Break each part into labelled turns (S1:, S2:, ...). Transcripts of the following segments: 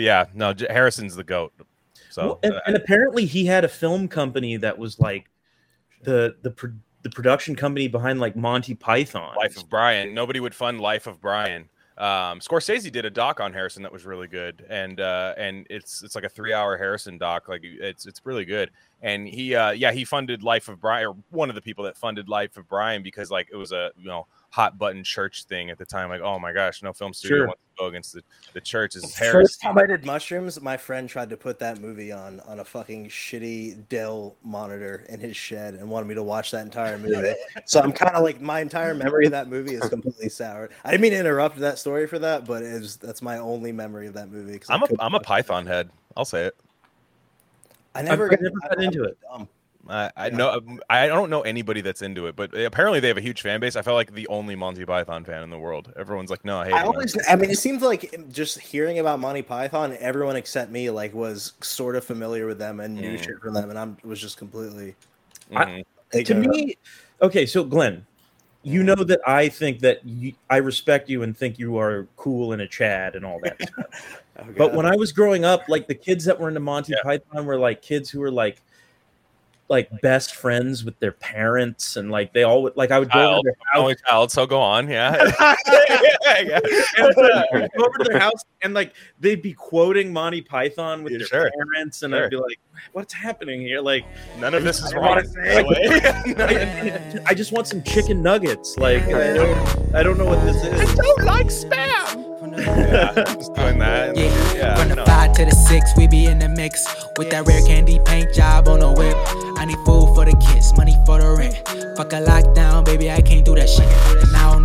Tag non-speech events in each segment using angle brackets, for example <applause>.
S1: yeah, no, Harrison's the goat. So
S2: Well, and,
S1: uh,
S2: and apparently he had a film company that was like the the pro- the production company behind like Monty Python.
S1: Life of Brian. Nobody would fund Life of Brian. Um, Scorsese did a doc on Harrison that was really good, and uh, and it's it's like a three hour Harrison doc. Like it's it's really good. And he uh, yeah he funded Life of Brian, or one of the people that funded Life of Brian because like it was a you know hot button church thing at the time. Like oh my gosh, no film studio
S2: Sure.
S1: wants to go against the the church. This is
S3: First time I did mushrooms, my friend tried to put that movie on on a fucking shitty Dell monitor in his shed and wanted me to watch that entire movie. <laughs> so I'm kind of like my entire memory of that movie is completely sour. I didn't mean to interrupt that story for that, but it was that's my only memory of that movie. 'cause I
S1: I'm a
S3: couldn't
S1: I'm a
S3: watch it.
S1: Python head. I'll say it.
S3: I never,
S2: I've never got into it.
S3: Dumb.
S1: I, I
S3: Yeah.
S1: know I don't know anybody that's into it, but apparently they have a huge fan base. I felt like the only Monty Python fan in the world. Everyone's like, no, I hate
S3: I always, I mean, it seems like just hearing about Monty Python, everyone except me like was sort of familiar with them and knew
S1: Mm.
S3: shit from them, and I'm was just completely.
S2: I-
S1: Mhm.
S2: to
S3: ignorant.
S2: me, okay, so Glenn, you know that I think that you, I respect you and think you are cool and a Chad and all that <laughs> stuff.
S3: Oh,
S2: But when I was growing up, like the kids that were into Monty
S1: Yeah.
S2: Python were like kids who were like like best friends with their parents and like they all would like I would go over
S1: Child,
S2: to their house
S1: only child. So go on, yeah. <laughs> yeah. <laughs>
S2: and uh, go over to their house and like they'd be quoting Monty Python with
S1: Yeah,
S2: their
S1: sure.
S2: parents and
S1: Sure.
S2: I'd be like, "What's happening here?" Like,
S1: None of this is <laughs>
S2: I wanna
S1: wrong.
S2: say-
S1: by the way.
S2: I, I just want some chicken nuggets. Like, I don't, I don't know what this is.
S1: I don't like spam. <laughs> Yeah, just doing that.
S4: Yeah,
S1: Yeah,
S4: from the
S1: know.
S4: five to the six, we be in the mix with that rare candy paint job on the whip. I need food for the kids, money for the rent. Fuck a lockdown, baby, I can't do that shit. And I don't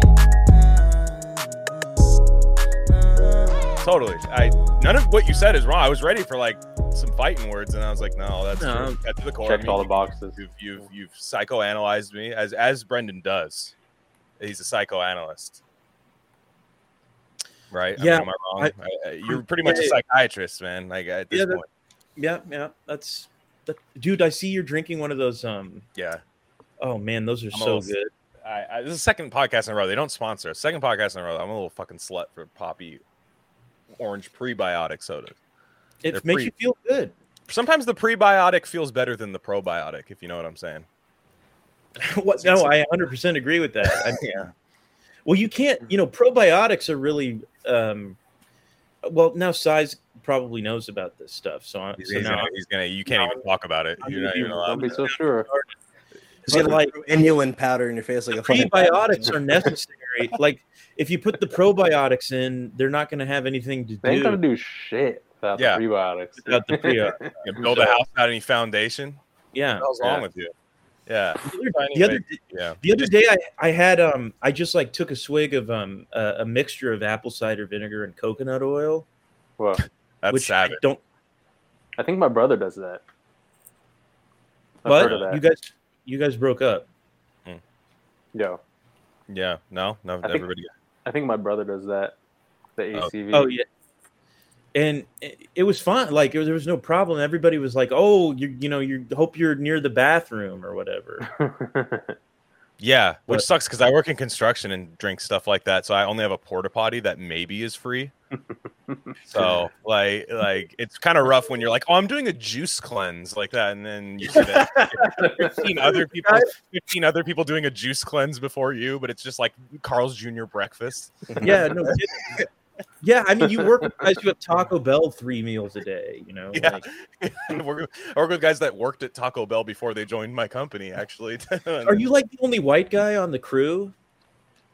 S1: Totally. I none of what you said is wrong. I was ready for like some fighting words, and I was like, no, that's
S2: No.
S1: true. That's the core.
S5: Checked
S1: I mean,
S5: all the boxes.
S1: You've you've you've psychoanalyzed me as as Brendan does. He's a psychoanalyst. Right? I mean,
S2: Yeah,
S1: am I wrong? I- I- you're pretty much a
S2: yeah, yeah.
S1: psychiatrist, man. Like at this
S2: Yeah, that-
S1: point.
S2: Yeah, yeah, that's, that, dude. I see you're drinking one of those. Um,
S1: Yeah.
S2: oh man, those are
S1: I'm
S2: so good.
S1: I, I, this is the second podcast in a row. They don't sponsor us. Second podcast in a row. I'm a little fucking slut for Poppi orange prebiotic sodas.
S2: It
S1: They're
S2: makes
S1: pre-
S2: you feel good.
S1: Sometimes the prebiotic feels better than the probiotic, if you know what I'm saying. <laughs>
S2: what? No, I 100 percent agree with that. I,
S1: Yeah.
S2: well, you can't. You know, probiotics are really. Um, well, now size probably knows about this stuff, so, I,
S1: He's,
S2: so
S1: he's
S2: now
S1: gonna, he's gonna. You can't even talk about it.
S2: I'm
S1: You're not
S2: gonna
S1: even allowed.
S5: Don't be so sure.
S3: It's
S2: like-
S3: like inulin powder in your face, like a fucking
S2: prebiotics are necessary. like, if you put the probiotics in, they're not going to have anything to do.
S5: They ain't gonna
S2: do
S5: do shit without
S1: Yeah.
S5: the prebiotics.
S2: without the prebiotics. <laughs>
S1: You build a house without any foundation.
S2: Yeah.
S1: What the hell's
S2: yeah.
S1: wrong with you? Yeah.
S2: The other,
S1: Yeah.
S2: the other day, I, I had um I just like took a swig of um a, a mixture of apple cider vinegar and coconut oil,
S5: well,
S1: That's
S2: which
S1: savage.
S2: I don't.
S5: I think my brother does that. I've
S2: But
S5: heard of that.
S2: you guys, you guys broke up.
S5: Yo,
S1: Yeah. No. No.
S5: I think-
S1: Everybody.
S5: I think my brother does that. The
S1: Oh.
S5: ACV.
S2: Oh yeah. And it, it was fun. Like it was, there was no problem. Everybody was like, "Oh, you you know, you hope you're near the bathroom or whatever." <laughs>
S1: Yeah, which
S2: But-
S1: sucks because I work in construction and drink stuff like that, so I only have a porta potty that maybe is free. So like, like it's kind of rough when you're like, "Oh, I'm doing a juice cleanse like that," and then you see that 15 other <laughs> people, 15 other people doing a juice cleanse before you, but it's just like Carl's Jr. breakfast.
S2: yeah, no. Yeah, I mean, you work with guys who have Taco Bell three meals a day. You know,
S1: Yeah.
S2: like,
S1: I <laughs> work, I work with guys that worked at Taco Bell before they joined my company. Actually, <laughs>
S2: are you like the only white guy on the crew?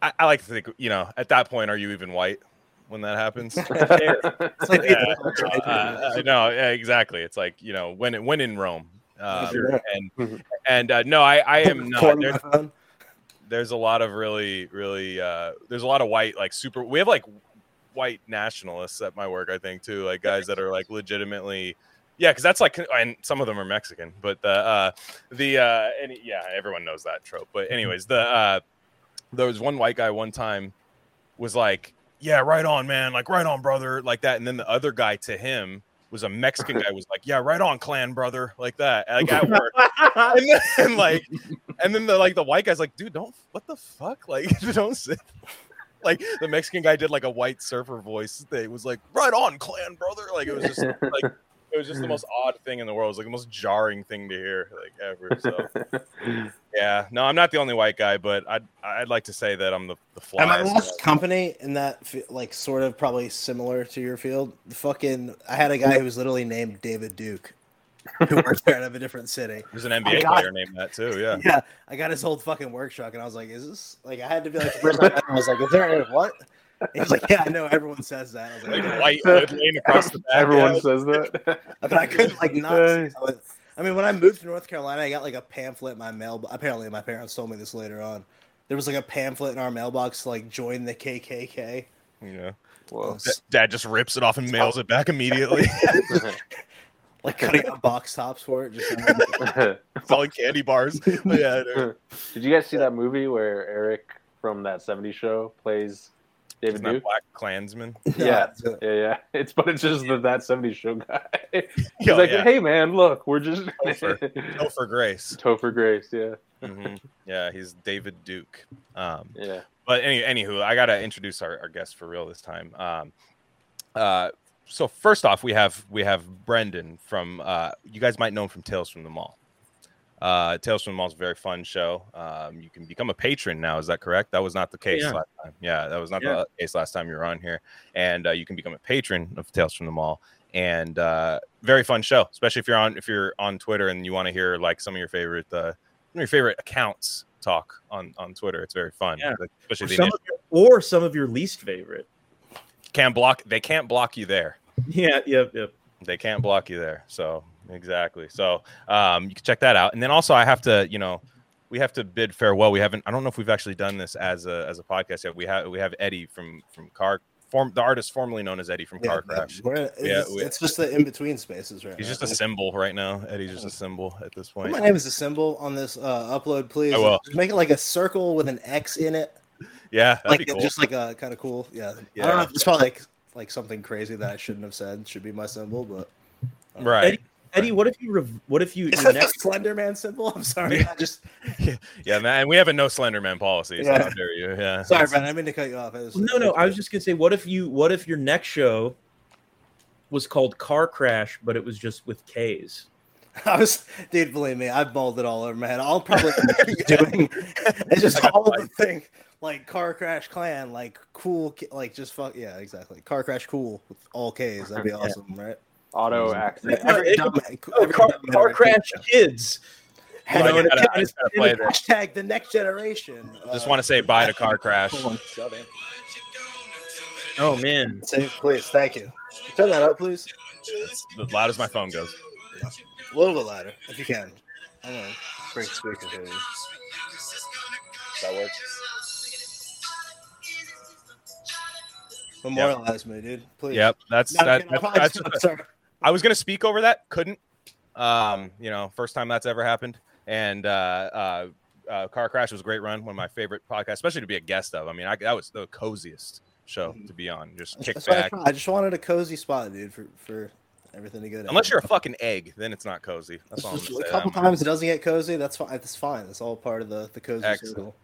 S1: I, I like to think, you know, at that point, are you even white when that happens? <laughs>
S3: It's <laughs>
S1: yeah, uh, I know, yeah, exactly. It's like you know, when when in Rome, um,
S3: Sure.
S1: and <laughs> and uh, no, I I am not. There's, there's a lot of really really uh, there's a lot of white like super. We have like white nationalists at my work. I think too, like guys that are like legitimately. Yeah, because that's like, and some of them are Mexican, but the uh, the uh, and yeah, everyone knows that trope. But anyways, the uh, there was one white guy one time was like, "Yeah, right on, man, like right on, brother," like that, and then the other guy to him was a Mexican <laughs> guy was like, "Yeah, right on, clan brother," like that, <laughs> like at work, and then and <laughs> like, and then the like the white guy's like, "Dude, don't what the fuck, like don't sit." Like the Mexican guy did like a white surfer voice. They was like, "Right on, clan brother." Like it was just like it was just the most <laughs> odd thing in the world. It was like the most jarring thing to hear like ever. So <laughs> yeah, no, I'm not the only white guy, but I'd I'd like to say that I'm the the fly.
S3: At my last company in that fi- like sort of probably similar to your field, the fucking I had a guy who was literally named David Duke, who worked there out of a different city.
S1: There's an NBA
S3: got-
S1: player named that too. Yeah.
S3: Yeah, I got his old fucking work truck, and I was like, "Is this like?" I had to be like, first I was like, "Is there a what?" He was like, "Yeah, I know. Everyone says that." I was like,
S1: Like white hood laying across the back.
S5: Everyone
S1: yeah.
S5: says that. <laughs>
S3: but I couldn't like not. say it. I mean, when I moved to North Carolina, I got like a pamphlet in my mail. Apparently, my parents told me this later on. There was like a pamphlet in our mailbox to like join the KKK.
S1: Yeah.
S5: Whoa.
S1: Da- Dad just rips it off and mails it back immediately. <laughs>
S3: Like cutting out box tops for it. Just
S1: Selling <laughs> candy bars. But yeah.
S5: Did you guys see that movie where Eric from that 70s show plays David
S1: Isn't that
S5: Duke?
S1: Black Klansman. <laughs>
S5: Yeah. Yeah, yeah. It's but it's just the that 70s show guy. <laughs> He's
S1: Yo,
S5: like,
S1: yeah.
S5: hey man, look, we're just <laughs>
S1: Topher. Oh, for Grace.
S5: Topher Grace, yeah.
S1: Mhm. Yeah, he's David Duke. Um,
S5: Yeah.
S1: but any, anywho, I gotta introduce our, our guest for real this time. Um, uh, so first off, we have we have Brendan from uh, you guys might know him from Tales from the Mall. Uh, Tales from the Mall is a very fun show. Um, you can become a patron now. Is that correct? That was not the case
S2: Yeah.
S1: last time. Yeah, that was not
S2: Yeah.
S1: the case last time you were on here. And uh, you can become a patron of Tales from the Mall. And uh, very fun show, especially if you're on if you're on Twitter and you want to hear like some of your favorite uh, some of your favorite accounts talk on on Twitter. It's very fun,
S2: Yeah.
S1: like, especially
S2: or some, of your, or some of your least favorite.
S1: can't block. They can't block you there. <laughs>
S2: Yeah, yep, yep.
S1: They can't block you there. So exactly. So um, you can check that out. And then also, I have to, you know, we have to bid farewell. We haven't. I don't know if we've actually done this as a as a podcast yet. We have we have Eddie from from Car form the artist formerly known as Eddie from
S3: Yeah,
S1: Car Crash.
S3: it's,
S1: Yeah,
S3: it's just the in between spaces right
S1: He's
S3: now.
S1: just a symbol right now. Eddie's just a symbol at this
S3: Put
S1: point.
S3: my name is a symbol on this uh, upload, please.
S1: I will.
S3: Just make it like a circle with an X in it,
S1: Yeah,
S3: like
S1: cool.
S3: just like a kind of cool. Yeah. I
S1: Yeah.
S3: don't know. It's probably like like something crazy that I shouldn't have said should be my symbol, but
S1: right.
S2: Eddie, Eddie, what if you rev- what if you <laughs>
S3: is
S2: your
S3: that
S2: next
S3: the Slender Man symbol? I'm sorry. I just
S1: Yeah, man. And we have a no slender man policy. So
S3: Yeah.
S1: how dare you? Yeah.
S3: sorry, man. I mean to cut you off. It was-
S2: no no I was just gonna say what if you what if your next show was called Car Crash but it was just with K's. <laughs>
S3: I was, dude. Believe me, I've mulled it all over my head. I'll probably <laughs> keep doing. It's just all of the thing, like car crash clan, like cool, ki- like just fuck yeah, exactly. Car crash cool with all K's. That'd be awesome, right?
S5: Auto accident.
S2: Yeah,
S3: Every
S2: it-
S3: dumb-
S2: Oh, car,
S3: dumb
S2: car
S3: internet-
S2: Crash Kids.
S3: Hang
S1: Well, I
S3: on,
S1: gotta-
S3: and
S1: I just gotta play this.
S3: hashtag the next generation.
S1: Just
S3: Uh,
S1: want to say bye to car <laughs> crash.
S3: hold on, shut in.
S2: Oh man.
S3: Say, please, thank you. Turn that up, please.
S1: It's as loud as my phone goes.
S3: A little bit louder, if you can. I don't know. bring speakers here.
S1: That works.
S3: Memorialize me, dude. Please.
S1: Yep. That's
S3: No,
S1: that,
S3: I'm kidding. I
S1: that's, that's
S3: I'm sorry.
S1: I was gonna speak over that, couldn't. Um, you know, first time that's ever happened. And uh, uh, uh, Car Crash was a great run, one of my favorite podcasts, especially to be a guest of. I mean, I, that was the coziest show to be on. Just kick
S3: That's what I
S1: back.
S3: I just wanted a cozy spot, dude, for for everything to go down.
S1: Unless you're a fucking egg, then it's not cozy. That's all
S3: Just a couple
S1: That-
S3: times it doesn't get cozy. That's fine. That's fine. That's all part of the the cozy
S1: Excellent.
S3: circle.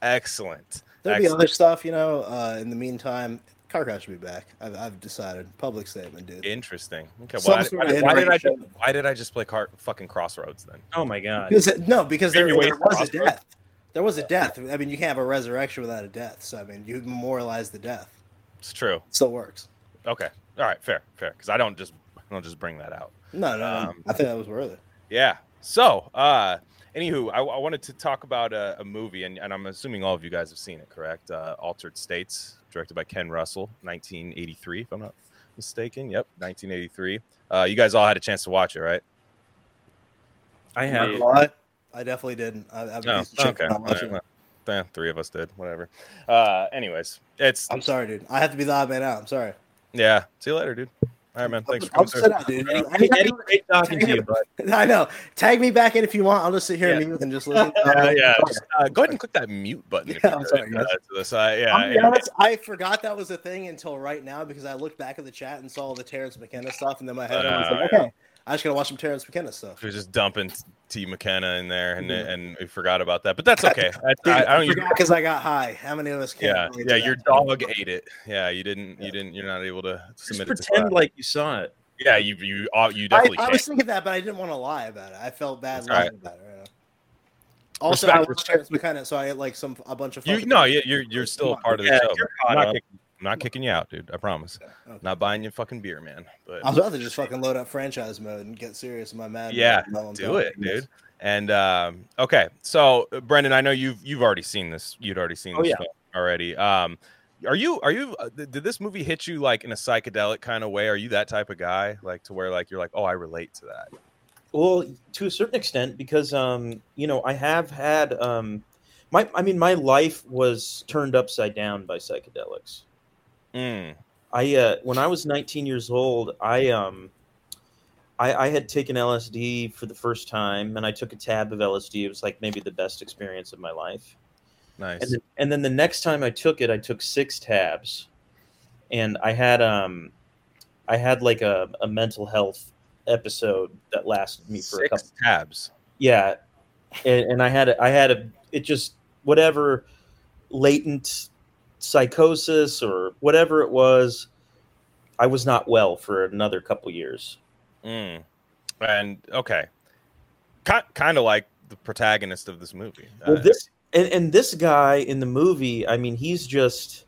S1: Excellent.
S3: There'll be other stuff, you know. Uh, in the meantime, Car Crash will be back. I've, I've decided. Public statement, dude.
S1: Interesting. Okay.
S3: Some
S1: Why,
S3: sort
S1: why,
S3: of
S1: why did I just, why did I just play car fucking Crossroads then?
S2: Oh my god.
S3: Because it- no, because there, there
S1: for
S3: was a death. There was a death. I mean, you can't have a resurrection without a death. So I mean, you memorialize the death.
S1: It's true.
S3: It Still works.
S1: Okay. All right. Fair. Fair. Because I don't just I don't just bring that out.
S3: No, no, no.
S1: Um,
S3: I think that was worth it.
S1: Yeah. So, uh, anywho, I, I wanted to talk about a, a movie, and, and I'm assuming all of you guys have seen it, correct? Uh, Altered States, directed by Ken Russell, 1983, if I'm not mistaken. Yep, 1983. Uh, you guys all had a chance to watch it, right?
S2: I have
S5: Yeah.
S3: What? I definitely didn't. I, I've
S1: No.
S3: used to check
S1: Okay.
S3: it out,
S1: All
S3: watch
S1: right, well, eh, three of us did. Whatever. Uh, anyways, it's
S3: I'm sorry, dude. I have to be the odd man out. I'm sorry.
S1: yeah. See you later, dude. All right, man. Thanks for
S3: I'll
S1: coming.
S3: sit
S1: through.
S3: out, dude.
S2: Eddie, Eddie, great talking to you, bud. <laughs>
S3: I know. Tag me back in if you want. I'll just sit here and mute and just <laughs> listen.
S1: Yeah, yeah. Just, uh, go ahead and click that mute button.
S3: Yeah, I'm sorry,
S1: uh, to this. Uh, yeah,
S3: I'm
S1: yeah.
S3: honest, I forgot that was a thing until right now because I looked back at the chat and saw all the Terence McKenna stuff, and then my head I was
S1: Uh,
S3: like, okay, I just gotta watch some Terence McKenna stuff.
S1: We were just dumping T McKenna in there, and
S3: Mhm.
S1: and we forgot about that. But that's <laughs> okay. I, I, I don't.
S3: because I got high. How many of us can?
S1: yeah, yeah. Your dog ate it. Yeah, you didn't. You didn't. You're not able to
S2: Just
S1: submit it to
S2: pretend
S1: class.
S2: like you saw it.
S1: Yeah, you you uh, you definitely
S3: I
S1: can't.
S3: was thinking that, but I didn't want to lie about it. I felt bad lying
S1: right.
S3: about it. Right. Also,
S1: Respect-
S3: I watched Terence McKenna, so I had like some a bunch of.
S1: You
S3: fucking-
S1: no, you- you're you're still a part of the
S2: Yeah,
S1: show.
S2: you're
S1: I'm
S2: caught
S1: not,
S2: up.
S1: kicking, I'm not kicking you out, dude. I promise.
S3: Okay.
S1: Not buying you fucking beer, man. But
S3: I was about to just fucking load up franchise mode and get serious in my mad.
S1: Yeah,
S3: mode while I'm
S1: do it, dude. And um, okay, so uh, Brendan, I know you've you've already seen this. You'd already seen
S2: Oh,
S1: this
S2: yeah.
S1: film already. Um, are you are you uh, did this movie hit you like in a psychedelic kind of way? Are you that type of guy, like to where like you're like, oh, I relate to that?
S2: Well, to a certain extent, because um, you know, I have had um, my, I mean, my life was turned upside down by psychedelics.
S1: Mm,
S2: I uh, when I was 19 years old, I um, I, I had taken LSD for the first time, and I took a tab of LSD. It was like maybe the best experience of my life.
S1: nice.
S2: And then, and then the next time I took it, I took six tabs, and I had um, I had like a, a mental health episode that lasted me for a couple.
S1: Six tabs.
S2: Yeah, and, and I had a, I had a it just whatever latent psychosis or whatever it was. I was not well for another couple years.
S1: Mm. And okay, kind kind of like the protagonist of this movie.
S2: Well, this and, and this guy in the movie, I mean, he's just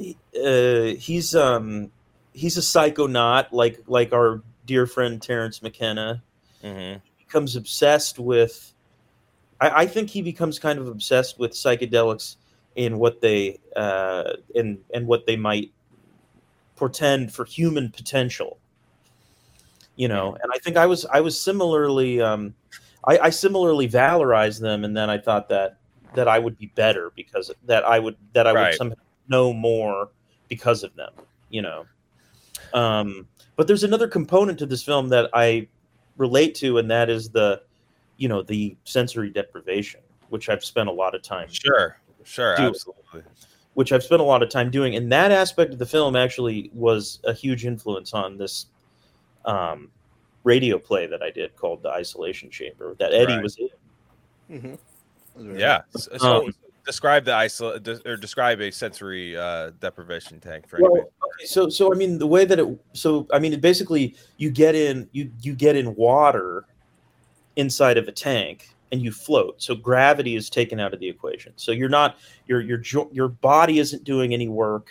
S2: uh, he's um he's a psychonaut like like our dear friend Terence McKenna.
S1: mhm.
S2: becomes obsessed with I, I think he becomes kind of obsessed with psychedelics in what they uh and and what they might portend for human potential you know? And i think i was i was similarly um i, I similarly valorized them and then i thought that that i would be better because that i would that i would somehow know more because of them you know? Um but there's another component to this film that i relate to and that is the you know the sensory deprivation which i've spent a lot of time
S1: Sure, sure,
S2: Do it.
S1: absolutely.
S2: which i've spent a lot of time doing and that aspect of the film actually was a huge influence on this um, radio play that i did called the isolation chamber that eddie
S1: Right.
S2: was in
S3: Mm-hmm.
S1: Yeah. So, so
S2: Um,
S1: describe the isol de- or describe a sensory uh, deprivation tank for
S2: well,
S1: anybody.
S2: okay, so so i mean the way that it so i mean it basically you get in you you get in water inside of a tank and you float. So gravity is taken out of the equation. So you're not your your your body isn't doing any work.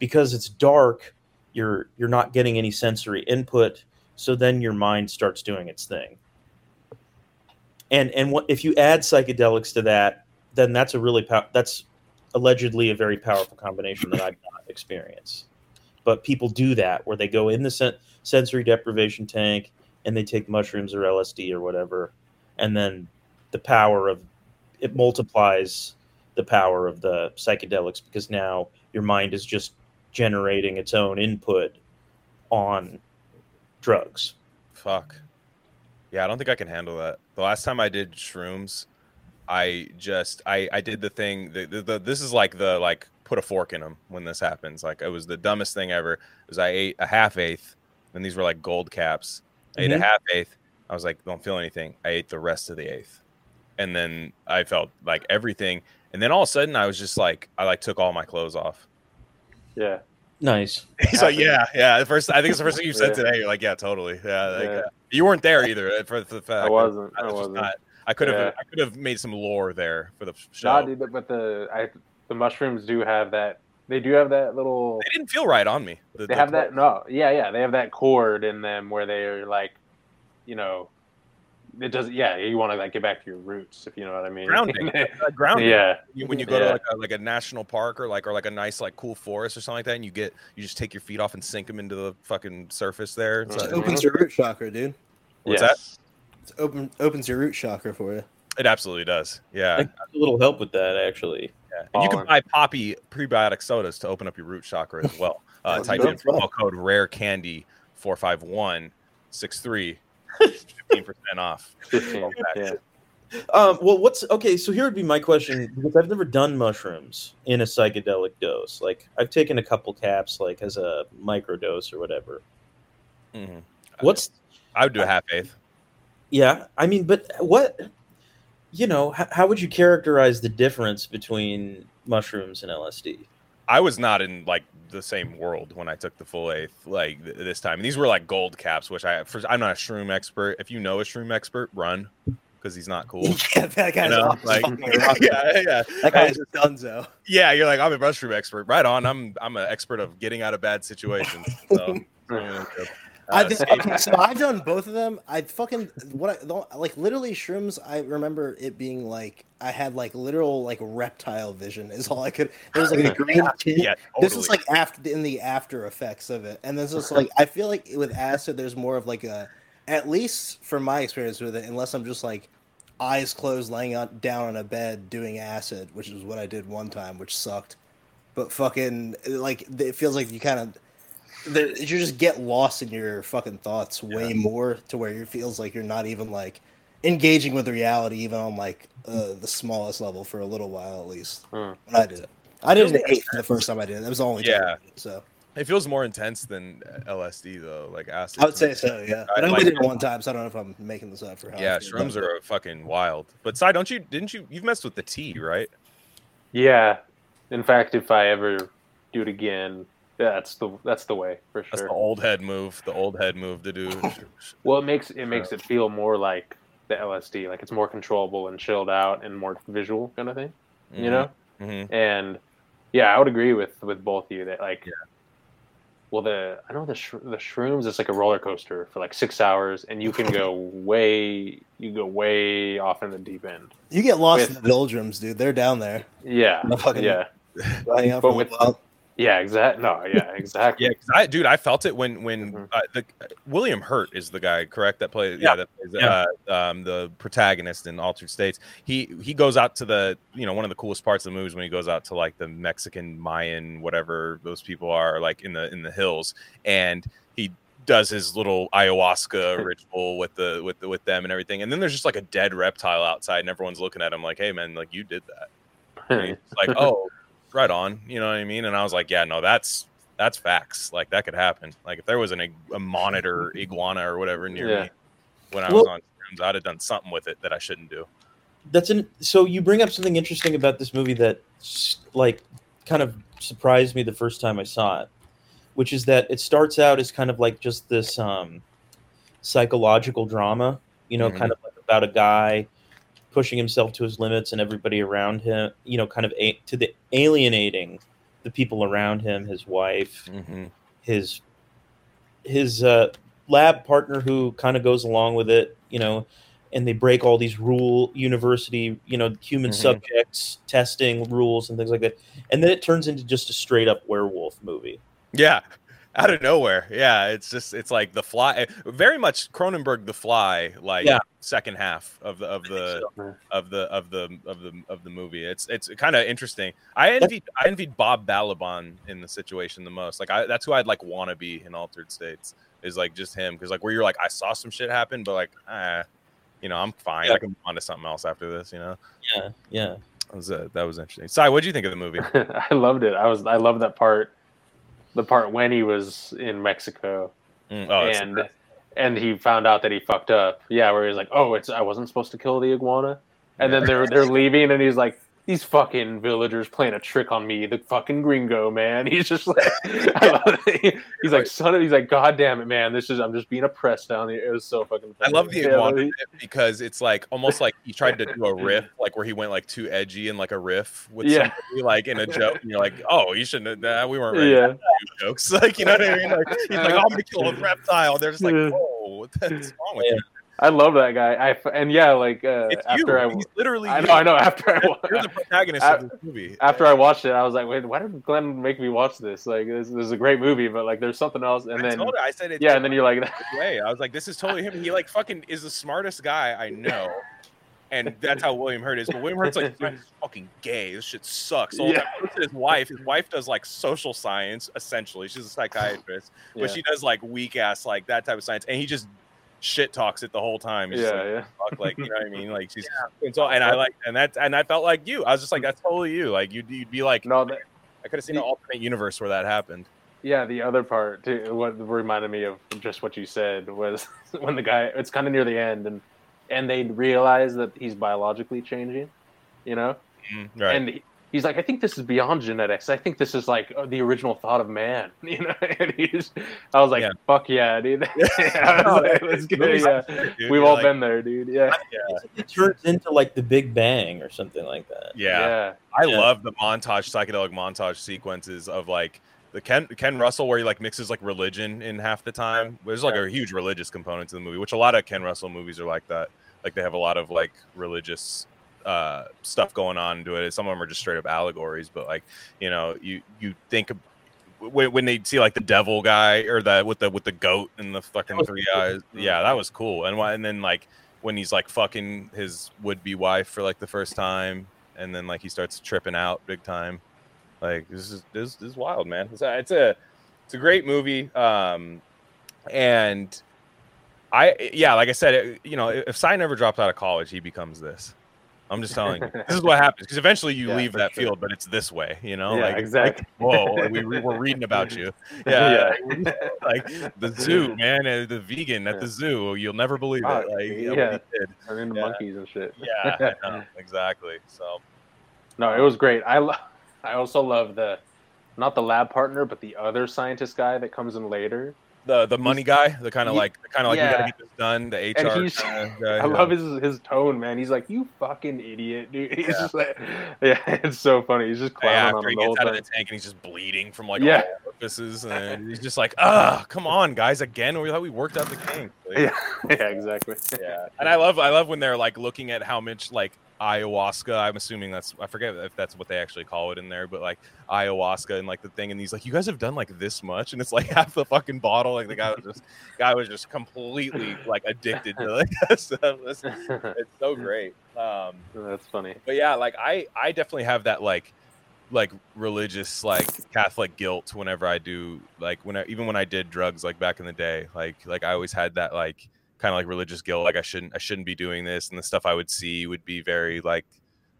S2: Because it's dark you're you're not getting any sensory input. So then your mind starts doing its thing. And and what if you add psychedelics to that then that's a really pow- that's allegedly a very powerful combination that i've not experienced. But people do that where they go in the sen- sensory deprivation tank and they take mushrooms or lsd or whatever and then the power of it multiplies the power of the psychedelics because now your mind is just generating its own input on drugs
S1: Fuck. Yeah, I don't think I can handle that. The last time I did shrooms, I just I I did the thing. The, the, the this is like the like put a fork in them when this happens. Like it was the dumbest thing ever. Was I ate a half eighth, and these were like gold caps. I ate a
S2: Mhm.
S1: half eighth. I was like, don't feel anything. I ate the rest of the eighth, and then I felt like everything. And then all of a sudden, I was just like, I like took all my clothes off.
S5: Yeah.
S2: nice <laughs>
S1: He's like, yeah, yeah. The first, I think it's the first thing you said
S5: Yeah.
S1: today. You're like, yeah, totally. Yeah, like,
S5: Yeah.
S1: uh, you weren't there either uh, for the fact.
S5: I wasn't.
S1: I
S5: I
S1: was just
S5: wasn't.
S1: not. I could have.
S5: Yeah.
S1: I could have made some lore there for the show.
S5: Nah, dude, but the I the mushrooms do have that. They do have that little.
S1: They didn't feel right on me. The-
S5: They
S1: the
S5: have that. No, yeah, yeah. They have that cord in them where they're like, you know, it doesn't. Yeah, you want to like get back to your roots, if you know what I mean.
S1: grounding. <laughs> uh, grounding.
S5: yeah,
S1: When you go to like a, like a national park or like or like a nice like cool forest or something like that, and you get you just take your feet off and sink them into the fucking surface there. It's
S5: Mhm.
S3: It opens your root chakra, dude.
S1: What's
S5: yes.
S3: It open opens your root chakra for you.
S1: It absolutely does. Yeah.
S2: A little help with that actually.
S1: yeah. And you can buy Poppi prebiotic sodas to open up your root chakra as well. Uh, <laughs> type
S3: no
S1: in promo code rare candy 45163 15% off.
S5: 15, yeah.
S2: Um, well, what's okay? So here would be my question because I've never done mushrooms in a psychedelic dose. Like I've taken a couple caps, like as a microdose or whatever.
S1: Mhm.
S2: What's
S1: I would do a half eighth.
S2: yeah? I mean, but what? You know, how, how would you characterize the difference between mushrooms and LSD?
S1: I was not in like the same world when I took the full eighth like th- this time. And these were like gold caps, which I for, I'm not a shroom expert. If you know a shroom expert, run because he's not cool. <laughs>
S3: yeah, that
S1: You
S3: guy's
S1: know,
S3: awesome.
S1: like,
S3: rock. <laughs>
S1: yeah, yeah,
S3: That guy's a dunzo.
S1: yeah. You're like I'm a mushroom expert, right on. I'm I'm an expert of getting out of bad situations. So, <laughs> Uh,
S3: I did,
S1: same-
S3: okay, so I've done both of them. I fucking what I like literally shrooms. I remember it being like I had like literal like reptile vision is all I could. There was like a green tint.
S1: yeah,
S3: This was like after in the after effects of it, and this is <laughs> like I feel like with acid, there's more of like a at least from my experience with it, unless I'm just like eyes closed, laying on, down on a bed doing acid, which is what I did one time, which sucked. But fucking like it feels like you kind of the, you just get lost in your fucking thoughts way more to where it feels like you're not even like engaging with reality even on like uh, the smallest level for a little while at least
S5: Hmm.
S3: I did it. I did it at eight the first time I did it. That was the only time. I
S1: Yeah.
S3: did it, so
S1: it feels more intense than LSD though, like acid.
S3: I would say so. Yeah, I
S1: I
S3: only
S1: like-
S3: did it one time, so I don't know if I'm making this up for how.
S1: Yeah, shrooms are fucking wild. But side, don't you? Didn't you? You've messed with the tea, right?
S5: Yeah. In fact, if I ever do it again, that's the that's the way for
S1: That's
S5: sure.
S1: the old head move. The old head move to do. <laughs>
S5: Well, it makes it makes it feel more like the LSD, like it's more controllable and chilled out and more visual kind of thing, you know.
S1: Mhm.
S5: And yeah, I would agree with with both of you that like,
S1: Yeah.
S5: well, the I know the sh- the shrooms it's like a roller coaster for like six hours, and you can go <laughs> way you go way off in the deep end.
S3: You get lost
S5: with-
S3: in the doldrums, dude. They're down there.
S5: Yeah,
S3: The fucking-
S5: yeah, <laughs>
S3: out
S5: But with-
S3: while.
S5: Yeah, exact. No, yeah, <laughs> exactly.
S1: Yeah, I, dude, I felt it when when
S5: Mhm.
S1: uh, the William Hurt is the guy, correct? That plays, yeah,
S2: Yeah.
S1: that plays,
S2: Yeah.
S1: Uh, um, the protagonist in Altered States. He he goes out to the, you know, one of the coolest parts of the movie is when he goes out to like the Mexican Mayan, whatever those people are, like in the in the hills, and he does his little ayahuasca <laughs> ritual with the with the, with them and everything. And then there's just like a dead reptile outside, and everyone's looking at him like, "Hey, man, like you did that." <laughs> Like, "Oh, right on," you know what I mean? And I was like, "Yeah, no, that's that's facts. Like that could happen. Like if there was an a monitor <laughs> iguana or whatever near
S5: Yeah.
S1: me when I
S2: Well-
S1: was on shrooms, I'd have done something with it that I shouldn't do."
S2: That's an so you bring up something interesting about this movie that like kind of surprised me the first time I saw it, which is that it starts out as kind of like just this um, psychological drama, you know,
S1: Mhm.
S2: kind of like about a guy pushing himself to his limits and everybody around him, you know, kind of a- to the alienating the people around him, his wife,
S1: Mm-hmm.
S2: his his uh, lab partner who kind of goes along with it, you know, and they break all these rule university, you know, human
S1: Mhm.
S2: subjects testing rules and things like that, and then it turns into just a straight up werewolf movie.
S1: Yeah, out of nowhere. Yeah, it's just it's like the fly. Very much Cronenberg, the fly. Like
S2: Yeah.
S1: second half of the of the
S5: so.
S1: of the of the of the of the movie. It's it's kind of interesting. I envied I envied Bob Balaban in the situation the most. Like I that's who I'd like want to be in Altered States. Is like just him because like where you're like I saw some shit happen, but like ah, you know I'm fine.
S2: Yeah.
S1: I can move on to something else after this. You know
S2: Yeah, yeah.
S1: that was uh, that was interesting. Sai, what do you think of the movie? <laughs>
S5: I loved it. I was I loved that part, the part when he was in Mexico.
S1: Mm, oh,
S5: and and he found out that he fucked up. Yeah, where he's like, "Oh, it's I wasn't supposed to kill the iguana," and then they're they're leaving, and he's like, "These fucking villagers playing a trick on me, the fucking gringo man." <laughs> He's just like, <laughs> he's like, "Son of," he's like, "God damn it, man, this is I'm just being oppressed down here." It was so fucking.
S1: I love the
S5: Yeah,
S1: because it's like almost like he tried to do a riff, like where he went like too edgy and like a riff with
S5: Yeah.
S1: somebody, like in a joke, and you're like, <laughs> oh, you shouldn't. Have, nah, we weren't ready
S5: Yeah.
S1: jokes. Like you know what I mean? Like he's like, oh, I'm gonna kill a reptile. They're just like, whoa, what the heck's wrong with
S2: Yeah.
S1: you?
S5: I love that guy. I and yeah, like uh,
S1: It's
S5: after
S1: you.
S5: I,
S1: He's literally.
S5: I
S1: you.
S5: know, I know. After I, wa-
S1: You're the protagonist
S5: I-
S1: of this movie.
S5: after I watched it, I was like, wait, why did Glenn make me watch this? Like, this, this is a great movie, but like, there's something else. And
S1: I
S5: then,
S1: I said it.
S5: yeah, and then you're like,
S1: way. I was like, this is totally him. He like fucking is the smartest guy I know. and that's how William Hurt is. But William Hurt's like "This is fucking gay. This shit sucks. So
S5: Yeah.
S1: his wife, his wife does like social science essentially. She's a psychiatrist,
S5: Yeah.
S1: but she does like weak ass like that type of science, and he just shit talks it the whole time. He's just
S5: yeah,
S1: like,
S5: yeah.
S1: like you know what I mean? Like she's <laughs> and so and I like and that and I felt like you. I was just like that's totally you. Like you'd you'd be like
S5: No, that,
S1: I could have seen an alternate universe where that happened.
S5: Yeah, the other part too, what reminded me of just what you said was <laughs> when the guy it's kind of near the end and and they realize that he's biologically changing, you know, mm,
S1: Right.
S5: and he's like, I think this is beyond genetics. I think this is like uh, the original thought of man, <laughs> you know. And he's, I was like,
S1: Yeah.
S5: fuck yeah, dude. <laughs> yeah, <laughs> I like, let's get it, yeah.
S1: Dude,
S5: We've all
S1: like,
S5: been there, dude. Yeah,
S2: It turns into like the Big Bang or something like that.
S1: Yeah. I
S2: Yeah.
S1: love the montage, psychedelic montage sequences of like the Ken Ken Russell where he like mixes like religion in half the time. There's like a huge religious component to the movie, which a lot of Ken Russell movies are like that. Like they have a lot of like religious uh stuff going on into it. Some of them are just straight up allegories, but like you know, you you think when, when they see like the devil guy or the with the with the goat and the fucking three eyes, yeah, that was cool. And why- and then like when he's like fucking his would be wife for like the first time, and then like he starts tripping out big time. Like this is this, this is wild, man. It's a, it's a it's a great movie. Um, and I yeah, like I said, it, you know, if Cy never drops out of college, he becomes this. I'm just telling you, this is <laughs> what happens because eventually you
S5: Yeah,
S1: leave that
S5: sure.
S1: field, but it's this way, you know.
S5: Yeah,
S1: like
S5: exactly.
S1: Like, whoa, we, we we're reading about you. <laughs> Yeah, yeah. <laughs> like the zoo, man, uh, the vegan at the zoo. You'll never believe
S5: Ah,
S1: it. Like, yeah.
S5: Turn into monkeys and shit.
S1: Yeah, know, exactly. So
S5: No, it was great. I lo- I also love the not the lab partner, but the other scientist guy that comes in later.
S1: The the money guy, the kind of like kind of like we gotta get this done. The HR.
S5: And he's-
S1: kinda <laughs> guy,
S5: I
S1: yeah.
S5: love his his tone, man. He's like, "You fucking idiot, dude." <laughs> He's
S1: Yeah.
S5: just like, yeah, <laughs> it's so funny. He's just
S1: Yeah,
S5: clowning on
S1: after he
S5: the whole
S1: gets out of the tank and he's just bleeding from like
S5: Yeah.
S1: all orifices, and he's just like, "Ah, come on, guys, again." We thought we worked out the kink. Like,
S5: Yeah, yeah, exactly.
S1: yeah. And I love, I love when they're like looking at how much like ayahuasca. I'm assuming that's, I forget if that's what they actually call it in there, but like ayahuasca and like the thing. And he's like, "You guys have done like this much," and it's like <laughs> half the fucking bottle. Like the guy was just, guy was just completely like addicted to like <laughs> that stuff. It's, <laughs> it's so great. Um,
S5: That's funny.
S1: but yeah like i i definitely have that like like religious like catholic guilt whenever i do like when I, even when i did drugs like back in the day like like i always had that like kind of like religious guilt like i shouldn't i shouldn't be doing this and the stuff i would see would be very like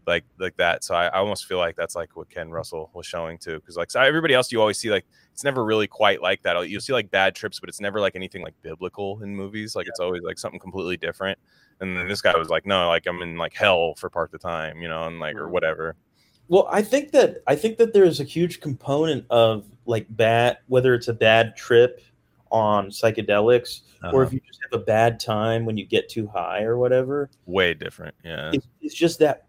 S1: like like that. So i, I almost feel like that's like what ken russell was showing too because like so everybody else you always see like it's never really quite like that. You'll see like bad trips but it's never like anything like biblical in movies. Like it's always like something completely different. And then this guy was like no like i'm in like hell for part of the time you know and like or
S5: Mhm.
S1: whatever.
S2: Well, I think that I think that there's a huge component of like bad, whether it's a bad trip on psychedelics or
S1: Uh-huh.
S2: if you just have a bad time when you get too high or whatever.
S1: way different yeah
S2: It's, it's just that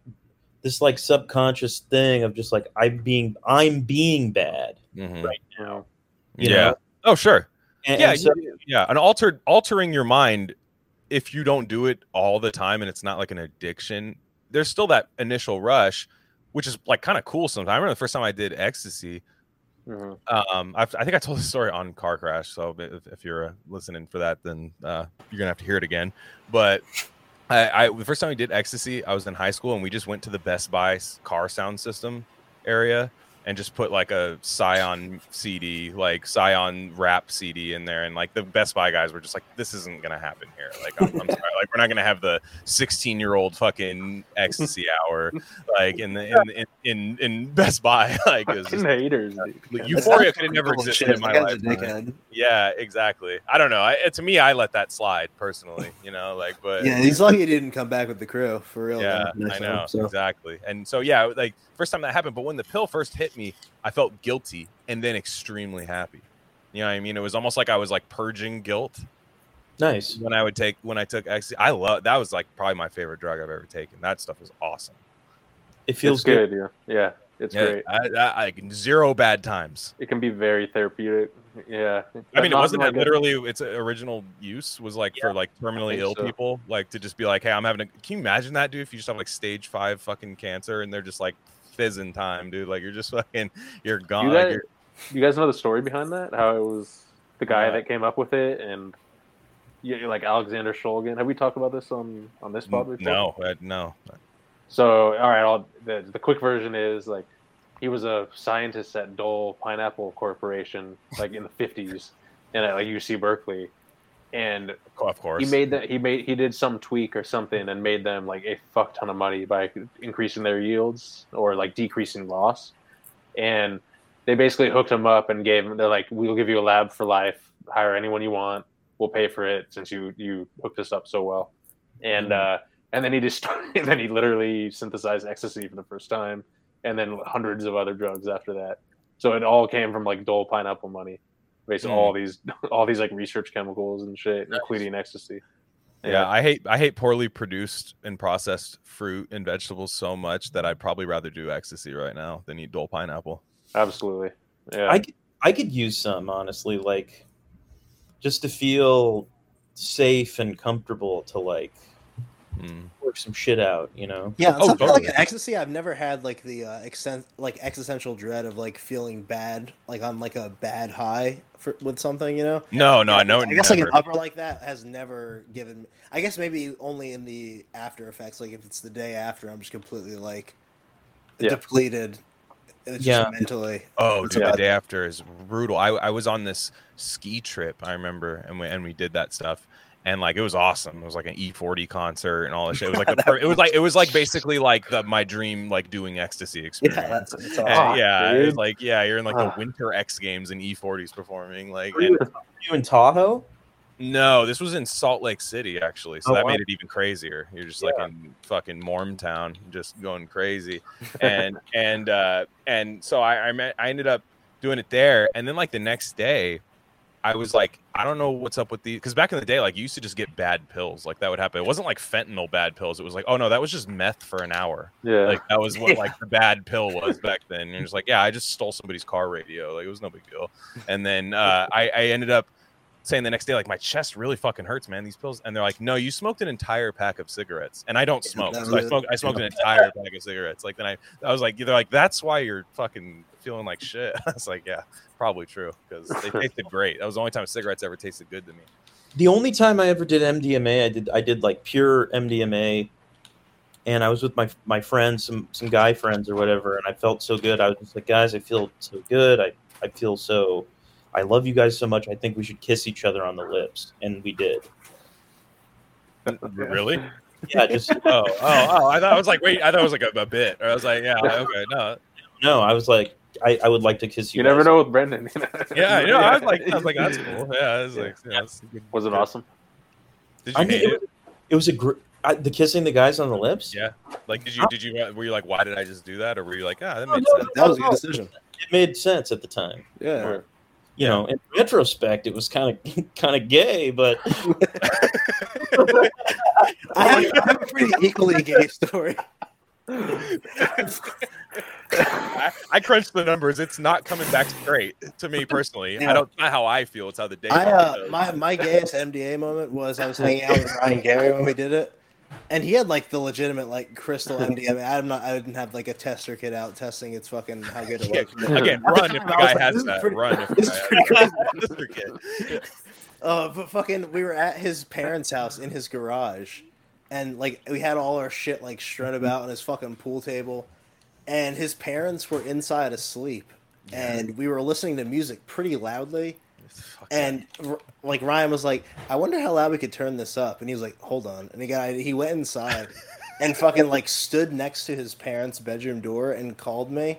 S2: this like subconscious thing of just like I'm being I'm being bad
S1: Mhm.
S2: right now.
S1: yeah
S2: know?
S1: oh sure
S2: And,
S1: yeah
S2: and so,
S1: yeah an altered altering your mind if you don't do it all the time and it's not like an addiction there's still that initial rush which is like kind of cool sometimes i remember the first time i did ecstasy
S5: Mhm.
S1: um I've, i think i told this story on car crash so if, if you're uh, listening for that then uh you're gonna have to hear it again but I, I the first time we did ecstasy i was in high school and we just went to the best buy car sound system area and just put like a Scion CD, like Scion rap CD in there, and like the Best Buy guys were just like, "This isn't gonna happen here." Like, I'm, I'm sorry, like we're not gonna have the 16 year old fucking ecstasy hour, like in the in in in, in Best Buy. <laughs> Like, it's
S5: Fucking
S1: just,
S5: haters,
S1: like, Euphoria could have never
S3: Bullshit.
S1: existed in my life.
S3: guy's.
S1: Yeah, exactly. I don't know. I, to me, I let that slide personally. You know, like, but
S3: Yeah, he's lucky he didn't come back with the crew for real.
S1: yeah. I know
S3: So,
S1: exactly. And so yeah, like first time that happened, but when the pill first hit me, I felt guilty and then extremely happy. You know what I mean? It was almost like I was like purging guilt
S2: nice.
S1: when I would take when I took ecstasy. I love that was like probably my favorite drug I've ever taken. That stuff was awesome.
S2: It feels
S5: it's good. Yeah, yeah, it's
S1: yeah,
S5: great.
S1: I, I, I zero bad times.
S5: It can be very therapeutic. Yeah.
S1: I mean, it wasn't
S5: like
S1: that
S5: a-
S1: literally its original use was like for like terminally ill
S5: so.
S1: people, like to just be like, hey, I'm having a. Can you imagine that, dude? If you just have like stage five fucking cancer and they're just like fizzing time, dude. Like you're just <laughs> fucking, you're gone.
S5: You
S1: like,
S5: guys,
S1: you're-
S5: you guys know the story behind that? How it was the guy
S1: Yeah.
S5: that came up with it, and yeah, like Alexander Shulgin. Have we talked about this on on this pod before?
S1: No, uh, no.
S5: So, all right, I'll, the the quick version is like he was a scientist at Dole Pineapple Corporation, like in the fifties, and at like UC Berkeley, and
S1: Of course.
S5: he made that he made he did some tweak or something and made them like a fuck ton of money by increasing their yields or like decreasing loss, and they basically hooked him up and gave him they're like we'll give you a lab for life, hire anyone you want, we'll pay for it since you you hooked us up so well, and uh and then he just <laughs> started, then he literally synthesized ecstasy for the first time, and then hundreds of other drugs after that. So it all came from like Dole pineapple money, basically
S1: Mm.
S5: all these <laughs> all these like research chemicals and shit, including ecstasy.
S1: Yeah, I hate I hate poorly produced and processed fruit and vegetables so much that I'd probably rather do ecstasy right now than eat dull pineapple.
S5: absolutely. Yeah,
S2: I could, I could use some honestly, like just to feel safe and comfortable to like
S1: Mm.
S2: Work some shit out, you know.
S3: Yeah,
S1: Oh,
S3: something like an ecstasy. I've never had like the uh, extent, like existential dread of like feeling bad, like on like a bad high for with something, you know.
S1: No, no, no.
S3: I guess like an upper like that has never given. I guess maybe only in the after effects. Like if it's the day after, I'm just completely like
S5: Yeah.
S3: depleted. It's
S2: Yeah.
S3: just mentally.
S1: Oh, dude, the day after is brutal. I, I was on this ski trip, I remember, and we and we did that stuff, and like it was awesome. It was like an E40 concert and all that shit. It was like <laughs> the per- it was like it was like basically like the my dream like doing ecstasy experience.
S3: Yeah, that's, that's
S1: And.
S5: Fuck,
S1: yeah, it was like yeah, you're in like the
S5: Ah.
S1: Winter X Games and E40s performing. Like,
S2: you,
S1: and,
S2: you in Tahoe?
S1: no, this was in Salt Lake City actually, so
S2: Oh,
S1: that
S2: wow.
S1: made it even crazier. You're just like in fucking Mormtown, just going crazy, <laughs> and and uh, and so I I, met, I ended up doing it there, and then like the next day, I was like, I don't know what's up with these, because back in the day, like you used to just get bad pills, like that would happen. It wasn't like fentanyl bad pills. It was like, oh no, that was just meth for an hour.
S5: yeah.
S1: Like that was what <laughs>
S3: Yeah.
S1: like the bad pill was back then. And you're just like, yeah, I just stole somebody's car radio. Like it was no big deal. And then uh, I, I ended up saying the next day, like my chest really fucking hurts, man. These pills. And they're like, no, you smoked an entire pack of cigarettes, and I don't smoke. So I smoked. I smoked an entire pack of cigarettes. Like then I, I was like, they're like, that's why you're fucking feeling like shit. <laughs> I was like, yeah, probably true because they <laughs> tasted great. That was the only time cigarettes ever tasted good to me.
S2: The only time I ever did MDMA, I did I did like pure MDMA, and I was with my my friends, some some guy friends or whatever, and I felt so good. I was just like, guys, I feel so good. I I feel so. I love you guys so much. I think we should kiss each other on the lips, and we did. <laughs>
S1: Really?
S2: Yeah, just <laughs>
S1: Oh, oh, oh! I thought I was like, wait, I thought it was like a, a bit. Or I was like, yeah, okay, no,
S2: no. I was like, I, I would like to kiss you.
S5: You never
S2: guys.
S5: know with Brendan.
S1: Yeah, you know, I was like, I was like, that's <laughs> cool. Yeah, I was like, yeah, that's good.
S5: Was it awesome?
S1: Did you
S2: I mean,
S1: hate
S2: it
S1: it?
S2: was, it was a gr- I, the kissing the guys on the lips.
S1: Yeah. Like, did you, did you, were you like, why did I just do that? Or were you like, ah, that
S2: No,
S1: made
S2: no,
S1: sense?
S3: That was a good decision.
S2: It made sense at the time.
S3: Yeah.
S2: You know, in retrospect, it was kind of <laughs> kind of gay, but <laughs>
S3: I have, I have a pretty equally gay story.
S1: I, I crunched the numbers. It's not coming back straight to me personally.
S3: Yeah.
S1: I don't, know how I feel. It's how the day.
S3: I uh, my my gayest MDA moment was I was hanging out with <laughs> Ryan Gary when we did it, and he had like the legitimate like crystal <laughs> MDMA. I'm not. I didn't have like a tester kit out testing its fucking how good it
S1: Yeah,
S3: was. <laughs>
S1: Again, run if the guy
S3: like,
S1: has that.
S3: pretty-
S1: Run if the guy
S3: pretty
S1: has that. Mr. Kid. <laughs>
S3: Uh, but fucking, we were at his parents' house in his garage, and like we had all our shit like strewn about on his fucking pool table, and his parents were inside asleep, and we were listening to music pretty loudly,
S1: Fuck
S3: and r- like Ryan was like, "I wonder how loud we could turn this up," and he was like, "Hold on," and he got he went inside, <laughs> and fucking like stood next to his parents' bedroom door and called me,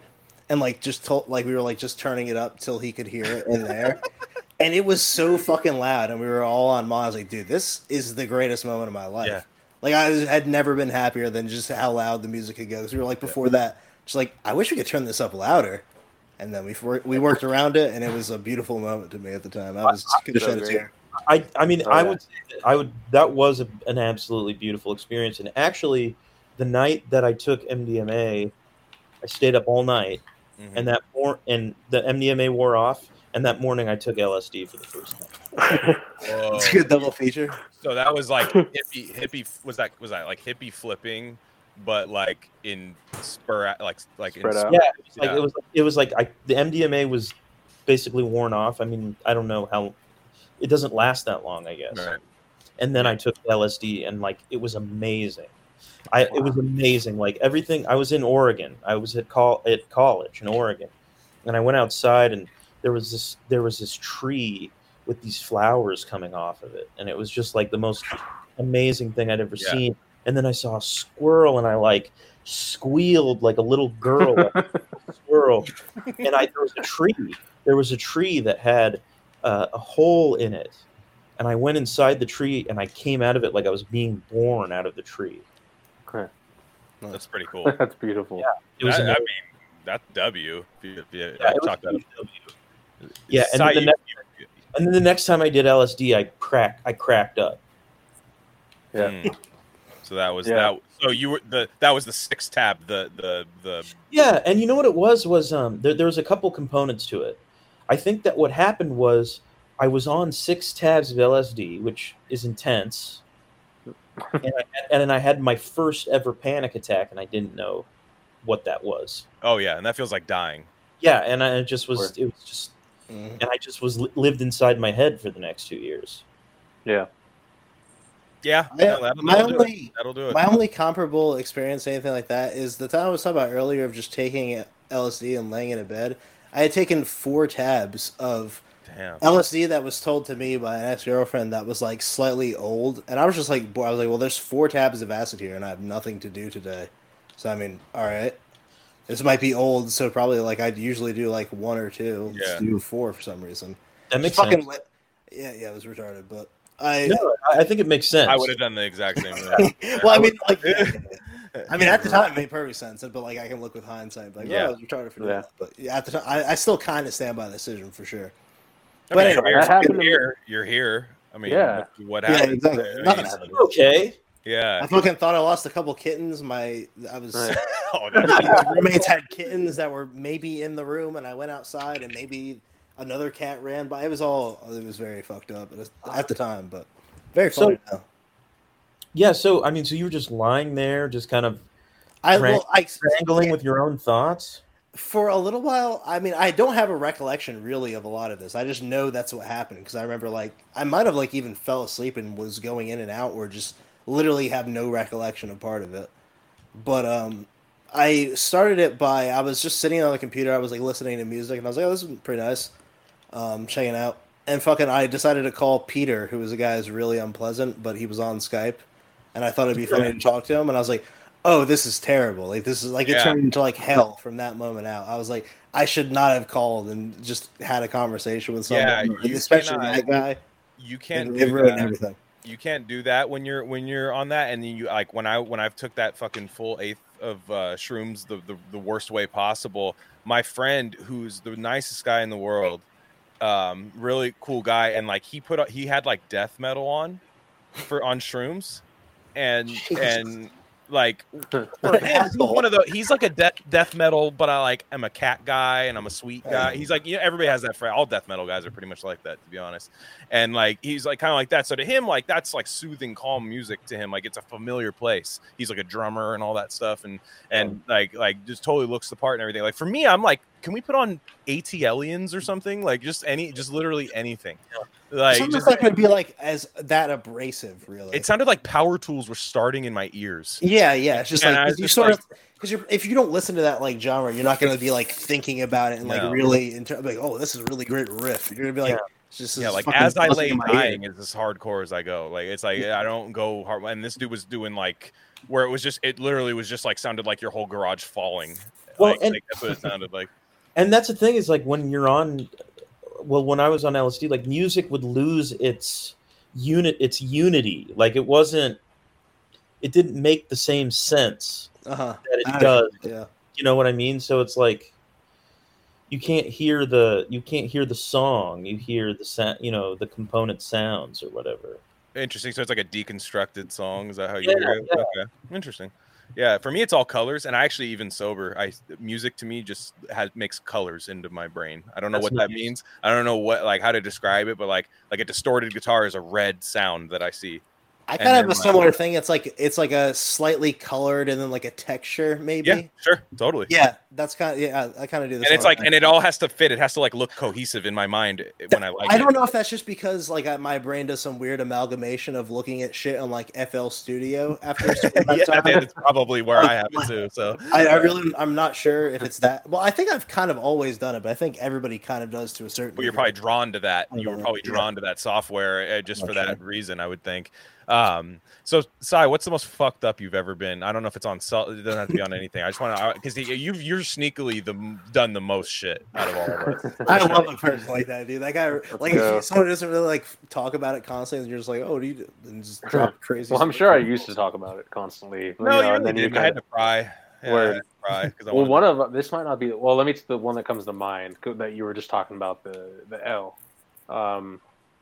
S3: and like just told like we were like just turning it up till he could hear it in there. <laughs> And it was so fucking loud, and we were all on. Mom. I was like, "Dude, this is the greatest moment of my life."
S1: Yeah.
S3: Like I had never been happier than just how loud the music could go. Because we were like before that, just like I wish we could turn this up louder. And then we we worked around it, and it was a beautiful moment to me at the time. I was could
S5: so
S3: shed a tear.
S2: I I mean
S5: Oh,
S2: I
S5: yeah.
S2: would I would that was a, an absolutely beautiful experience and actually the night that I took MDMA I stayed up all night
S1: Mhm.
S2: and that mor- and the MDMA wore off and that morning I took LSD for the first time. <laughs>
S3: It's a good double feature.
S1: So that was like hippie, hippie. Was that was that like hippie flipping, but like in spur, like like in
S5: Spread
S1: sp-
S5: out.
S2: Yeah, it was like
S1: Yeah.
S2: it was it was like I the MDMA was basically worn off. I mean, I don't know how it doesn't last that long, I guess.
S1: Right.
S2: and then I took LSD, and like it was amazing. I it was amazing. Like everything. I was in Oregon. I was at call at college in Oregon, and I went outside, and there was this there was this tree with these flowers coming off of it, and it was just like the most amazing thing I'd ever
S1: Yeah.
S2: seen. And then I saw a squirrel, and I like squealed like a little girl. like <laughs> a squirrel, and I there was a tree. There was a tree that had uh, a hole in it, and I went inside the tree, and I came out of it like I was being born out of the tree.
S5: Okay.
S1: That's pretty cool. <laughs>
S5: That's beautiful.
S2: Yeah, It was
S1: I, I mean, that's W. If you, if you
S2: Yeah, it was
S1: chalk that up.
S2: Yeah, and then the next- And then the next time I did LSD, I crack I cracked up.
S5: Yeah.
S1: Mm. So that was
S5: Yeah.
S1: that. So you were the that was the sixth tab. The the the
S2: Yeah, and you know what it was was um there, there was a couple components to it. I think that what happened was I was on six tabs of LSD, which is intense, and I, and then I had my first ever panic attack, and I didn't know what that was.
S1: oh yeah, and that feels like dying.
S2: Yeah, and I just was
S5: Word.
S2: it was just
S3: Mhm.
S2: and I just was lived inside my head for the next two years.
S5: Yeah.
S1: Yeah,
S3: My-
S1: no, that'll,
S3: my
S1: that'll do
S3: only-
S1: That'll do it.
S3: My only comparable experience, anything like that, is the time I was talking about earlier of just taking LSD and laying in a bed. I had taken four tabs of
S1: Damn.
S3: LSD that was told to me by an ex girlfriend that was like slightly old, and I was just like, bo- I was like, well, there's four tabs of acid here, and I have nothing to do today. So I mean, all right, this might be old, so probably like I'd usually do like one or two. Let's
S1: Yeah.
S3: do four for some reason.
S2: That makes
S3: Fucking
S2: sense.
S3: lit- Yeah, yeah, it was retarded, but I.
S2: No, I I think it makes sense.
S1: I would have done the exact same. <laughs> thing.
S3: well, I mean, like, <laughs> I mean, at the time it made perfect sense, but like I can look with hindsight, like,
S1: Yeah.
S3: Oh, yeah, I was retarded for doing
S5: Yeah.
S3: that. But yeah, at the time, I, I still kind of stand by the decision for sure.
S1: I
S3: But
S1: mean,
S3: anyway,
S1: you're,
S5: that happened
S1: here. You're here. I mean,
S5: Yeah.
S1: what, what
S3: Yeah,
S1: happened?
S3: exactly.
S1: I mean,
S3: Nothing happened.
S2: okay.
S1: Yeah.
S3: I fucking thought I lost a couple kittens. My I was
S5: Right. <laughs>
S1: oh,
S3: my roommates had kittens that were maybe in the room, and I went outside, and maybe another cat ran by. It was all it was very fucked up at the- time, but very
S2: So-
S3: funny now.
S2: Yeah, so I mean, so you were just lying there, just kind of
S3: I well, I
S2: strangling with your own thoughts.
S3: for a little while i mean i don't have a recollection really of a lot of this i just know that's what happened because i remember like i might have like even fell asleep and was going in and out or just literally have no recollection of part of it but um i started it by i was just sitting on the computer i was like listening to music and i was like oh this is pretty nice um checking out and fucking i decided to call peter who was a guy who's really unpleasant but he was on skype and i thought it'd be funny to talk to him and i was like oh, this is terrible. Like this is like it turned into like hell from that moment out. I was like, I should not have called and just had a conversation with someone,
S1: Yeah,
S3: especially
S1: cannot-
S3: that guy.
S1: you can't
S3: It, it ruined
S1: that.
S3: everything.
S1: you can't do that when you're when you're on that and then you like when i when i've took that fucking full eighth of uh shrooms the, the the worst way possible my friend who's the nicest guy in the world um really cool guy and like he put he had like death metal on for on shrooms and
S3: Jesus.
S1: and like
S3: What
S1: for
S3: an
S1: him, he's one of the he's like a death death metal, but I like I'm a cat guy and I'm a sweet guy. He's like you know, everybody has that friend. All death metal guys are pretty much like that, to be honest. And like he's like kind of like that. So to him, like that's like soothing, calm music to him. Like it's a familiar place. He's like a drummer and all that stuff, and and like like just totally looks the part and everything. Like for me, I'm like, can we put on ATLiens or something? Like just any, just literally anything. Like
S3: Something
S1: just,
S3: like would be like as that abrasive, really.
S1: it sounded like power tools were starting in my ears.
S3: yeah, yeah. It's just
S1: And
S3: like you
S1: just
S3: sort
S1: like-
S3: of because you're if you don't listen to that like genre, you're not going to be like thinking about it and like
S1: No.
S3: really inter- like, oh, this is a really great riff. You're going to be like,
S2: Yeah.
S3: it's just
S1: yeah, like as I lay
S3: in my ear.
S1: dying is as hardcore as I go. Like it's like I don't go hard. And this dude was doing like where it was just it literally was just like sounded like your whole garage falling.
S2: Well,
S1: like,
S2: and-
S1: like, that's what it sounded like.
S2: And that's the thing is like when you're on, well, when I was on LSD, like music would lose its unit, its unity. Like it wasn't, it didn't make the same sense
S3: Uh-huh.
S2: that it
S3: I-
S2: does.
S3: Yeah.
S2: You know what I mean? So it's like you can't hear the you can't hear the song. You hear the sound, you know, the component sounds or whatever.
S1: Interesting. So it's like a deconstructed song. Is that how you
S2: Yeah,
S1: hear it?
S2: yeah.
S1: Okay. Interesting. Yeah, for me it's all colors, and I actually even sober, I music to me just has makes colors into my brain. I don't know
S2: That's
S1: what that means. I don't know what like how to describe it, but like like a distorted guitar is a red sound that I see.
S3: I kind of have a
S1: like-
S3: similar thing. It's like it's like a slightly colored and then like a texture, maybe.
S1: Yeah, sure, totally.
S3: Yeah, that's kind of yeah. I kind of do this.
S1: and it's like, and it all has to fit. It has to like look cohesive in my mind when I like
S3: I don't know if that's just because like I, my brain does some weird amalgamation of looking at shit on like FL Studio after. a <laughs>
S1: yeah,
S3: time.
S1: that's probably where I have it <laughs> too. So
S3: I, I really, I'm not sure if it's that. Well, I think I've kind of always done it, but I think everybody kind of does to a certain.
S1: Well, you're
S3: degree.
S1: probably drawn to that. You were
S3: Yeah.
S1: probably
S3: Yeah.
S1: drawn to that software uh, just
S3: Not
S1: for that reason, I would think. Um, so, Sai, what's the most fucked up you've ever been? I don't know if it's on. so- It doesn't have to be on anything. I just want to because you've you're sneakily the done the most shit out of all of us. <laughs>
S3: I love a person like that, dude. That guy, like,
S5: go.
S3: if someone doesn't really like talk about it constantly, and you're just like, oh, do you do? and just <laughs> drop crazy.
S5: Well, I'm sure I used to talk about it constantly.
S1: No,
S5: know,
S1: you
S5: and
S1: really
S5: then you
S1: didn't. I had
S5: kinda-
S1: to cry. Yeah, I
S5: Word.
S1: to cry
S5: Well,
S1: wanted
S5: one of this might not be. Well, let me the one that comes to mind that you were just talking about the the L. Um,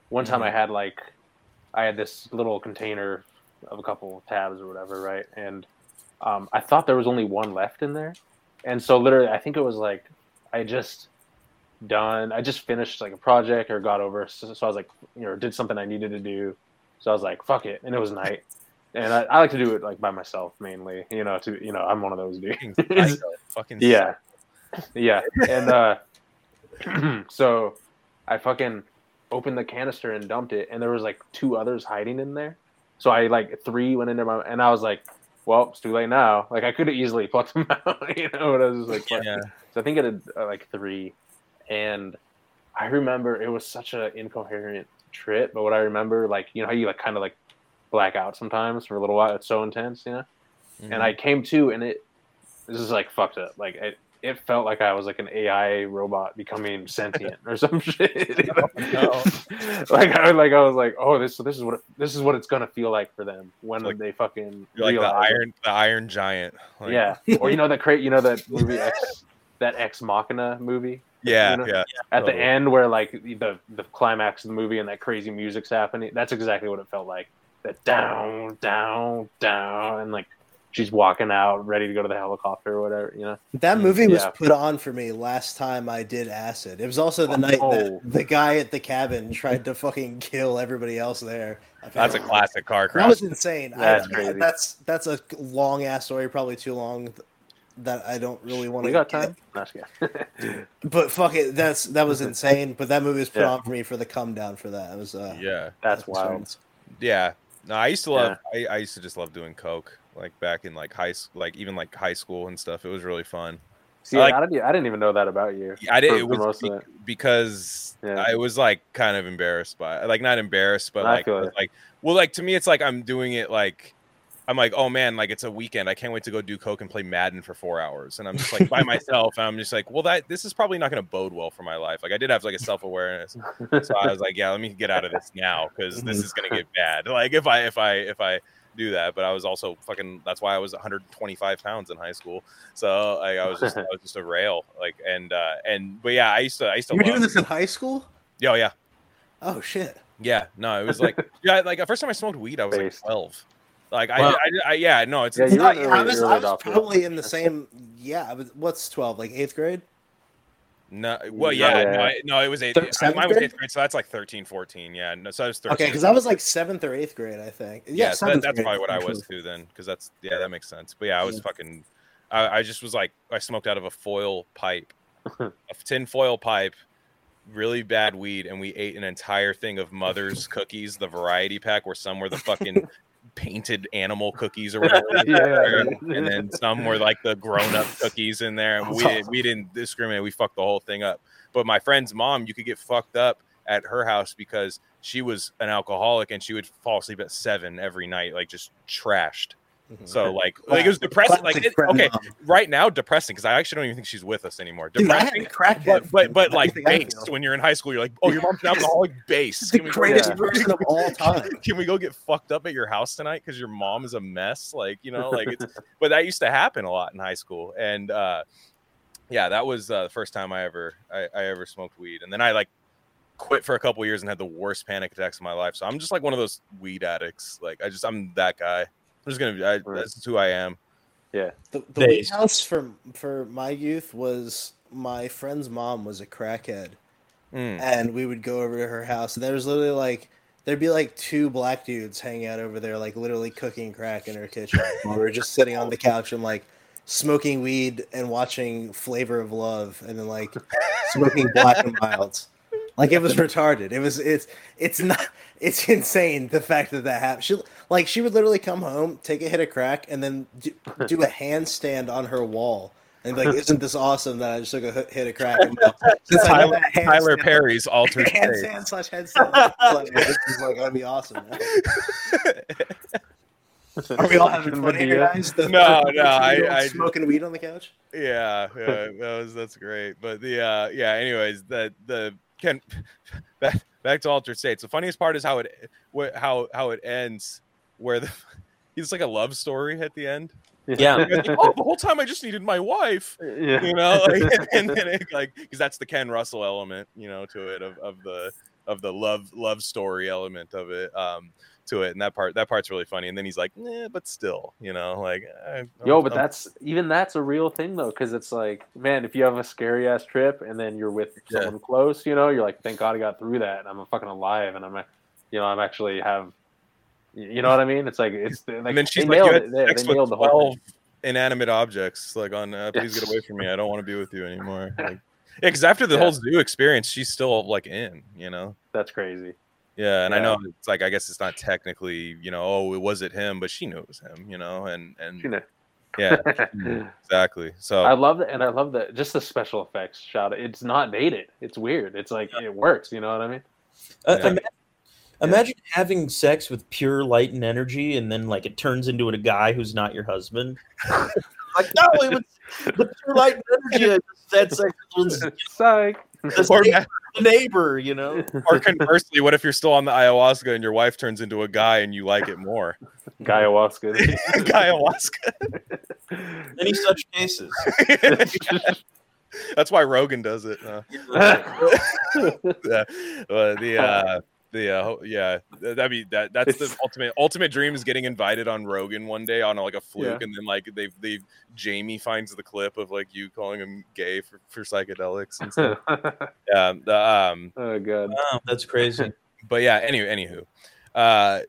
S5: one time I had like, I had this little container of a couple tabs or whatever, right? And um, I thought there was only one left in there, and so literally, I think it was like I just done. I just finished like a project or got over, so, so I was like, you know, did something I needed to do. So I was like, fuck it, and it was night. And I, I like to do it like by myself mainly, you know. To you know, I'm one of those dudes.
S1: fucking <laughs> fucking
S5: Yeah. Yeah. And uh <clears throat> so I fucking opened the canister and dumped it and there was like two others hiding in there. So I like three went into my and I was like, well, it's too late now. Like I could have easily plucked <laughs> them out, you know, but I was just like.
S1: Yeah.
S5: So I think it had uh, like three, and I remember it was such an incoherent trip. But what I remember, like you know how you like kind of like black out sometimes for a little while. It's so intense, you know.
S1: Mhm.
S5: And I came to, and it this is like fucked up. Like it, it felt like I was like an AI robot becoming sentient or some <laughs> shit. you know? <laughs>
S1: Oh, no.
S5: like I like I was like, oh, this so this is what it, this is what it's gonna feel like for them when
S1: Like-
S5: they fucking
S1: You're like the
S5: realize it.
S1: iron, the Iron Giant. Like,
S5: yeah, <laughs> or you know that crate, you know that movie X, that Ex Machina movie
S1: yeah,
S5: You know?
S1: yeah.
S5: at the
S1: Totally.
S5: end where like the the climax of the movie and that crazy music's happening. That's exactly what it felt like. That down, down, down, and like she's walking out, ready to go to the helicopter or whatever. You know,
S3: That movie was
S5: Yeah.
S3: put on for me last time I did acid. It was also the night
S5: Oh.
S3: that the guy at the cabin tried to fucking kill everybody else there.
S1: That's a classic car crash That
S3: was insane.
S5: That's
S3: I,
S5: crazy.
S3: That's that's a long ass story, probably too long. That I don't really want to.
S5: we got time. That's <laughs> good.
S3: But fuck it, that's that was insane. But that movie was put
S5: Yeah.
S3: on for me for the come down for that. It was uh,
S1: yeah,
S5: That's
S3: an
S5: wild.
S1: yeah. No, I used to love. I, I used to just love doing coke, like back in like high, s- like even like high school and stuff. It was really fun.
S5: See,
S1: I like-
S5: I, didn't, I didn't even know that about you.
S1: I did. It was be-
S5: it.
S1: because
S5: Yeah.
S1: I was like kind of embarrassed by, it. like not embarrassed, but
S5: I
S1: like,
S5: feel
S1: I was
S5: it.
S1: like, well, like to me, it's like I'm doing it like. I'm like, oh man, like it's a weekend. I can't wait to go do coke and play Madden for four hours. And I'm just like by <laughs> myself. And I'm just like, well, that this is probably not going to bode well for my life. Like I did have like a self awareness, so I was like, yeah, let me get out of this now because this mm-hmm. is going to get bad. Like if I if I if I do that, but I was also fucking. That's why I was 125 pounds in high school. So like, I was just I <laughs> was just a rail. Like and uh and but yeah, I used to I used to
S3: You were
S1: love,
S3: doing this in high school?
S1: Yeah, yeah.
S3: Oh shit!
S1: Yeah, no, it was like <laughs> yeah, like the first time I smoked weed, I was like twelve. Like I,
S2: Wow.
S1: I, I, yeah, no, it's,
S5: Yeah,
S1: it's
S5: you
S3: No,
S5: were
S3: yeah,
S5: early-
S3: I was,
S5: early
S3: I was probably in the same. Yeah, I was, what's twelve? Like eighth grade?
S1: No, well, yeah,
S5: Yeah.
S1: no, I, no, it was eight.
S3: Thir-
S1: I- Mine was eighth grade, so that's like 13, 14. Yeah, no, so I was thirteen.
S3: Okay, because I was like seventh or eighth grade, I think. Yeah,
S1: yeah, so that, that's
S3: grade,
S1: probably what I was too then, because that's yeah, that makes sense. But yeah, I was
S3: Yeah.
S1: fucking, I, I just was like, I smoked out of a foil pipe, <laughs> a tin foil pipe, really bad weed, and we ate an entire thing of Mother's cookies, the variety pack, where some were the fucking <laughs> painted animal cookies or <laughs> whatever.
S5: Yeah.
S1: were, and then some were like the grown-up cookies in there, and <laughs> we we didn't discriminate. We fucked the whole thing up. But my friend's mom, you could get fucked up at her house because she was an alcoholic and she would fall asleep at seven every night, like just trashed.
S3: Mhm.
S1: So like, like it was depressing. Like it- okay,
S3: mom.
S1: right now depressing because I actually don't even think she's with us anymore.
S3: Dude, I had
S1: Depressing,
S3: a crackhead.
S1: but but but like
S3: Everything
S1: based when you're in high school, you're like, oh, your mom's an <laughs> alcoholic. Based.
S3: the
S1: Can we go-
S3: greatest
S5: Yeah.
S3: person of <laughs> all time.
S1: Can we go get fucked up at your house tonight because your mom is a mess? Like you know, like it's. <laughs> but that used to happen a lot in high school, and uh, yeah, that was uh, the first time I ever I, I ever smoked weed, and then I like quit for a couple years and had the worst panic attacks of my life. So I'm just like one of those weed addicts. Like I just I'm that guy. I'm just gonna. I,
S5: Right.
S1: That's who I am. Yeah.
S3: The, the
S2: They-
S3: weed house for for my youth was my friend's mom was a crackhead,
S1: Mm.
S3: and we would go over to her house. And there was literally like there'd be like two black dudes hanging out over there, like literally cooking crack in her kitchen. <laughs> while we were just sitting on the couch and like smoking weed and watching Flavor of Love, and then like <laughs> smoking Black and Milds. Like it was retarded. It was it's it's not it's insane the fact that that happened. She like she would literally come home, take a hit of crack, and then do, <laughs> do a handstand on her wall. And be like, <laughs> isn't this awesome that I just took a hit- hit of crack? And <laughs> now, since I know
S1: Tyler,
S3: that
S1: Tyler Perry's altered state.
S3: handstand slash headstand. like, this is like gonna be awesome. Are we all having fun here, guys? The-
S1: No,
S3: the-
S1: no,
S3: the
S1: I-
S3: two-year-old
S1: I-
S3: smoking weed on the couch.
S1: yeah, yeah, that was that's great. But the uh yeah, anyways, the the Ken back back to altered states. The funniest part is how it how how it ends where the <laughs> he's like a love story at the end.
S2: Yeah.
S1: Like, oh, the whole time I just needed my wife, <laughs>
S5: yeah.
S1: you know, like, <laughs> and, then it, like because that's the Ken Russell element, you know, to it of, of the of the love love story element of it. Um, to it, and that part that part's really funny. And then he's like, "Yeah, but still, you know, like, I,
S5: Yo, but
S1: I'm-
S5: that's even that's a real thing though, because it's like, man, if you have a scary ass trip and then you're with
S1: Yeah.
S5: someone close, you know, you're like, thank God I got through that, and I'm fucking alive, and I'm, you know, I'm actually have, you know what I mean? It's like it's like
S1: and then she's
S5: they
S1: like, you
S5: nailed
S1: had
S5: it. They,
S1: sex
S5: they
S1: with
S5: nailed the whole
S1: twelve
S5: thing.
S1: inanimate objects, like on, uh, please get away from me. I don't want to be with you anymore. <laughs> Like, yeah, because after the
S5: Yeah.
S1: whole zoo experience, she's still like in, you know.
S5: That's crazy.
S1: Yeah, and I know it's like I guess it's not technically, you know, oh, it was it him, but she knew it was him, you know, and and
S5: You know.
S1: yeah, <laughs> exactly. So
S5: I love that, and I love that. Just the special effects shot. It's not dated. It's weird. It's like it works. You know what I mean?
S2: Uh,
S1: Yeah.
S2: Ima- imagine having sex with pure light and energy, and then like it turns into a guy who's not your husband. <laughs> like no, it was the pure light and energy. I just sex was <laughs>
S5: Psych.
S2: the
S1: or,
S2: neighbor, the neighbor, you know.
S1: or conversely, what if you're still on the ayahuasca and your wife turns into a guy and you like it more?
S5: Ayahuasca. <laughs>
S1: guy ayahuasca.
S2: Any such cases.
S1: That's why Rogan does it. uh, yeah, uh, the uh, the uh, yeah, th- that'd be that. That's the ultimate ultimate dream is getting invited on Rogan one day on like a fluke,
S5: Yeah.
S1: and then like they they Jamie finds the clip of like you calling him gay for, for psychedelics and stuff. <laughs> yeah, the, um,
S5: oh god.
S2: Wow, that's crazy.
S1: but yeah. Anyway, anywho, uh,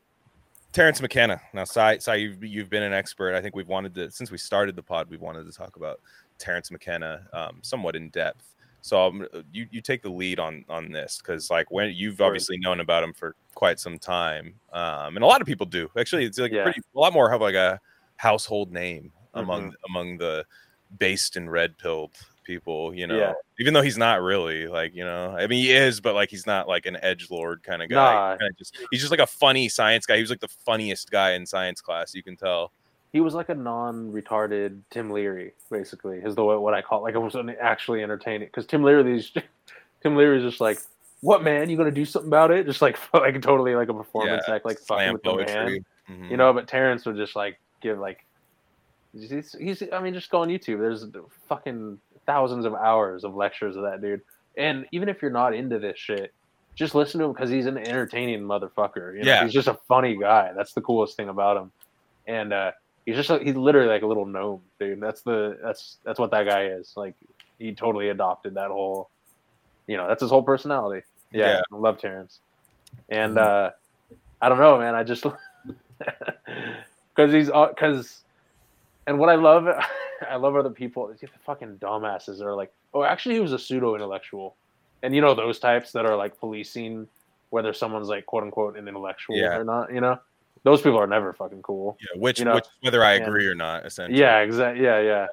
S1: Terence McKenna. Now, Sai, Sai, you've you've been an expert. I think we've wanted to since we started the pod. We've wanted to talk about Terence McKenna um, somewhat in depth. So um, you you take the lead on on this because like when you've obviously known about him for quite some time, um, and a lot of people do actually. It's like
S5: Yeah.
S1: pretty a lot more of like a household name
S5: Mm-hmm.
S1: among among the based and red pilled people. You know,
S5: Yeah.
S1: even though he's not really like you know, I mean he is, but like he's not like an edge lord kind of guy.
S5: Nah.
S1: Kinda just, he's just like a funny science guy. He was like the funniest guy in science class. You can tell.
S5: He was like a non-retarded Tim Leary, basically, is the way what I call. It. Like it was an- actually entertaining because Tim Leary, is <laughs> Tim Leary is just like, "What man? You gonna do something about it?" Just like <laughs> like totally like a performance act, like fucking with the man.
S1: poetry. Mhm.
S5: you know but terence would just like give like he's, he's i mean just go on youtube there's fucking thousands of hours of lectures of that dude and even if you're not into this shit just listen to him because he's an entertaining motherfucker you know?
S1: Yeah.
S5: he's just a funny guy that's the coolest thing about him and uh he's just like, he's literally like a little gnome dude. That's the that's that's what that guy is. Like he totally adopted that whole you know that's his whole personality. Yeah,
S1: Yeah.
S5: i love terence. And uh i don't know man. I just <laughs> because he's because and what i love <laughs> i love other people the fucking dumbasses that are like oh actually he was a pseudo intellectual and you know those types that are like policing whether someone's like quote unquote an intellectual
S1: Yeah.
S5: or not you know those people are never fucking cool
S1: Yeah, which
S5: you know,
S1: which whether I
S5: yeah.
S1: agree or not, essentially.
S5: yeah exactly yeah yeah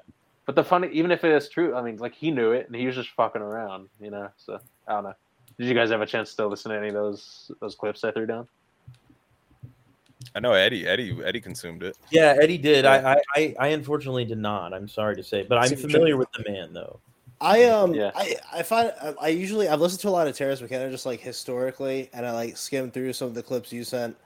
S5: but the funny even if it is true i mean like he knew it and he was just fucking around you know so i don't know did you guys have a chance to listen to any of those those clips i threw down
S1: I know Eddie. Eddie. Eddie consumed it.
S2: Yeah, Eddie did. I, I, I, I unfortunately did not. I'm sorry to say, but I'm familiar with the man, though.
S3: I um
S5: Yeah.
S3: I I find I, I usually I've listened to a lot of Terence McKenna just like historically, and I like skimmed through some of the clips you sent.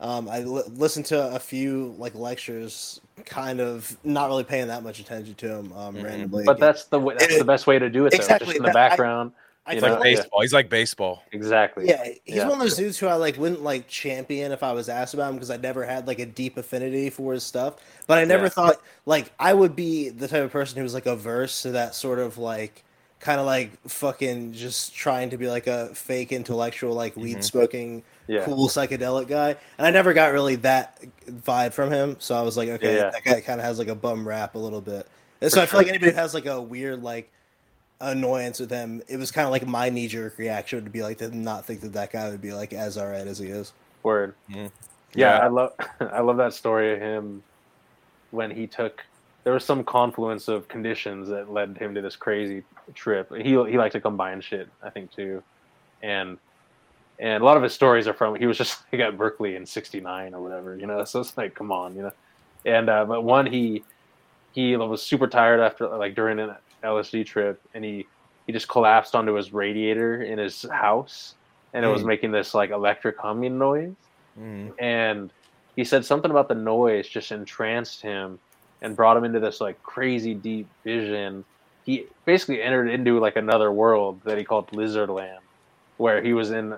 S3: Um, I listened to a few like lectures, kind of not really paying that much attention to him um,
S1: Mhm.
S3: randomly.
S5: but that's the way that's the best way to do it though,
S3: Exactly,
S5: just in the
S3: that- I-
S5: background
S3: I
S5: you
S1: He's
S3: feel
S5: know,
S1: like
S3: like-
S1: baseball. He's like baseball.
S5: exactly
S3: Yeah, he's
S5: Yeah.
S3: one of those dudes who I like wouldn't like champion if I was asked about him because I never had like a deep affinity for his stuff. But I never
S5: Yeah.
S3: thought like I would be the type of person who was like averse to that sort of like kind of like fucking just trying to be like a fake intellectual, like weed
S1: Mhm.
S3: smoking,
S5: Yeah.
S3: cool psychedelic guy. And I never got really that vibe from him. So I was like, okay,
S5: Yeah.
S3: that guy kind of has like a bum rap a little bit. And so
S5: For
S3: I feel like anybody who has like a weird like annoyance with him, it was kind of like my knee jerk reaction to be like to not think that that guy would be like as alright as he is.
S5: Word.
S1: Mhm.
S5: Yeah,
S1: Yeah.
S5: I love <laughs> I love that story of him when he took there was some confluence of conditions that led him to this crazy trip. He he liked to combine shit, I think too. And and a lot of his stories are from he was just <laughs> like at Berkeley in '69 or whatever, you know. <laughs> So it's like, come on, you know. And uh, but one he he was super tired after like during an LSD trip, and he he just collapsed onto his radiator in his house, and it was
S2: Mm.
S5: making this like electric humming noise
S1: Mhm.
S5: and he said something about the noise just entranced him and brought him into this like crazy deep vision he basically entered into like another world that he called lizard land where he was in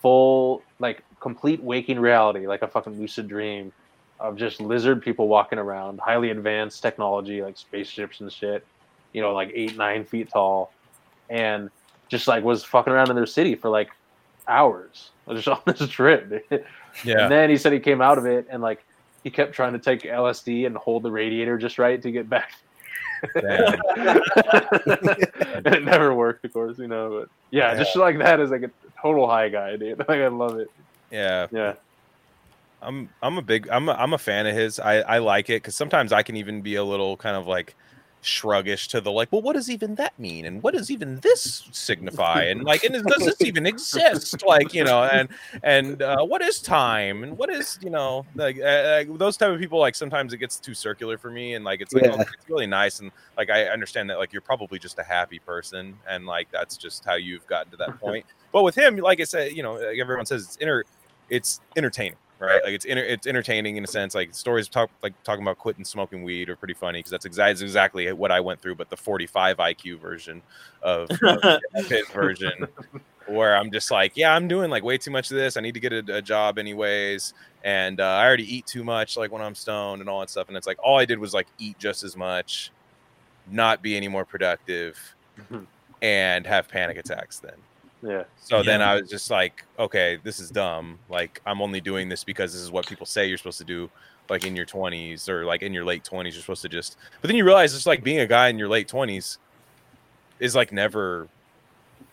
S5: full like complete waking reality like a fucking lucid dream of just lizard people walking around highly advanced technology like spaceships and shit you know like eight nine feet tall and just like was fucking around in their city for like hours <laughs> just on this trip
S1: Yeah.
S5: and then he said he came out of it and like he kept trying to take LSD and hold the radiator just right to get back. <laughs> And it never worked, of course, you know. But yeah, just like that is like a total high guy, dude. <laughs> Like I love it.
S1: Yeah.
S5: Yeah,
S1: I'm I'm a big I'm a, I'm a fan of his. I I like it because sometimes I can even be a little kind of like shruggish to the like, well, what does even that mean, and what does even this signify, and like, and does this even exist? Like, you know, and and uh, what is time, and what is you know, like uh, those type of people. Like sometimes it gets too circular for me, and like it's like
S3: Yeah.
S1: oh, it's really nice, and like I understand that like you're probably just a happy person, and like that's just how you've gotten to that <laughs> point. But with him, like I said, you know, like everyone says it's inner, it's entertaining, right? Like it's inter- it's entertaining in a sense. Like stories talk like talking about quitting smoking weed are pretty funny because that's exactly exactly what I went through, but the 45 IQ version of, <laughs> of version, where I'm just like, yeah, I'm doing like way too much of this. I need to get a, a job anyways, and uh, I already eat too much like when I'm stoned and all that stuff. And it's like all I did was like eat just as much, not be any more productive,
S5: Mhm.
S1: and have panic attacks then.
S5: Yeah,
S1: So then I was just like, okay, this is dumb. Like I'm only doing this because this is what people say you're supposed to do. Like in your 20s or like in your late 20s, you're supposed to just. But then you realize it's like being a guy in your late 20s is like never.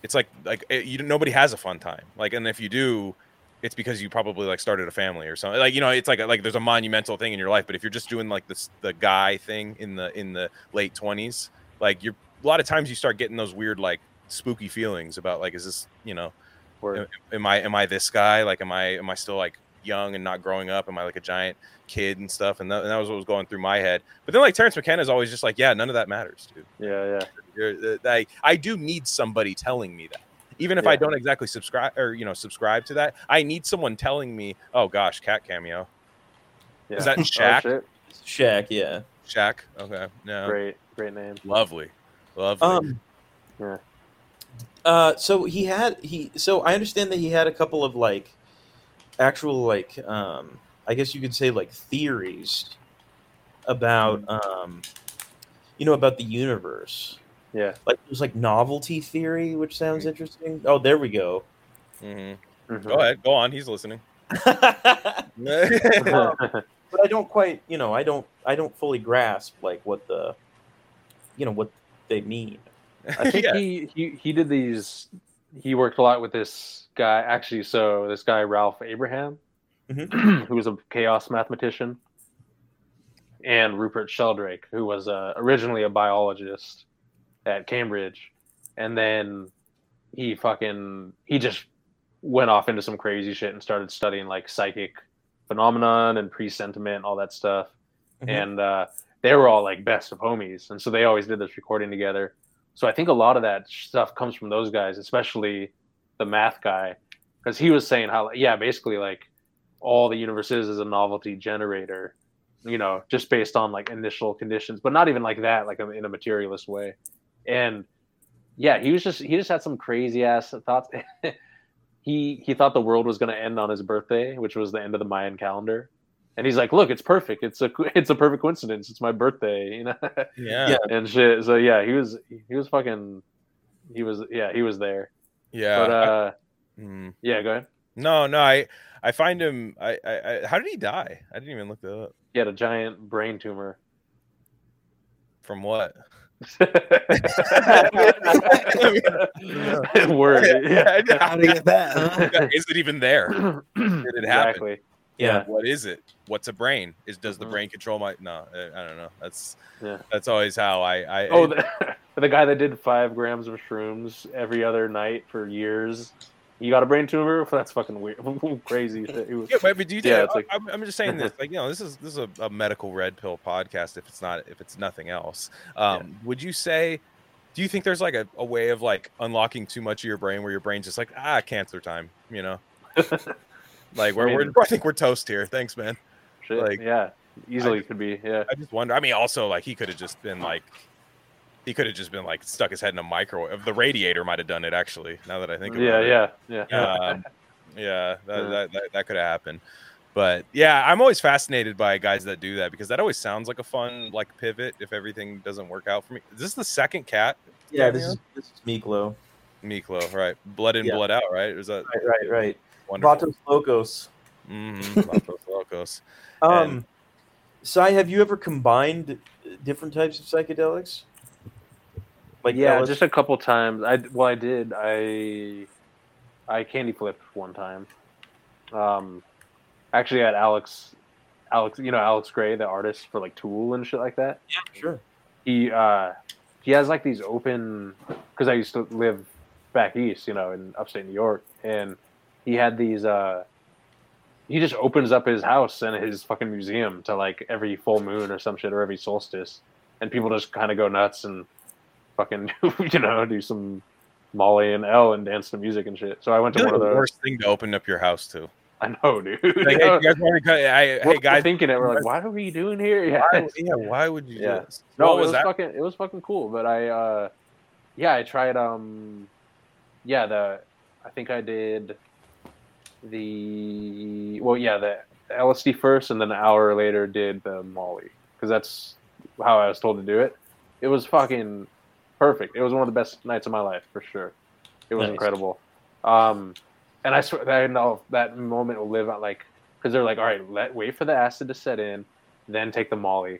S1: It's like like it, you nobody has a fun time. Like and if you do, it's because you probably like started a family or something. Like you know, it's like like there's a monumental thing in your life. But if you're just doing like this the guy thing in the in the late 20s, like you're a lot of times you start getting those weird like spooky feelings about like is this you know
S5: word.
S1: am, am I am I this guy? Like, am I am I still like young and not growing up? Am I like a giant kid and stuff? And that, and that was what was going through my head. But then like Terence McKenna is always just like, yeah, none of that matters, dude.
S5: yeah, yeah.
S1: You're, uh, I I do need somebody telling me that. Even if I don't exactly subscribe or you know subscribe to that, I need someone telling me, "Oh gosh, cat cameo."
S5: yeah.
S1: Is that <laughs>
S5: Oh,
S1: Shaq?
S5: shit.
S2: Shaq, yeah.
S1: Shaq. Okay, no,
S5: Great, great name.
S1: lovely, lovely.
S2: Um,
S5: Yeah.
S2: Uh, so he had he. So I understand that he had a couple of like actual like um, I guess you could say like theories about um, you know about the universe.
S5: Yeah.
S2: Like there's like novelty theory, which sounds interesting. Oh, there we go.
S1: hmm
S5: Mhm.
S1: Go ahead, go on. He's listening. <laughs> <laughs>
S2: but I don't quite, you know, I don't, I don't fully grasp like what the, you know, what they mean.
S5: I think <laughs>
S1: Yeah.
S5: he, he he did these. He worked a lot with this guy. Actually, so this guy Ralph Abraham, <clears throat> who was a chaos mathematician, and Rupert Sheldrake, who was uh, originally a biologist at Cambridge, and then he fucking he just went off into some crazy shit and started studying like psychic phenomenon and presentiment, all that stuff.
S2: Mhm.
S5: And uh, they were all like best of homies, and so they always did this recording together. So I think a lot of that stuff comes from those guys, especially the math guy, because he was saying how yeah, basically like all the universe is is a novelty generator, you know, just based on like initial conditions, but not even like that, like in a materialist way. And yeah, he was just he just had some crazy ass thoughts. <laughs> he he thought the world was going to end on his birthday, which was the end of the Mayan calendar. And he's like, "Look, it's perfect. It's a <laughs> it's a perfect coincidence. It's my birthday, you know."
S1: yeah.
S2: Yeah.
S5: and shit. So yeah, he was he was fucking he was yeah he was there.
S1: Yeah.
S5: But uh,
S1: mm.
S5: yeah, go ahead.
S1: No, no, I I find him. I, I, I how did he die? I didn't even look that up.
S5: He had a giant brain tumor.
S1: From what? <laughs> <laughs>
S5: Word. Yeah.
S3: How to get that? Huh?
S1: Is it even there? <clears throat> Did it happen?
S5: exactly.
S2: Yeah.
S1: What is it? What's a brain? Is does the
S5: Mhm.
S1: brain control my? No, I don't know. That's
S5: Yeah.
S1: that's always how I. I
S5: Oh, the, <laughs> the guy that did five grams of shrooms every other night for years. You got a brain tumor? <laughs> That's fucking weird. <laughs> Crazy. shit. Was-
S1: Yeah, but, do you?
S5: Yeah, like-
S1: I'm, I'm just saying this. Like, you know, this is this is a, a medical red pill podcast. If it's not, if it's nothing else, um, would you say? Do you think there's like a, a way of like unlocking too much of your brain where your brain's just like ah cancer time? You know, like we're,
S5: mean-
S1: we're <laughs> I think we're toast here. Thanks, man.
S5: Shit.
S1: Like-
S5: yeah. Easily could be. Yeah.
S1: I just wonder. I mean, also like he could have just been like. He could have just been like stuck his head in a microwave. The radiator might have done it actually. Now that I think about
S5: Yeah.
S1: it.
S5: Yeah. Yeah.
S1: um, yeah, that,
S5: Yeah.
S1: That, that, that could have happened. But yeah, I'm always fascinated by guys that do that because that always sounds like a fun like pivot if everything doesn't work out for me. Is this the second cat,
S2: Yeah, this is this is Miklo.
S1: Miklo? Right, blood in,
S2: Yeah.
S1: blood out. Right? Is that
S2: Right, right, right.
S1: Wonderful?
S2: Vatos Locos.
S1: Mm-hmm. <laughs> Vatos Locos.
S2: Um, Sai, have you ever combined different types of psychedelics? Like
S5: yeah,
S2: LSD?
S5: just a couple times. I well, I did. I I candy flipped one time. Um, actually, at Alex, Alex, you know Alex Grey, the artist for like Tool and shit like that.
S2: yeah, sure.
S5: He uh, he has like these open because I used to live back east, you know, in upstate New York, and he had these. uh He just opens up his house and his fucking museum to like every full moon or some shit or every solstice, and people just kind of go nuts and fucking <laughs> you know do some Molly and L and dance to music and shit. So I went to one of
S1: the
S5: those.
S1: worst thing to open up your house to. <laughs>
S5: I know, dude.
S1: Like, hey, guys want to? I,
S5: We're
S1: hey guys,
S5: thinking it. We're like, what are we doing here? Yeah.
S1: why, yeah, why would you?
S5: Yeah.
S1: Do this?
S5: No,
S1: What
S5: it was
S1: that?
S5: fucking it was fucking cool. But I uh yeah, I tried um yeah, the I think I did the well yeah, the LSD first and then an hour later did the Molly because that's how I was told to do it. It was fucking perfect. It was one of the best nights of my life for sure. It was
S2: Nice.
S5: incredible. Um and I swear I know that moment will live out like because they're like, all right, let wait for the acid to set in, then take the Molly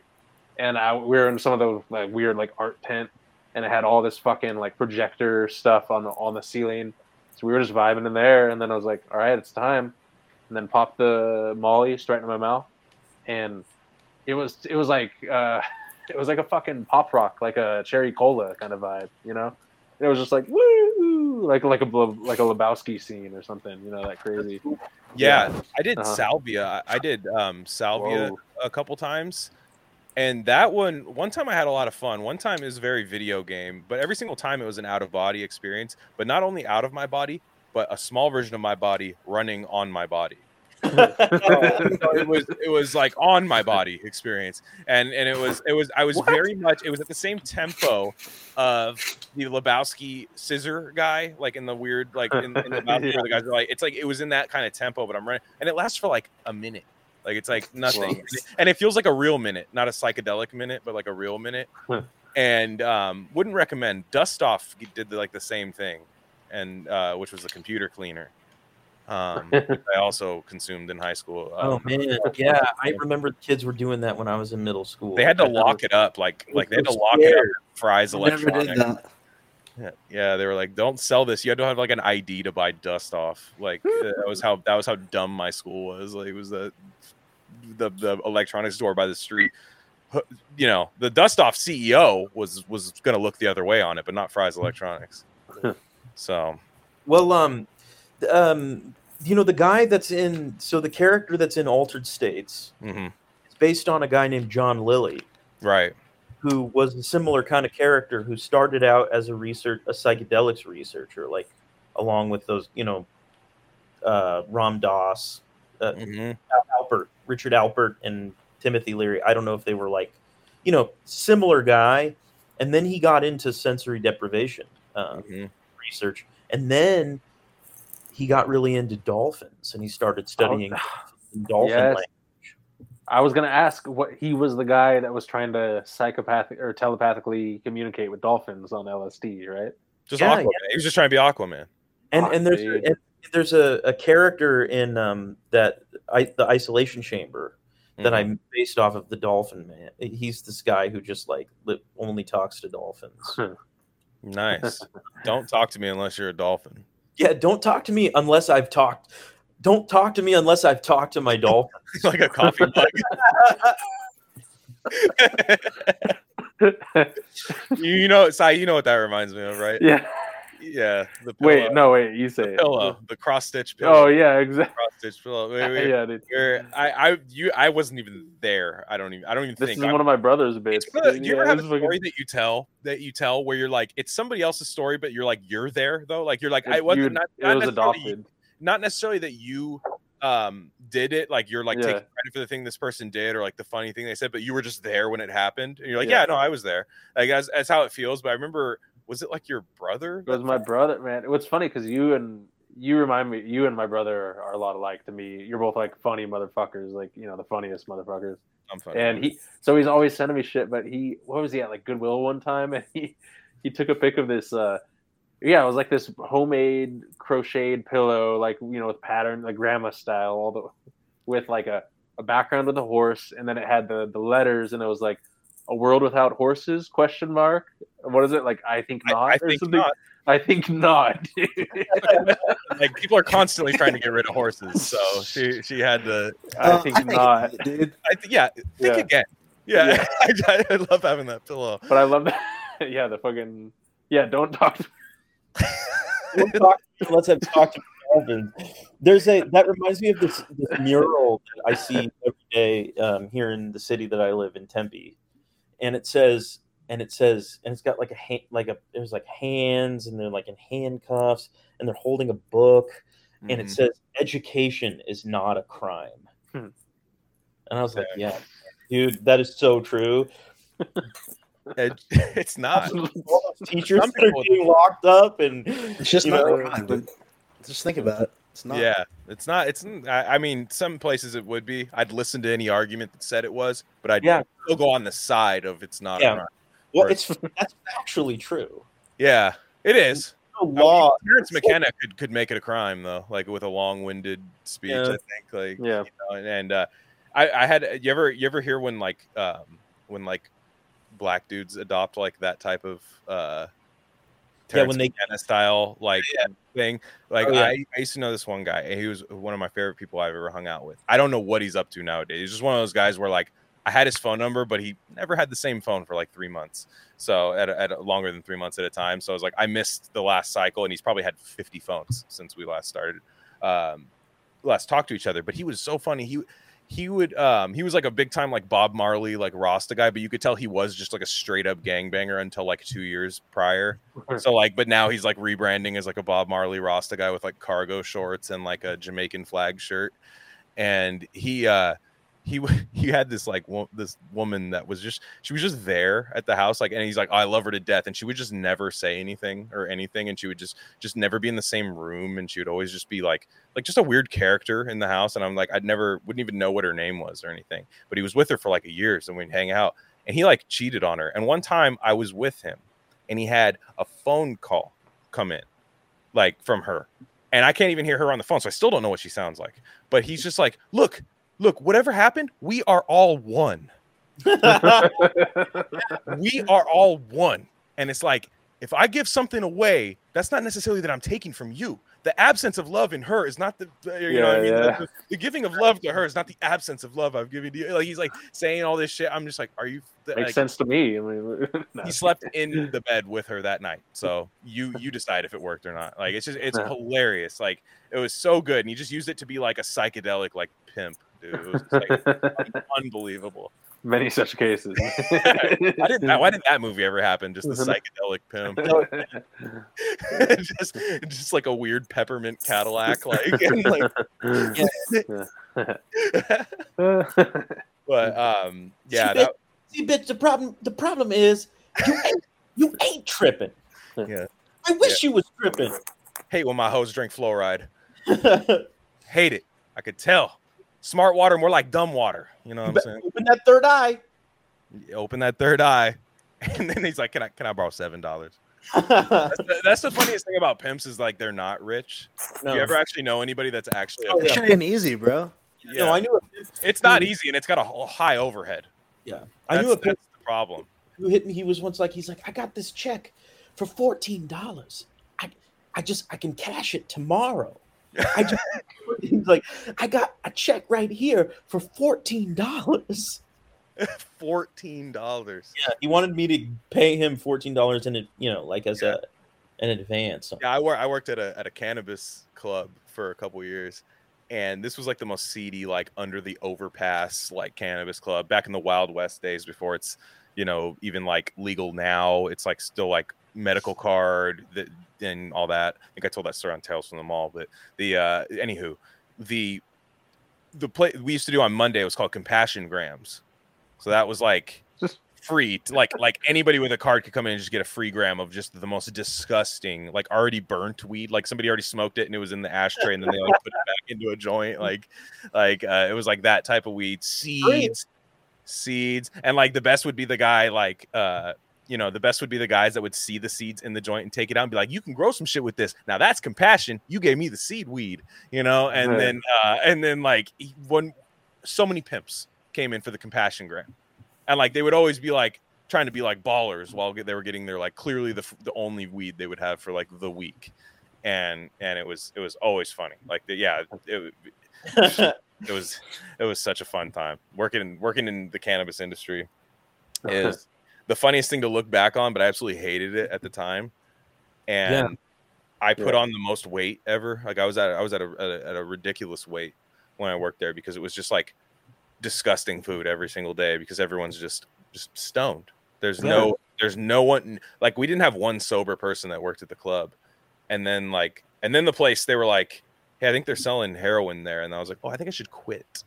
S5: and I, we were in some of those like weird like art tent, and it had all this fucking like projector stuff on the on the ceiling. So we were just vibing in there, and then I was like, "All right, it's time," and then popped the Molly straight into my mouth, and it was it was like uh, <laughs> it was like a fucking pop rock, like a cherry cola kind of vibe, you know. And it was just like woo, like like a like a Lebowski scene or something, you know, that crazy.
S1: Yeah, I did
S5: Uh-huh.
S1: salvia. I I did um, salvia
S5: Whoa.
S1: a couple times, and that one one time I had a lot of fun. One time it was very video game, but every single time it was an out of body experience. But not only out of my body, but a small version of my body running on my body. <laughs> So it was it was like on my body experience, and and it was it was I was
S5: What?
S1: very much it was at the same tempo of the Lebowski scissor guy, like in the weird like in, in Lebowski where the guys are like it's like it was in that kind of tempo, but I'm running and it lasts for like a minute. Like it's like nothing,
S5: Whoa.
S1: and it, and it feels like a real minute, not a psychedelic minute, but like a real minute.
S5: Huh.
S1: and um, wouldn't recommend. Dust Off did the, like the same thing, and uh, which was the computer cleaner, um, which <laughs> I also consumed in high school.
S2: Oh
S1: Um,
S2: man, yeah, I remember the kids were doing that when I was in middle school.
S1: they had to
S2: I remember-
S1: lock it up, like like they had to
S2: so
S1: lock it up. Fry's
S3: I
S1: Electronics. Yeah, yeah, they were like, "Don't sell this. You had to have like an ID to buy Dust Off." Like <laughs> that was how that was how dumb my school was. Like it was the the the electronics store by the street. You know, the Dust Off CEO was was gonna look the other way on it, but not Fry's Electronics. so
S2: Well, um, um, you know the guy that's in so the character that's in Altered States
S1: mhm,
S2: is based on a guy named John Lilly,
S1: right,
S2: who was a similar kind of character who started out as a research a psychedelics researcher, like along with those you know uh, Ram Dass, uh,
S1: mhm,
S2: Alpert, Richard Alpert, and Timothy Leary. I don't know if they were like, you know, similar guy, and then he got into sensory deprivation uh,
S1: mhm.
S2: research, and then he got really into dolphins, and he started studying dolphin
S5: Yes.
S2: language.
S5: I was gonna ask what he was the guy that was trying to psychopathic or telepathically communicate with dolphins on LSD, right?
S1: Just
S2: Yeah,
S1: Aquaman. He was just trying to be Aquaman.
S2: and
S5: Fuck,
S2: and there's and there's a, a character in um that I, the isolation chamber that
S1: Mhm.
S2: I based off of the Dolphin Man. He's this guy who just like li- only talks to dolphins.
S1: nice. <laughs> Don't talk to me unless you're a dolphin.
S2: yeah, don't talk to me unless I've talked. Don't talk to me unless I've talked to my <laughs> dolphin.
S1: like a coffee mug. <laughs> you, you know, Sai, you know what that reminds me of, right?
S5: yeah.
S1: Yeah. The pillow,
S5: Wait, no, wait. You say
S1: the pillow, the cross stitch pillow.
S5: Oh yeah, exactly.
S1: cross stitch pillow. Wait, wait,
S5: Yeah, dude.
S1: I, I, you, I wasn't even there. I don't even, I don't even
S5: This
S1: think.
S5: is
S1: I-
S5: one of my brother's bits.
S1: It's the-
S5: dude.
S1: do you
S5: Yeah,
S1: ever have a
S5: this is fucking-
S1: story that you tell that you tell where you're like it's somebody else's story, but you're like you're there though? Like you're like I wasn't
S5: you-
S1: not,
S5: it was adopted.
S1: not necessarily that you um did it like you're like
S5: Yeah.
S1: taking credit for the thing this person did or like the funny thing they said but you were just there when it happened and you're like
S5: Yeah.
S1: yeah, no i was there like that's, that's how it feels but i remember was it like your brother
S5: It was my brother, man. What's funny because you and you remind me, you and my brother are, are a lot alike to me. You're both like funny motherfuckers, like you know the funniest motherfuckers.
S1: I'm funny.
S5: And he, so he's always sending me shit. But he, what was he at like Goodwill one time, <laughs> and he he took a pic of this. uh Yeah, it was like this homemade crocheted pillow, like you know with pattern, like grandma style, all the with like a a background with a horse, and then it had the the letters, and it was like a world without horses question mark what is it like i think not
S1: I
S5: or
S1: think
S5: something
S1: not.
S5: i think not <laughs>
S1: like people are constantly trying to get rid of horses so she she had to
S5: i
S3: Uh,
S5: think not
S3: dude.
S1: i think yeah think
S5: Yeah.
S1: again yeah,
S5: Yeah. <laughs>
S1: I, I love having that pillow
S5: but i love that <laughs> yeah the fucking yeah don't talk to
S2: Don't talk to me unless I've talked to dolphins. There's a that reminds me of this, this mural that I see every day um, here in the city that I live in Tempe, and it says and it says and it's got like a hand like a there's like hands and they're like in handcuffs and they're holding a book and it
S1: Mhm.
S2: says education is not a crime.
S5: Hmm.
S2: And I was like, yeah, dude, that is so true. <laughs>
S1: It- <laughs> it's not
S2: teachers
S1: Some
S2: that are
S1: people-
S2: being locked up and
S3: It's just not
S2: know,
S3: a crime, dude. Just think about it. It's not.
S1: Yeah, it's not. It's. I mean, some places it would be. I'd listen to any argument that said it was, but I'd
S2: Yeah.
S1: still go on the side of it's not.
S2: Yeah.
S1: A
S2: well,
S1: Or-
S2: it's that's actually true.
S1: Yeah, it is.
S2: The
S1: I mean,
S2: law
S1: Terence McKenna could, could make it a crime though, like with a long-winded speech.
S2: Yeah.
S1: I think, like,
S5: yeah
S1: you know, and, and uh, I, I had. You ever, you ever hear when like, um, when like, black dudes adopt like that type of uh,
S2: Yeah, when they-
S1: McKenna style like thing. Like,
S2: Oh, yeah.
S1: I, I used to know this one guy, and he was one of my favorite people I've ever hung out with. I don't know what he's up to nowadays. He's just one of those guys where like. I had his phone number, but he never had the same phone for like three months. So at, a, at a, longer than three months at a time. So I was like, I missed the last cycle, and he's probably had 50 phones since we last started, um, last talked to each other. But he was so funny. He he would um he was like a big time like Bob Marley like Rasta guy, but you could tell he was just like a straight up gangbanger until like two years prior. So like, but now he's like rebranding as like a Bob Marley Rasta guy with like cargo shorts and like a Jamaican flag shirt, and he uh he <laughs> he had this like wo- this woman that was just she was just there at the house like and he's like oh, I love her to death and she would just never say anything or anything and she would just just never be in the same room and she would always just be like like just a weird character in the house and I'm like I'd never wouldn't even know what her name was or anything but he was with her for like a year so we'd hang out and he like cheated on her and one time I was with him and he had a phone call come in like from her and I can't even hear her on the phone so I still don't know what she sounds like but he's just like look look whatever happened we are all one <laughs> we are all one. And it's like, if I give something away, that's not necessarily that I'm taking from you. The absence of love in her is not the, you know, what I mean,
S5: Yeah,
S1: The- The, the giving of love to her is not the absence of love I've given to you. Like he's like saying all this shit. I'm just like, are you?
S5: makes
S1: like,
S5: sense to me i mean <laughs> no.
S1: He slept in the bed with her that night, so you you decide if it worked or not. Like it's just it's
S5: Yeah.
S1: hilarious. Like it was so good, and he just used it to be like a psychedelic like pimp, dude. It was like <laughs> unbelievable.
S5: many such cases <laughs>
S1: Why did that, why did that movie ever happen? Just the <laughs> psychedelic pimp. just just like a weird peppermint Cadillac, like, and, like but um yeah,
S2: See,
S1: that,
S2: See, bitch, the problem the problem is you ain't you ain't tripping.
S1: Yeah.
S2: I wish you was tripping.
S1: hate when my hoes drink fluoride. Hate it. I could tell. Smart water more like dumb water. You know what I'm saying?
S2: Open that third eye.
S1: You open that third eye, <laughs> and then he's like, "Can I can I borrow seven dollars?" That's the, that's the funniest thing about pimps is like they're not rich.
S2: no,
S1: Do you ever actually know anybody that's actually
S2: Oh,
S3: It
S1: pimp?
S3: should have been easy, bro.
S1: Yeah.
S2: no, I knew a,
S1: It's not easy and it's got a high overhead.
S2: yeah, I knew a
S1: That's,
S2: pimp
S1: that's the problem.
S2: who hit me. He was once like, he's like, I got this check for fourteen dollars. I, I just, I can cash it tomorrow. I just, he's <laughs> like, I got a check right here for fourteen dollars. <laughs>
S1: Fourteen dollars.
S2: Yeah, he wanted me to pay him fourteen dollars in, a, you know, like as a an advance.
S1: Yeah, I work. I worked at a at a cannabis club for a couple years, and this was like the most seedy, like under the overpass, like cannabis club back in the Wild West days before it's, you know, even like legal now. It's like still like medical card that and all that. I think I told that story on Tales from the Mall, but the uh anywho, the the play we used to do on Monday was called Compassion Grams. So that was like
S5: Just
S1: free to, like like anybody with a card could come in and just get a free gram of just the most disgusting like already burnt weed like somebody already smoked it and it was in the ashtray and then they like put it back into a joint <laughs> like like uh, it was like that type of weed seeds seeds and like the best would be the guy like uh you know the best would be the guys that would see the seeds in the joint and take it out and be like you can grow some shit with this. Now that's compassion. You gave me the seed weed you know? And
S5: Right.
S1: then uh and then like he- one so many pimps came in for the compassion grant. and like they would always be like trying to be like ballers while they were getting their like clearly the the only weed they would have for like the week. And and it was it was always funny. Like the, yeah it, <laughs> it was it was such a fun time working working in the cannabis industry. Is the funniest thing to look back on but i absolutely hated it at the time. And i put
S5: Yeah.
S1: on the most weight ever. Like i was at i was at a, at a at a ridiculous weight when i worked there because it was just like disgusting food every single day because everyone's just just stoned. There's
S2: Yeah.
S1: no there's no one like we didn't have one sober person that worked at the club. And then like and then the place they were like hey i think they're selling heroin there. And i was like oh i think i should quit.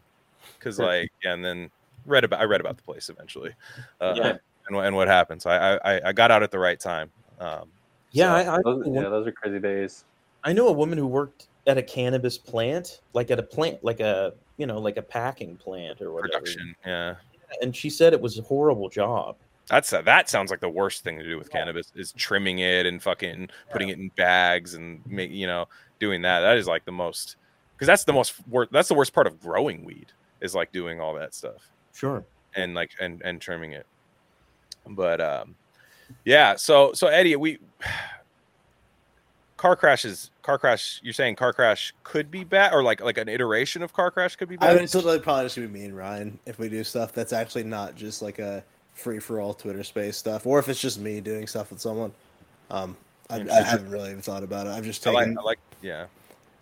S1: Because like yeah, and then read about i read about the place eventually. Uh,
S2: Yeah.
S1: And, what- and what happened so I, I i got out at the right time um
S2: yeah,
S1: so-
S2: I, I,
S5: those, yeah, those are crazy days.
S2: I know a woman who worked at a cannabis plant, like at a plant, like a you know, like a packing plant or whatever.
S1: production yeah
S2: And she said it was a horrible job.
S1: that's that sounds like the worst thing to do with cannabis is trimming it and fucking putting it in bags and make you know doing that that is like the most because that's the most wor- that's the worst part of growing weed is like doing all that stuff
S2: Sure.
S1: and like and and trimming it but um yeah so so eddie we car crashes car crash you're saying car crash could be bad or like like an iteration of car crash could be bad I
S3: mean, it's literally probably just gonna be me and Ryan if we do stuff that's actually not just like a free for all Twitter space stuff, or if it's just me doing stuff with someone. Um, I, I haven't really even thought about it. I've just
S1: I
S3: taken
S1: like, I like yeah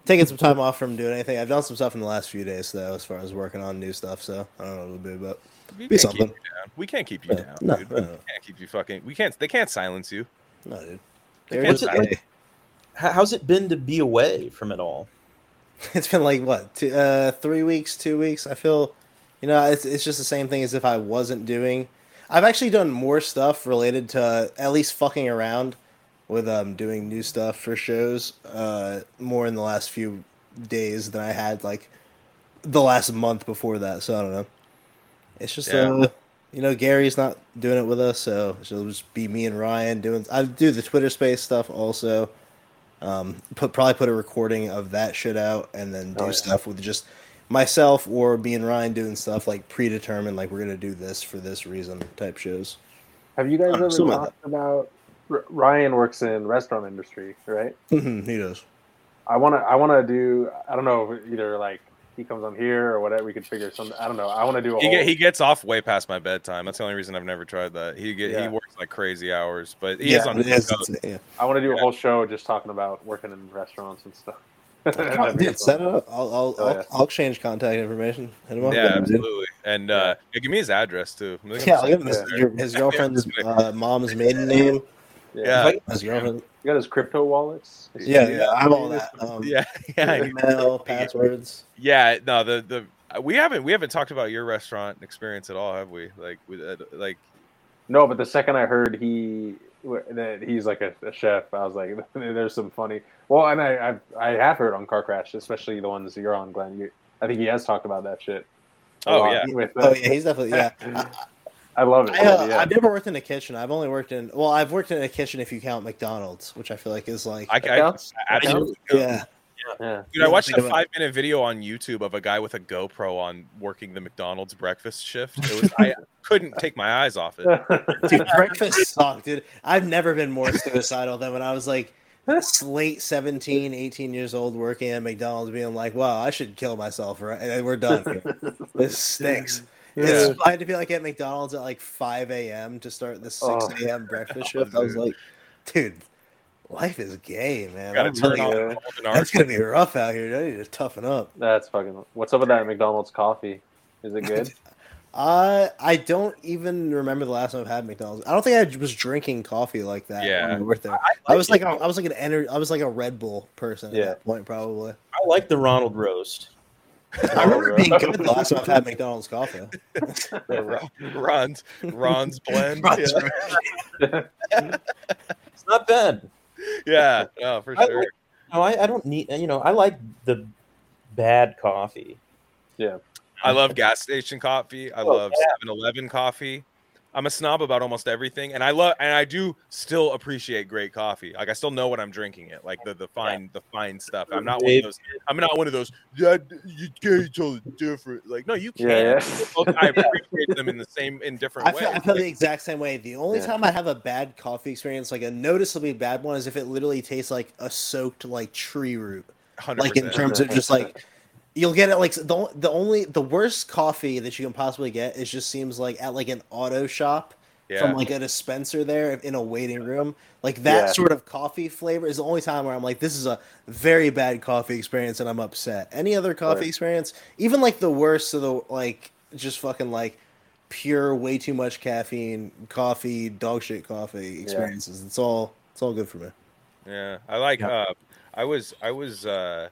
S3: taken some time off from doing anything. I've done some stuff in the last few days though, as far as working on new stuff. So I don't know what it'll be, but
S1: we
S3: Be
S1: can't keep
S3: something.
S1: you down we can't keep you
S3: Yeah,
S1: down
S3: no,
S1: dude.
S3: no,
S1: we can't keep you fucking we can't they can't silence you
S3: no, dude.
S1: They can't
S3: is
S2: What's it like- how's it been to be away from it all? <laughs>
S3: It's been like what, two, uh, three weeks, two weeks. I feel, you know, it's it's just the same thing as if I wasn't doing. I've actually done more stuff related to at least fucking around with um doing new stuff for shows. Uh, more in the last few days than I had like the last month before that. So I don't know. It's just
S1: Yeah.
S3: uh, you know, Gary's not doing it with us, so it'll just be me and Ryan doing. I do the Twitter Space stuff also. Um, put probably put a recording of that shit out, and then do
S5: Oh, yeah.
S3: stuff with just myself or me and Ryan doing stuff like predetermined, like we're gonna do this for this reason type shows.
S5: Have you guys ever
S3: something like
S5: talked about? R- Ryan works in restaurant industry, right?
S3: he does.
S5: I want to. I want to do. I don't know. Either like he comes on here or whatever. We could figure something. I don't know. I want to do a
S1: he,
S5: whole.
S1: get, he gets off way past my bedtime that's the only reason i've never tried that he get he works like crazy hours but he is on
S3: it
S1: the
S3: is, yeah.
S5: I want to do a whole show just talking about working in restaurants and stuff. <laughs> That'd
S3: Dude, set it up. I'll I'll,
S5: Oh,
S3: I'll,
S5: yeah.
S3: I'll exchange contact information. Hit him up.
S1: yeah
S3: dude.
S1: absolutely and uh yeah, give me his address too I'm
S3: Yeah, I'll give him his, your, his <laughs> girlfriend's uh, mom's maiden name.
S1: Yeah.
S3: His girlfriend.
S5: You got his crypto wallets.
S3: Yeah, yeah, I have all that. Um,
S1: yeah yeah
S3: Email, <laughs> passwords.
S1: yeah no the the we haven't we haven't talked about your restaurant experience at all have we like with uh, like
S5: No, but the second I heard he that he's like a, a chef, I was like, <laughs> "There's some funny." Well, and I I've, I have heard on Car Crash, especially the ones you're on, Glenn. You, I think he has talked about that shit.
S1: oh yeah
S5: with,
S3: Oh
S5: uh,
S3: yeah, he's definitely yeah. <laughs> I,
S5: I love it.
S3: I, uh,
S5: yeah.
S3: I've never worked in a kitchen. I've only worked in well, I've worked in a kitchen if you count McDonald's, which I feel like is like
S1: I,
S5: That
S1: I,
S5: counts?
S1: I absolutely.
S3: yeah.
S5: yeah.
S1: Dude, I watched a five minute video on YouTube of a guy with a GoPro on working the McDonald's breakfast shift. It was I <laughs> couldn't take my eyes off it. <laughs>
S3: Dude, breakfast sucked, dude. I've never been more suicidal than when I was like late 17, 18 years old working at McDonald's being like, wow, I should kill myself, right? And we're done. here. <laughs> This stinks. It's, I had to be like at McDonald's at like 5 a.m. to start the 6
S5: Oh.
S3: a.m. breakfast <laughs> shift. I was like, dude, life is gay, man.
S1: Gotta
S3: I'm
S1: turn
S3: really-
S1: off
S5: Yeah.
S3: That's gonna be rough out here. I need to toughen up.
S5: That's fucking. What's up with that McDonald's coffee? Is it good? <laughs>
S3: Uh, I don't even remember the last time I've had McDonald's. I don't think I was drinking coffee like that.
S1: Yeah.
S3: when we worked there. I was like, a, I was like an energy. I was like a Red Bull person
S5: Yeah.
S3: at that point, probably.
S2: I like the Ronald roast. <laughs>
S3: I remember being good the last time I've had McDonald's coffee. <laughs>
S1: Ron's Ron's blend.
S3: Ron's
S1: yeah. <laughs>
S2: It's not bad.
S1: yeah, no, for
S2: I
S1: sure.
S2: like- No, I, I don't need. You know, I like the bad coffee. Yeah.
S1: I love gas station coffee. I
S2: Oh,
S1: love 7-Eleven coffee. I'm a snob about almost everything, and I love and I do still appreciate great coffee. Like I still know when I'm drinking it, like the the fine the fine stuff. I'm not one of those. I'm not one of those. Yeah, you can't tell it different. Like no, you can't.
S5: Yeah, yeah.
S1: I appreciate them in the same in different
S3: I
S1: ways.
S3: feel, I feel the exact same way. The only
S5: Yeah.
S3: time I have a bad coffee experience, like a noticeably bad one, is if it literally tastes like a soaked like tree root.
S1: 100%.
S3: Like in terms of just like you'll get it like the the only the worst coffee that you can possibly get is just seems like at like an auto shop
S1: yeah.
S3: from like a dispenser there in a waiting room. Like that
S5: Yeah.
S3: sort of coffee flavor is the only time where I'm like, this is a very bad coffee experience and I'm upset. Any other coffee
S5: Right.
S3: experience, even like the worst of the like just fucking like pure way too much caffeine coffee, dog shit coffee experiences. It's all it's all good for me.
S1: Yeah, I like.
S2: Yeah.
S1: Uh, I was, I was, uh,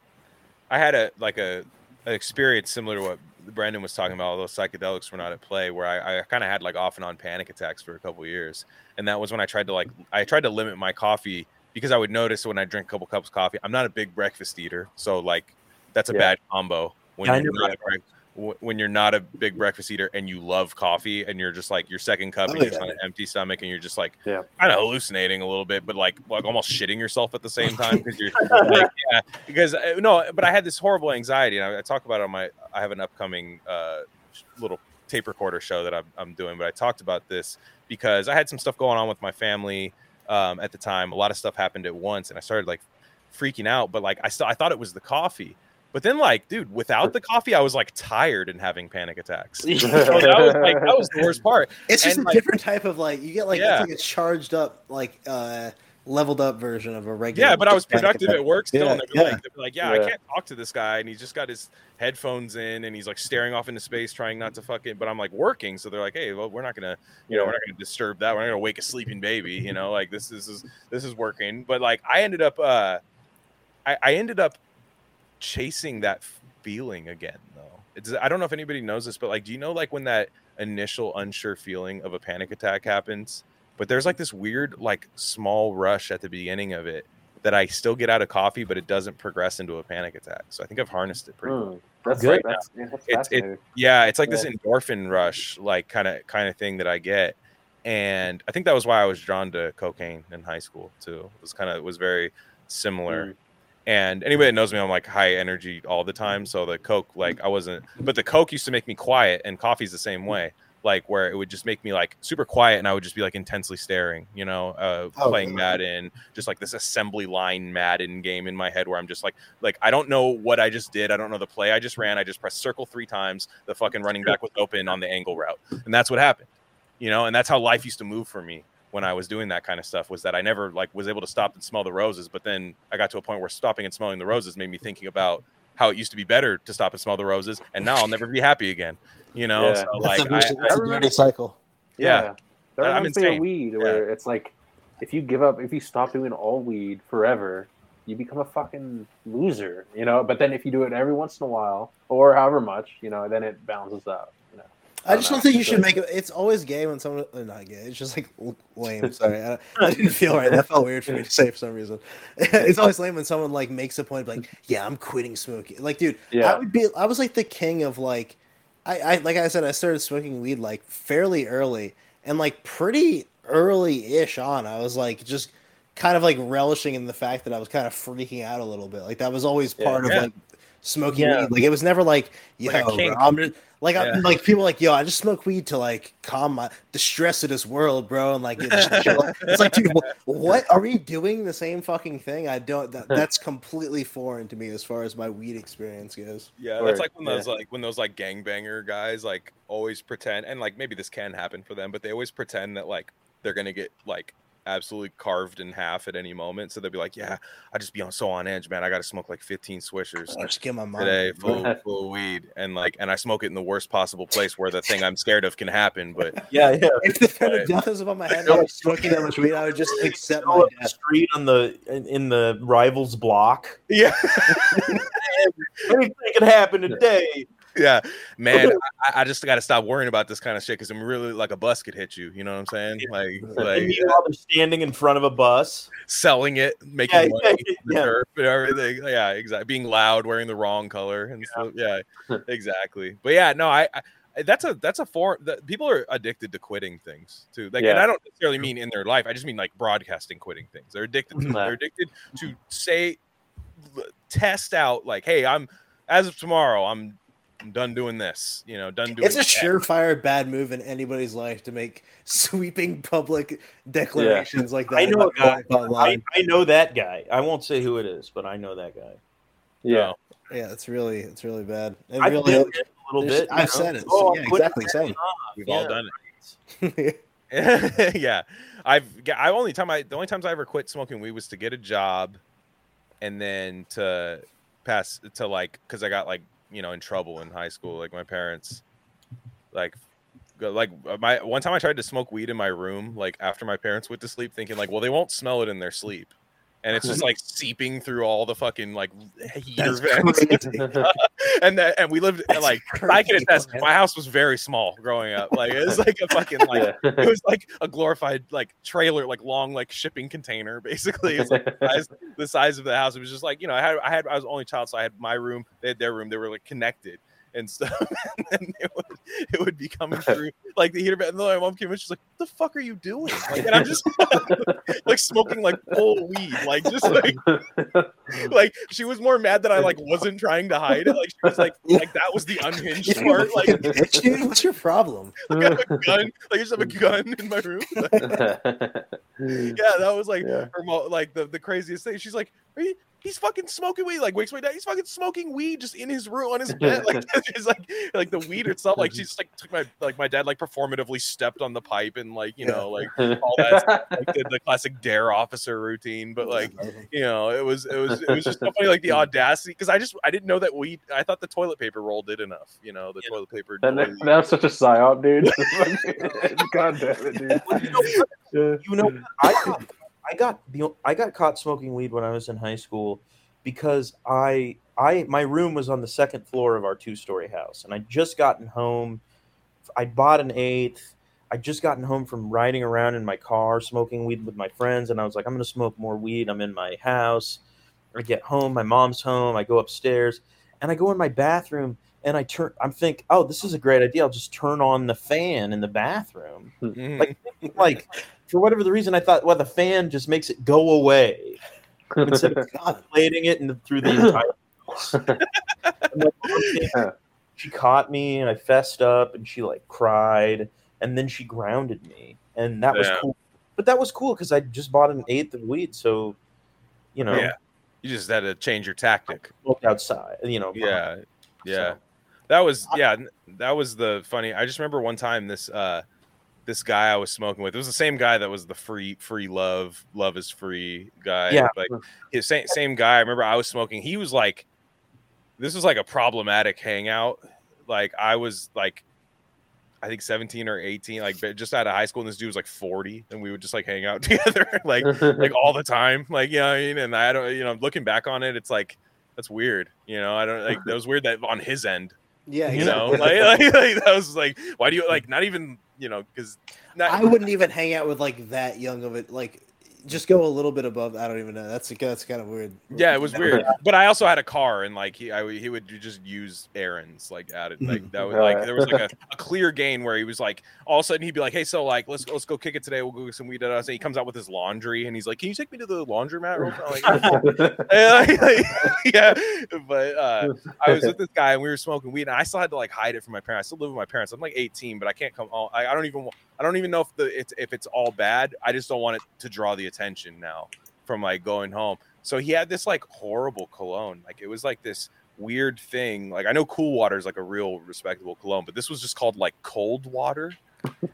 S1: I had a like a an experience similar to what Brandon was talking about. Although psychedelics were not at play, where I, I kind of had like off and on panic attacks for a couple years, and that was when I tried to like I tried to limit my coffee because I would notice when I drink a couple cups of coffee, I'm not a big breakfast eater, so like that's a
S5: Yeah.
S1: bad combo when you're not a brec- wh- when you're not a big breakfast eater and you love coffee and you're just like your second cup
S3: Oh,
S1: and you're on an empty stomach and you're just like
S5: Yeah.
S1: kind of hallucinating a little bit, but like like almost shitting yourself at the same <laughs> time because you're like, yeah, because uh, no, but I had this horrible anxiety, and I, I talk about it on my. I have an upcoming uh, little tape recorder show that I'm, I'm doing, but I talked about this because I had some stuff going on with my family um, at the time. A lot of stuff happened at once, and I started like freaking out. But like I still I thought it was the coffee. But then, like, dude, without the coffee, I was like tired and having panic attacks. <laughs> So that was like that was the worst part.
S3: It's just
S1: And,
S3: a
S1: like-
S3: different type of like you get like
S1: Yeah.
S3: it's like a charged up like uh leveled up version of a regular.
S1: Yeah, but I was productive
S3: attack.
S1: at work still.
S3: Yeah,
S1: and they'd be
S3: yeah.
S1: like, they'd be like, yeah, I can't talk to this guy, and he's just got his headphones in, and he's like staring off into space, trying not to fucking. But I'm like working, so they're like, hey, well, we're not gonna, you know, we're not gonna disturb that. We're not gonna wake a sleeping baby, you know, like this, this is this is working. But like, I ended up, uh I, I ended up chasing that feeling again, though. It's I don't know if anybody knows this, but like, do you know like when that initial unsure feeling of a panic attack happens? but there's like this weird like small rush at the beginning of it that I still get out of coffee, but it doesn't progress into a panic attack. So I think I've harnessed it pretty well.
S5: Hmm, that's
S2: Good.
S5: That's, yeah, that's
S1: It's- it- Yeah, it's like this endorphin rush, like kind of kind of thing that I get, and I think that was why I was drawn to cocaine in high school too. It was kind of it was very similar.
S5: Mm.
S1: And anybody that knows me, I'm like high energy all the time. So the coke, like I wasn't, but the coke used to make me quiet, and coffee's the same way. Like where it would just make me like super quiet, and I would just be like intensely staring, you know, uh,
S3: Oh,
S1: playing
S3: yeah.
S1: Madden, just like this assembly line Madden game in my head where I'm just like, like I don't know what I just did, I don't know the play I just ran, I just pressed circle three times, the fucking running back was open on the angle route, and that's what happened, you know, and that's how life used to move for me when I was doing that kind of stuff was that I never like was able to stop and smell the roses, but then I got to a point where stopping and smelling the roses made me thinking about how it used to be better to stop and smell the roses, and now I'll never be happy again. You know,
S5: Yeah.
S1: so
S3: That's
S1: like
S3: a, vicious-
S1: I,
S3: that's a
S5: remember-
S3: dirty cycle.
S1: Yeah.
S5: That
S1: I'm
S5: reminds me of
S1: insane.
S5: weed, where it's like if you give up, if you stop doing all weed forever, you become a fucking loser, you know. But then if you do it every once in a while, or however much, you know, then it balances out. You.
S3: I just
S5: don't
S3: don't
S5: know.
S3: think you should make it. It's always gay when someone, uh, not gay. It's just like lame. <laughs> Sorry, I, I didn't feel right. That felt weird for me to say for some reason. <laughs> It's always lame when someone like makes a point, like, "Yeah, I'm quitting smoking." Like, dude,
S5: Yeah.
S3: I would be. I was like the king of like, I, I like I said, I started smoking weed like fairly early, and like pretty early-ish on, I was like just kind of like relishing in the fact that I was kind of freaking out a little bit. Like that was always
S2: Yeah.
S3: part of like smoking
S2: Yeah.
S3: weed. Like it was never like, yo,
S1: Like
S3: bro. I'm just, like
S1: Yeah.
S3: I'm like people are like, yo, I just smoke weed to like calm my the stress of this world, bro. And like it's, it's like, dude, <laughs> what are we doing the same fucking thing? I don't. That, <laughs> that's completely foreign to me as far as my weed experience goes.
S1: Yeah,
S5: Or-
S1: that's like when
S5: yeah.
S1: those like when those like gangbanger guys like always pretend and like maybe this can happen for them, but they always pretend that like they're gonna get like absolutely carved in half at any moment. So they'll be like, "Yeah, I just be on so on edge, man. I got to smoke like 15 swishers
S3: I just get my mind.
S1: today, full full of weed, and like, and I smoke it in the worst possible place where the thing I'm scared of can happen." But <laughs>
S2: Yeah, yeah.
S3: If the pen
S1: Right.
S3: of death was above my head, and I was smoking that much weed, I would just <laughs> accept
S2: Go
S3: my
S2: up
S3: death.
S2: street on the in, in the rivals block.
S1: yeah, <laughs>
S2: Anything can happen today.
S1: Yeah, man, <laughs> I, I just got to stop worrying about this kind of shit because I'm really like a bus could hit you. You know what I'm saying? Like,
S2: And
S1: like
S2: meanwhile, they're standing in front of a bus.
S1: selling it, making
S2: Yeah,
S1: money,
S2: yeah, yeah.
S1: turf and everything. Yeah, exactly. Being loud, wearing the wrong color, and stuff. Yeah, <laughs> exactly. But yeah, no, I, I that's a that's a form that people are addicted to quitting things too. Like, and I don't necessarily mean in their life. I just mean like broadcasting quitting things. They're addicted. To,
S5: Mhm.
S1: they're addicted to say, test out like, hey, I'm as of tomorrow, I'm. I'm done doing this, you know. Done doing.
S3: It's a
S1: that.
S3: surefire bad move in anybody's life to make <laughs> sweeping public declarations like that.
S2: I know a guy. I. I know that guy. I won't say who it is, but I know that guy.
S5: Yeah.
S3: Yeah, it's really, it's really bad. It
S2: I've
S3: really,
S2: been there a little bit.
S3: I've
S2: know?
S3: said it.
S2: Oh,
S3: yeah, exactly.
S2: that
S3: Same.
S1: We've
S2: Yeah.
S1: all done it. <laughs> <laughs> yeah, I've g- I only time I the only times I ever quit smoking weed was to get a job, and then to pass to like because I got like you know in trouble in high school. Like my parents, like like uh, my one time I tried to smoke weed in my room like after my parents went to sleep, thinking like well they won't smell it in their sleep. And it's just like seeping through all the fucking like heater vents, <laughs> and that, and we lived like I can attest. My house was very small growing up. Like it was like a fucking like
S5: yeah.
S1: it was like a glorified like trailer, like long like shipping container. <laughs> Basically, it's like the size, the size of the house. It was just like you know, I had I had I was only child, so I had my room, they had their room, they were like connected and stuff. <laughs> and then it would it would be coming <laughs> through like the heater. vent, And then my mom came in, she's like, "What the fuck are you doing?" Like, and I'm just <laughs> like smoking like full weed, like just like like she was more mad that I like wasn't trying to hide it. Like she was like like that was the unhinged part. Like
S3: dude. What's your problem?
S1: I have a gun. Like I just have a gun in my room. yeah, that was like
S5: Yeah.
S1: her mo- like the, the craziest thing. She's like, Are you, he's fucking smoking weed. Like wakes my dad. He's fucking smoking weed just in his room on his <laughs> bed. Like <laughs> it's like like the weed itself. Like she's <laughs> like took my like my dad like performatively stepped on the pipe and like you know like all that like did the classic D.A.R.E. officer routine. But like you know it was it was it was just so funny like the audacity because I just I didn't know that weed. I thought the toilet paper roll did enough. You know the
S2: Yeah.
S1: toilet paper.
S5: That, was such a psyop, dude. God damn it, dude.
S2: You know. You know, I I got the I got caught smoking weed when I was in high school because I I my room was on the second floor of our two story house, and I just gotten home. I bought an eighth. I just gotten home from riding around in my car smoking weed with my friends, and I was like, I'm gonna smoke more weed. I'm in my house. I get home, my mom's home. I go upstairs, and I go in my bathroom, and I turn. I'm think, oh, this is a great idea. I'll just turn on the fan in the bathroom
S1: Mhm.
S2: like <laughs> like for whatever the reason, I thought, well, the fan just makes it go away <laughs> instead of inflating it and through the entire house. And my mom came, she caught me, and I fessed up, and she like cried, and then she grounded me, and that was cool. But that was cool because I just bought an eighth of weed, so you know,
S1: Yeah. You just had to change your tactic.
S2: look outside, you know.
S1: Yeah, yeah.
S2: So-
S1: That was yeah. That was the funny. I just remember one time this uh this guy I was smoking with. It was the same guy that was the free free love love is free guy.
S2: Yeah.
S1: like his same same guy. I remember I was smoking. He was like, this was like a problematic hangout. Like I was like. I think 17 or 18, like just out of high school, and this dude was like 40, and we would just like hang out <laughs> together, like like all the time. Like, you know, what I mean, and I don't, you know, looking back on it, it's like that's weird. You know, I don't like that was weird that on his end,
S3: Yeah,
S1: you know, like, <laughs> like, like, that was like, why do you like not even, you know, because
S3: I wouldn't even hang out with like that young of it. Like just go a little bit above. I don't even know. That's that's kind of weird.
S1: Yeah, it was weird. But I also had a car, and like he, I, he would just use errands like at it. Like that <laughs> was like there was like a, a clear gain where he was like all of a sudden he'd be like, "Hey, so like let's let's go kick it today. We'll go get some weed." And he comes out with his laundry, and he's like, "Can you take me to the laundromat?" Real quick?" Like, <laughs> <laughs> yeah, but uh, I was with this guy, and we were smoking weed, and I still had to like hide it from my parents. I still live with my parents. I'm like 18, but I can't come. All, I, I don't even. I don't even know if the it's if it's all bad. I just don't want it to draw the attention now from like going home. So he had this like horrible cologne. Like it was like this weird thing. Like I know cool water is like a real respectable cologne, but this was just called like cold water.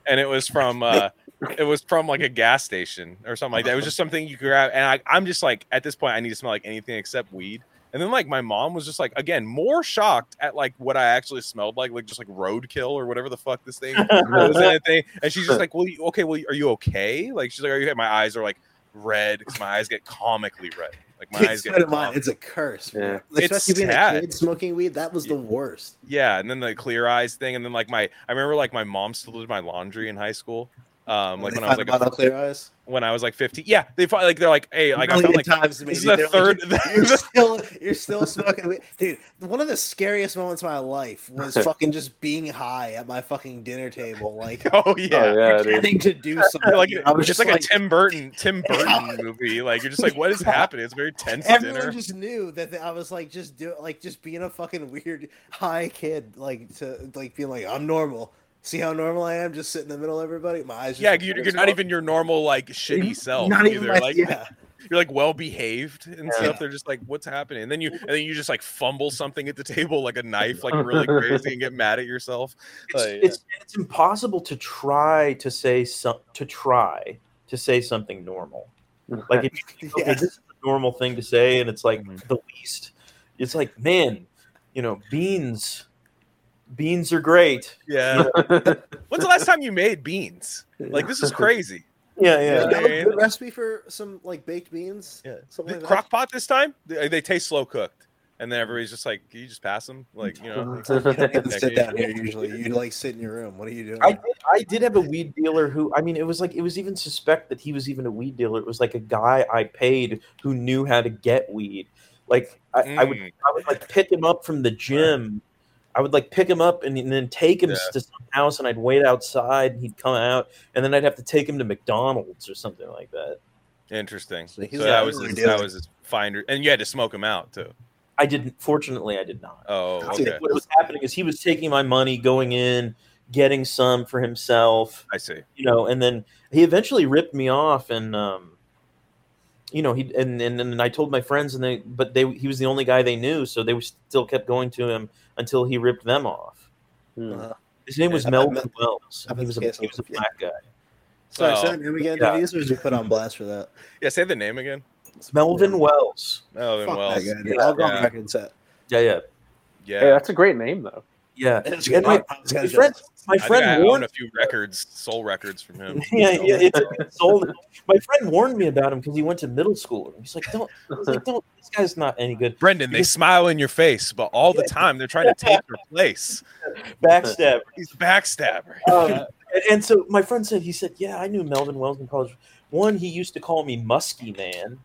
S1: and it was from uh it was from like a gas station or something like that. It was just something you could grab. And I, I'm just like at this point I need to smell like anything except weed. And then like my mom was just like again more shocked at like what I actually smelled like, like just like roadkill or whatever the fuck this thing was in <laughs> it thing. And she's just like, Well, you, okay, well, are you okay? Like she's like, Are you? My eyes are like red because my eyes get comically red. Like my eyes get
S3: mine. it's a curse. bro.
S5: Yeah.
S1: It's
S3: Especially being a
S1: sad.
S3: kid smoking weed. That was the worst.
S1: yeah, and then the clear eyes thing, and then like my I remember like my mom still did my laundry in high school. Um, like when I was like
S3: about clear eyes.
S1: when I was like 15. Yeah, they find like they're like, hey, like I
S3: Million
S1: found like
S3: times
S1: this is
S3: maybe.
S1: the
S3: They're like,
S1: third. <laughs>
S3: you're still you're <laughs> still smoking weed. dude one of the scariest moments of my life was <laughs> fucking just being high at my fucking dinner table like
S1: oh yeah.
S5: Oh, yeah,
S3: pretending to do something
S1: Like
S3: I was
S1: it's
S3: just
S1: like,
S3: like,
S1: a Tim Burton Tim Burton movie. Like you're just like, what is happening? It's very tense
S3: everyone
S1: dinner.
S3: just knew that th- I was like just do like just being a fucking weird high kid like to like being like I'm normal see how normal I am just sitting in the middle of everybody my eyes just
S1: Yeah, you're, you're not even your normal like shitty self
S3: not even my,
S1: like
S3: yeah
S1: you're like well behaved and
S5: Yeah.
S1: stuff. They're just like, what's happening? And then you and then you just like fumble something at the table like a knife, like really crazy, and get mad at yourself.
S2: It's,
S1: Like,
S2: it's it's impossible to try to say some to try to say something normal. Like if you <laughs> okay,
S3: Yeah.
S2: this is a normal thing to say, and it's like
S1: Mhm.
S2: the least. It's like, man, you know, beans, beans are great.
S1: yeah. <laughs> When's the last time you made beans? Like this is crazy.
S2: Yeah,
S3: You
S2: yeah.
S3: know a good respy for some like baked beans
S1: Yeah.
S3: something
S1: The
S3: like
S1: crock pot this time, they, they taste slow cooked. And then everybody's just like, can you just pass them? Like, you know, <laughs> like.
S3: You sit down here usually you <laughs> like sit in your room what are you doing
S2: I did, I did have a weed dealer who I mean it was like it was even suspect that he was even a weed dealer. It was like a guy I paid who knew how to get weed. Like I, I would
S1: Mm.
S2: I would like pick him up from the gym. I would like pick him up and, and then take him
S1: Yeah.
S2: to some house and I'd wait outside and he'd come out and then I'd have to take him to McDonald's or something like that.
S1: interesting.
S3: So
S1: So, that was his, that was his finder, and you had to smoke him out too.
S2: I didn't fortunately I did not.
S1: Oh,
S3: See,
S1: okay.
S2: What was happening is he was taking my money, going in, getting some for himself,
S1: I see.
S2: you know, and then he eventually ripped me off and um you know, he and, and and I told my friends and they but they he was the only guy they knew, so they still kept going to him until he ripped them off.
S5: Hmm.
S3: Uh,
S2: His name was
S3: I- I
S2: Melvin
S3: met-
S2: Wells.
S3: I
S2: He was a he was a
S3: yeah.
S2: black guy.
S3: sorry
S1: Oh.
S3: say that name again
S2: Yeah.
S3: Denise, or did put on blast for that
S1: Yeah, say the name again.
S2: It's Melvin Wells.
S1: Oh, then
S3: Fuck
S1: well,
S3: that guy,
S2: yeah,
S3: I'll go on
S1: yeah.
S3: record and say
S2: Yeah, yeah.
S1: yeah.
S5: Hey, that's a great name though.
S2: Yeah.
S3: It's
S2: And my,
S3: good. I was gonna
S2: my friend my
S1: I I
S2: warned
S1: a few records, soul records from him. <laughs>
S2: yeah, yeah, it's, it's sold. My friend warned me about him because he went to middle school. He's like, "Don't, he's like, don't. This guy's not any good."
S1: Brendan, they smile in your face, but all the time they're trying to take your place.
S2: Backstab.
S1: He's a backstabber.
S2: Um, and, and so my friend said, he said, "Yeah, I knew Melvin Wells in college. One, he used to call me Muskie Man,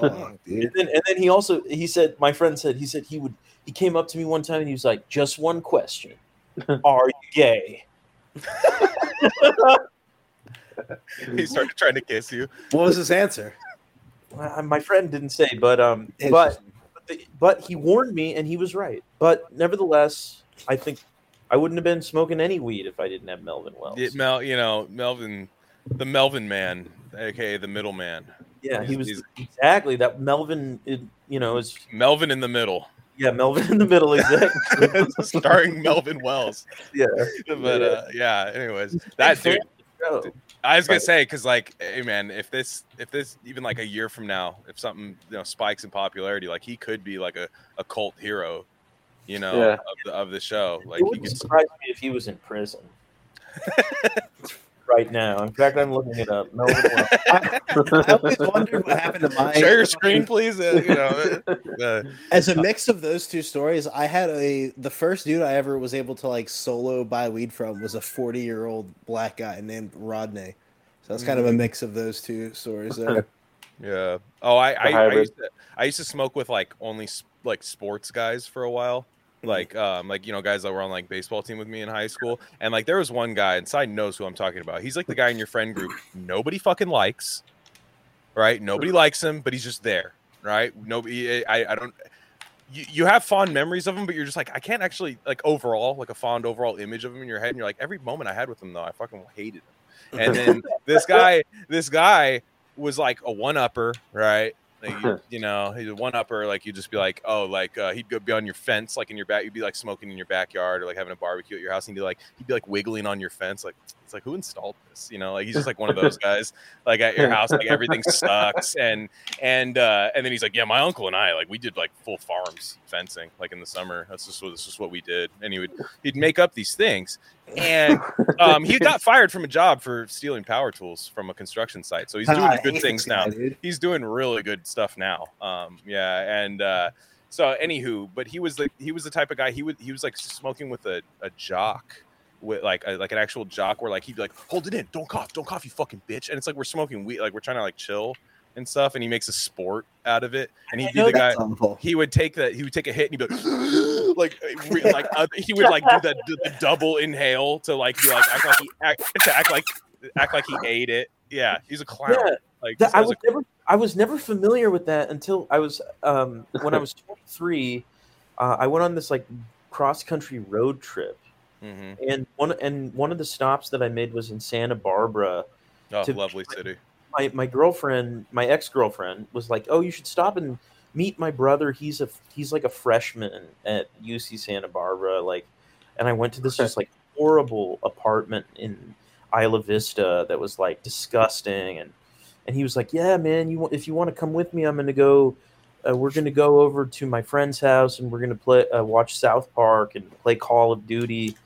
S3: Fuck, dude.
S2: and then, and then he also he said, my friend said, he said he would. He came up to me one time and he was like, "Just one question: <laughs> Are you gay?"
S1: he started trying to kiss you.
S3: What was his answer?
S2: Uh, my friend didn't say, but um, but but, he warned me, and he was right. But nevertheless, I think I wouldn't have been smoking any weed if I didn't have Melvin Wells.
S1: Yeah, Mel, you know, Melvin, the Melvin man, aka the middleman.
S2: yeah, he was
S1: he's-
S2: exactly that. Melvin, it, you know, is
S1: Melvin in the middle,
S2: yeah, Melvin in the middle, exactly. <laughs>
S1: starring Melvin Wells. <laughs>
S2: yeah,
S1: But uh, yeah, anyways, that dude.
S2: Show.
S1: I was gonna say because like, hey man, if this if this even like a year from now, if something you know spikes in popularity, like he could be like a, a cult hero, you know,
S5: Yeah.
S1: of, the, of the show. Like
S2: it
S1: he
S2: wouldn't
S1: could.
S2: surprise me if he was in prison <laughs> right now. In fact, I'm looking it up. Melvin <laughs> Wells.
S3: I always wondered what happened to my
S1: Share your screen, please. Uh, you know, <laughs> uh,
S3: As a mix of those two stories, I had a the first dude I ever was able to like solo buy weed from was a 40 year old black guy named Rodney. So that's kind of a mix of those two stories there.
S1: Yeah. Oh, I I, I used to I used to smoke with like only s- like sports guys for a while. Like um like you know guys that were on like baseball team with me in high school and like there was one guy and Side knows who I'm talking about. He's like the guy in your friend group nobody fucking likes. Right? Nobody likes him, but he's just there, right? Nobody I I don't you, you have fond memories of him, but you're just like I can't actually like overall like a fond overall image of him in your head and you're like every moment I had with him though I fucking hated him. And then <laughs> this guy this guy was like a one upper, right? Like, you, <laughs> you know, he's a one upper. Like you'd just be like, oh, like uh, he'd go be on your fence, like in your back. You'd be like smoking in your backyard or like having a barbecue at your house, and he'd be like, he'd be like wiggling on your fence, like like who installed this? You know, like he's just like one of those <laughs> guys, like at your house, like everything <laughs> sucks, and and uh, and then he's like, yeah, my uncle and I, like we did like full farms fencing, like in the summer. That's just what this is what we did, and he would he'd make up these things, and <laughs> um, he got fired from a job for stealing power tools from a construction site. So he's doing
S3: I
S1: good things now.
S3: dude.
S1: He's doing really good stuff now. Um, yeah, and uh, so anywho, but he was the he was the type of guy he would he was like smoking with a, a jock. With like a, like an actual jock, where like he'd be like, "Hold it in, don't cough, don't cough, you fucking bitch." And it's like we're smoking weed, like we're trying to like chill and stuff, and he makes a sport out of it. And he'd be the guy
S3: awful.
S1: he would take that he would take a hit and he'd be like like <gasps> like uh, <laughs> he would like do that the, the double inhale to like be like act like he act, to act like act like he ate it yeah he's a clown
S2: Yeah,
S1: like
S2: That- I was
S1: a-
S2: never I was never familiar with that until I was um, when I <laughs> was 23. Uh, I went on this like cross country road trip,
S1: Mhm.
S2: and one and one of the stops that I made was in Santa Barbara.
S1: oh
S2: to-
S1: lovely city
S2: My my girlfriend, my ex girlfriend, was like, "Oh, you should stop and meet my brother. He's a he's like a freshman at UC Santa Barbara." Like, and I went to this just like horrible apartment in Isla Vista that was like disgusting, and and he was like, "Yeah, man, you if you want to come with me, I'm gonna go." Uh, we're gonna go over to my friend's house and we're gonna play, uh, watch South Park and play Call of Duty.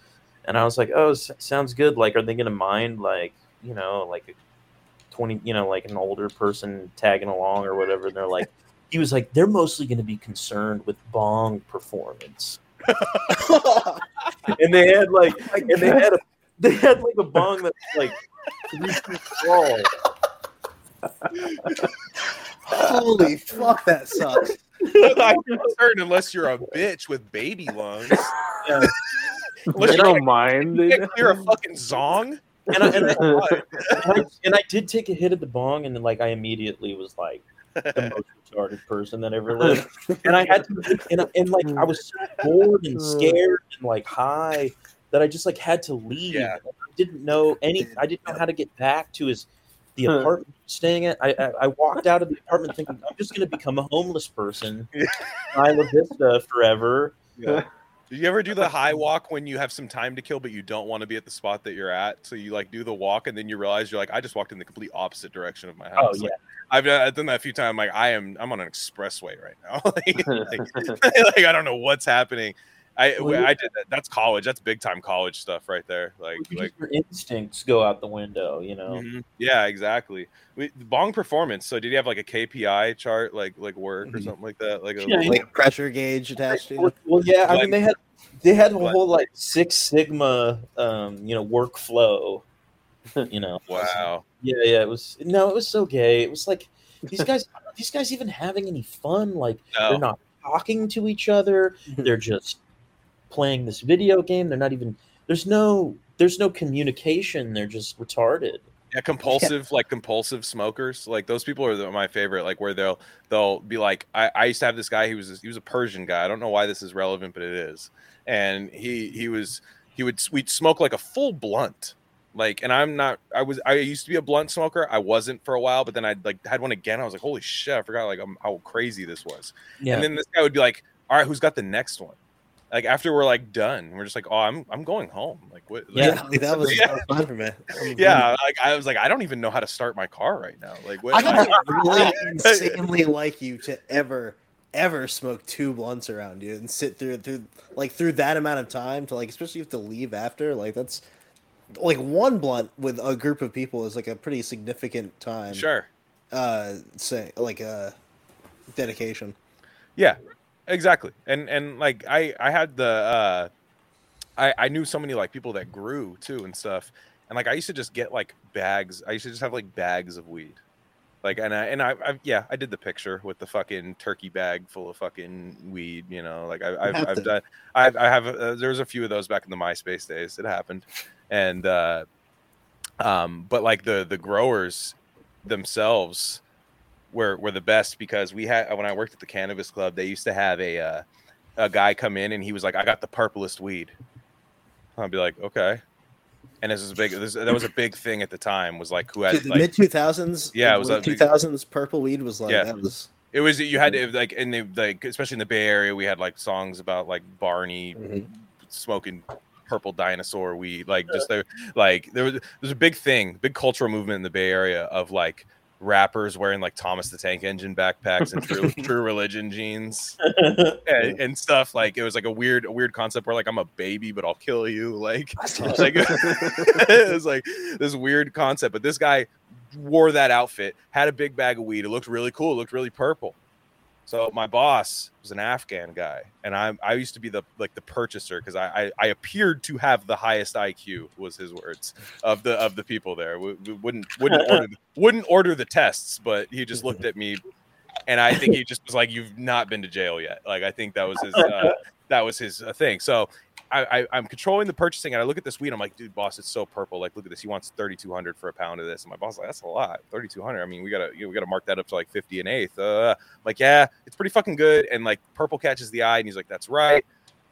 S2: And I was like, "Oh, s- sounds good. Like, are they gonna mind, like, you know, like a twenty, you know, like an older person tagging along or whatever?" And they're like, he was like, "They're mostly gonna be concerned with bong performance." and they had like, <laughs> and they had a, they had like a bong that's like three feet tall.
S3: Holy fuck, that sucks. <laughs>
S1: I'm concerned unless you're a bitch with baby lungs
S2: Yeah.
S1: Unless
S5: You
S1: you
S5: don't mind.
S1: can't clear a fucking zong
S2: And I, <laughs> and, I, and, I, did take a hit at the bong, and then like I immediately was like the <laughs> most retarded person that ever lived. And I had to, and, and like I was so bored and scared and like high that I just like had to leave.
S1: Yeah.
S2: I didn't know any. I didn't know how to get back to his the apartment he staying at. I, I I walked out of the apartment thinking I'm just going to become a homeless person.
S1: Yeah. <laughs>
S2: Isla Vista forever.
S1: yeah do you ever do the high walk when you have some time to kill but you don't want to be at the spot that you're at so you like do the walk and then you realize you're like i just walked in the complete opposite direction of my house.
S2: Oh
S1: house
S2: yeah.
S1: Like, I've, done- I've done that a few times. Like I am, I'm on an expressway right now. <laughs> like, <laughs> like, <laughs> like, I don't know what's happening. I
S2: Well,
S1: I did that. That's college. That's big time college stuff right there. Like like
S2: your instincts go out the window, you know.
S1: mhm. yeah, exactly. We, Bong performance. So did you have like a KPI chart, like like work or
S3: Mhm.
S1: something like that? Like a,
S2: Yeah,
S3: Like pressure gauge attached to
S2: Well,
S3: it.
S2: well, yeah, I
S1: Like-
S2: mean they had they had a whole like Six Sigma, um, you know, workflow. <laughs> You know,
S1: wow.
S2: yeah, yeah. It was no, it was so gay. It was like these guys, <laughs> these guys even having any fun? Like
S1: No.
S2: they're not talking to each other. They're just playing this video game. They're not even. There's no. There's no communication. They're just retarded.
S1: Yeah, compulsive, like compulsive smokers. Like those people are the, my favorite. Like where they'll they'll be like, I, I used to have this guy. He was he was a Persian guy. I don't know why this is relevant, but it is. And he he was he would we'd smoke like a full blunt. Like, and I'm not. I was. I used to be a blunt smoker. I wasn't for a while, but then I like had one again. I was like, holy shit! I forgot like um, how crazy this was.
S2: Yeah.
S1: And then this guy would be like, all right, who's got the next one? Like after we're like done, we're just like, oh, I'm I'm going home. Like what?
S2: Yeah. <laughs> <laughs>
S3: Yeah, like, that was
S1: Yeah.
S3: fun for me.
S1: Yeah, like I was like, I don't even know how to start my car right now. Like, what?
S3: I
S1: like-
S3: would really <laughs> insanely like you to ever, ever smoke two blunts around you and sit through through like through that amount of time to like, especially if you have to leave after. Like that's like one blunt with a group of people is like a pretty significant time.
S1: sure.
S3: Uh, say like uh, dedication.
S1: Yeah, exactly. And and like I I had the uh, I I knew so many like people that grew too and stuff. and like I used to just get like bags. I used to just have like bags of weed. Like and I and I, I yeah I did the picture with the fucking turkey bag full of fucking weed you know like I, I've, I've done I've, I have uh, there was a few of those back in the MySpace days it happened and uh um but like the the growers themselves were were the best because we had when I worked at the cannabis club they used to have a uh, a guy come in and he was like I got the purplest weed I'd be like okay and this is a big this, that was a big thing at the time was like who had
S3: the
S1: like,
S3: mid two thousands.
S1: Yeah, it was
S3: two thousands. Purple weed was like
S1: Yeah.
S3: that was.
S1: It was you had to like in the like especially in the Bay Area we had like songs about like Barney
S3: Mhm.
S1: smoking purple dinosaur weed like just there like there was there's a big thing big cultural movement in the Bay Area of like rappers wearing like Thomas the Tank Engine backpacks and true, <laughs> true religion jeans <laughs> and, and stuff like it was like a weird a weird concept where like I'm a baby but I'll kill you like like <laughs> it was like this weird concept but this guy wore that outfit had a big bag of weed it looked really cool it looked really purple so my boss was an Afghan guy, and I I used to be the like the purchaser because I, I I appeared to have the highest IQ was his words of the of the people there. We, we wouldn't wouldn't <laughs> order wouldn't order the tests, but he just looked at me, and I think he just was like, "You've not been to jail yet." Like I think that was his uh, <laughs> that was his uh, thing. So I, I I'm controlling the purchasing, and I look at this weed. I'm like, "Dude, boss, it's so purple. Like, look at this. He wants 3,200 for a pound of this." And my boss is like, "That's a lot. 3,200. I mean, we gotta you know, we gotta mark that up to like 50 and eighth. Uh, like, yeah, it's pretty fucking good. And like purple catches the eye, and he's like, that's right.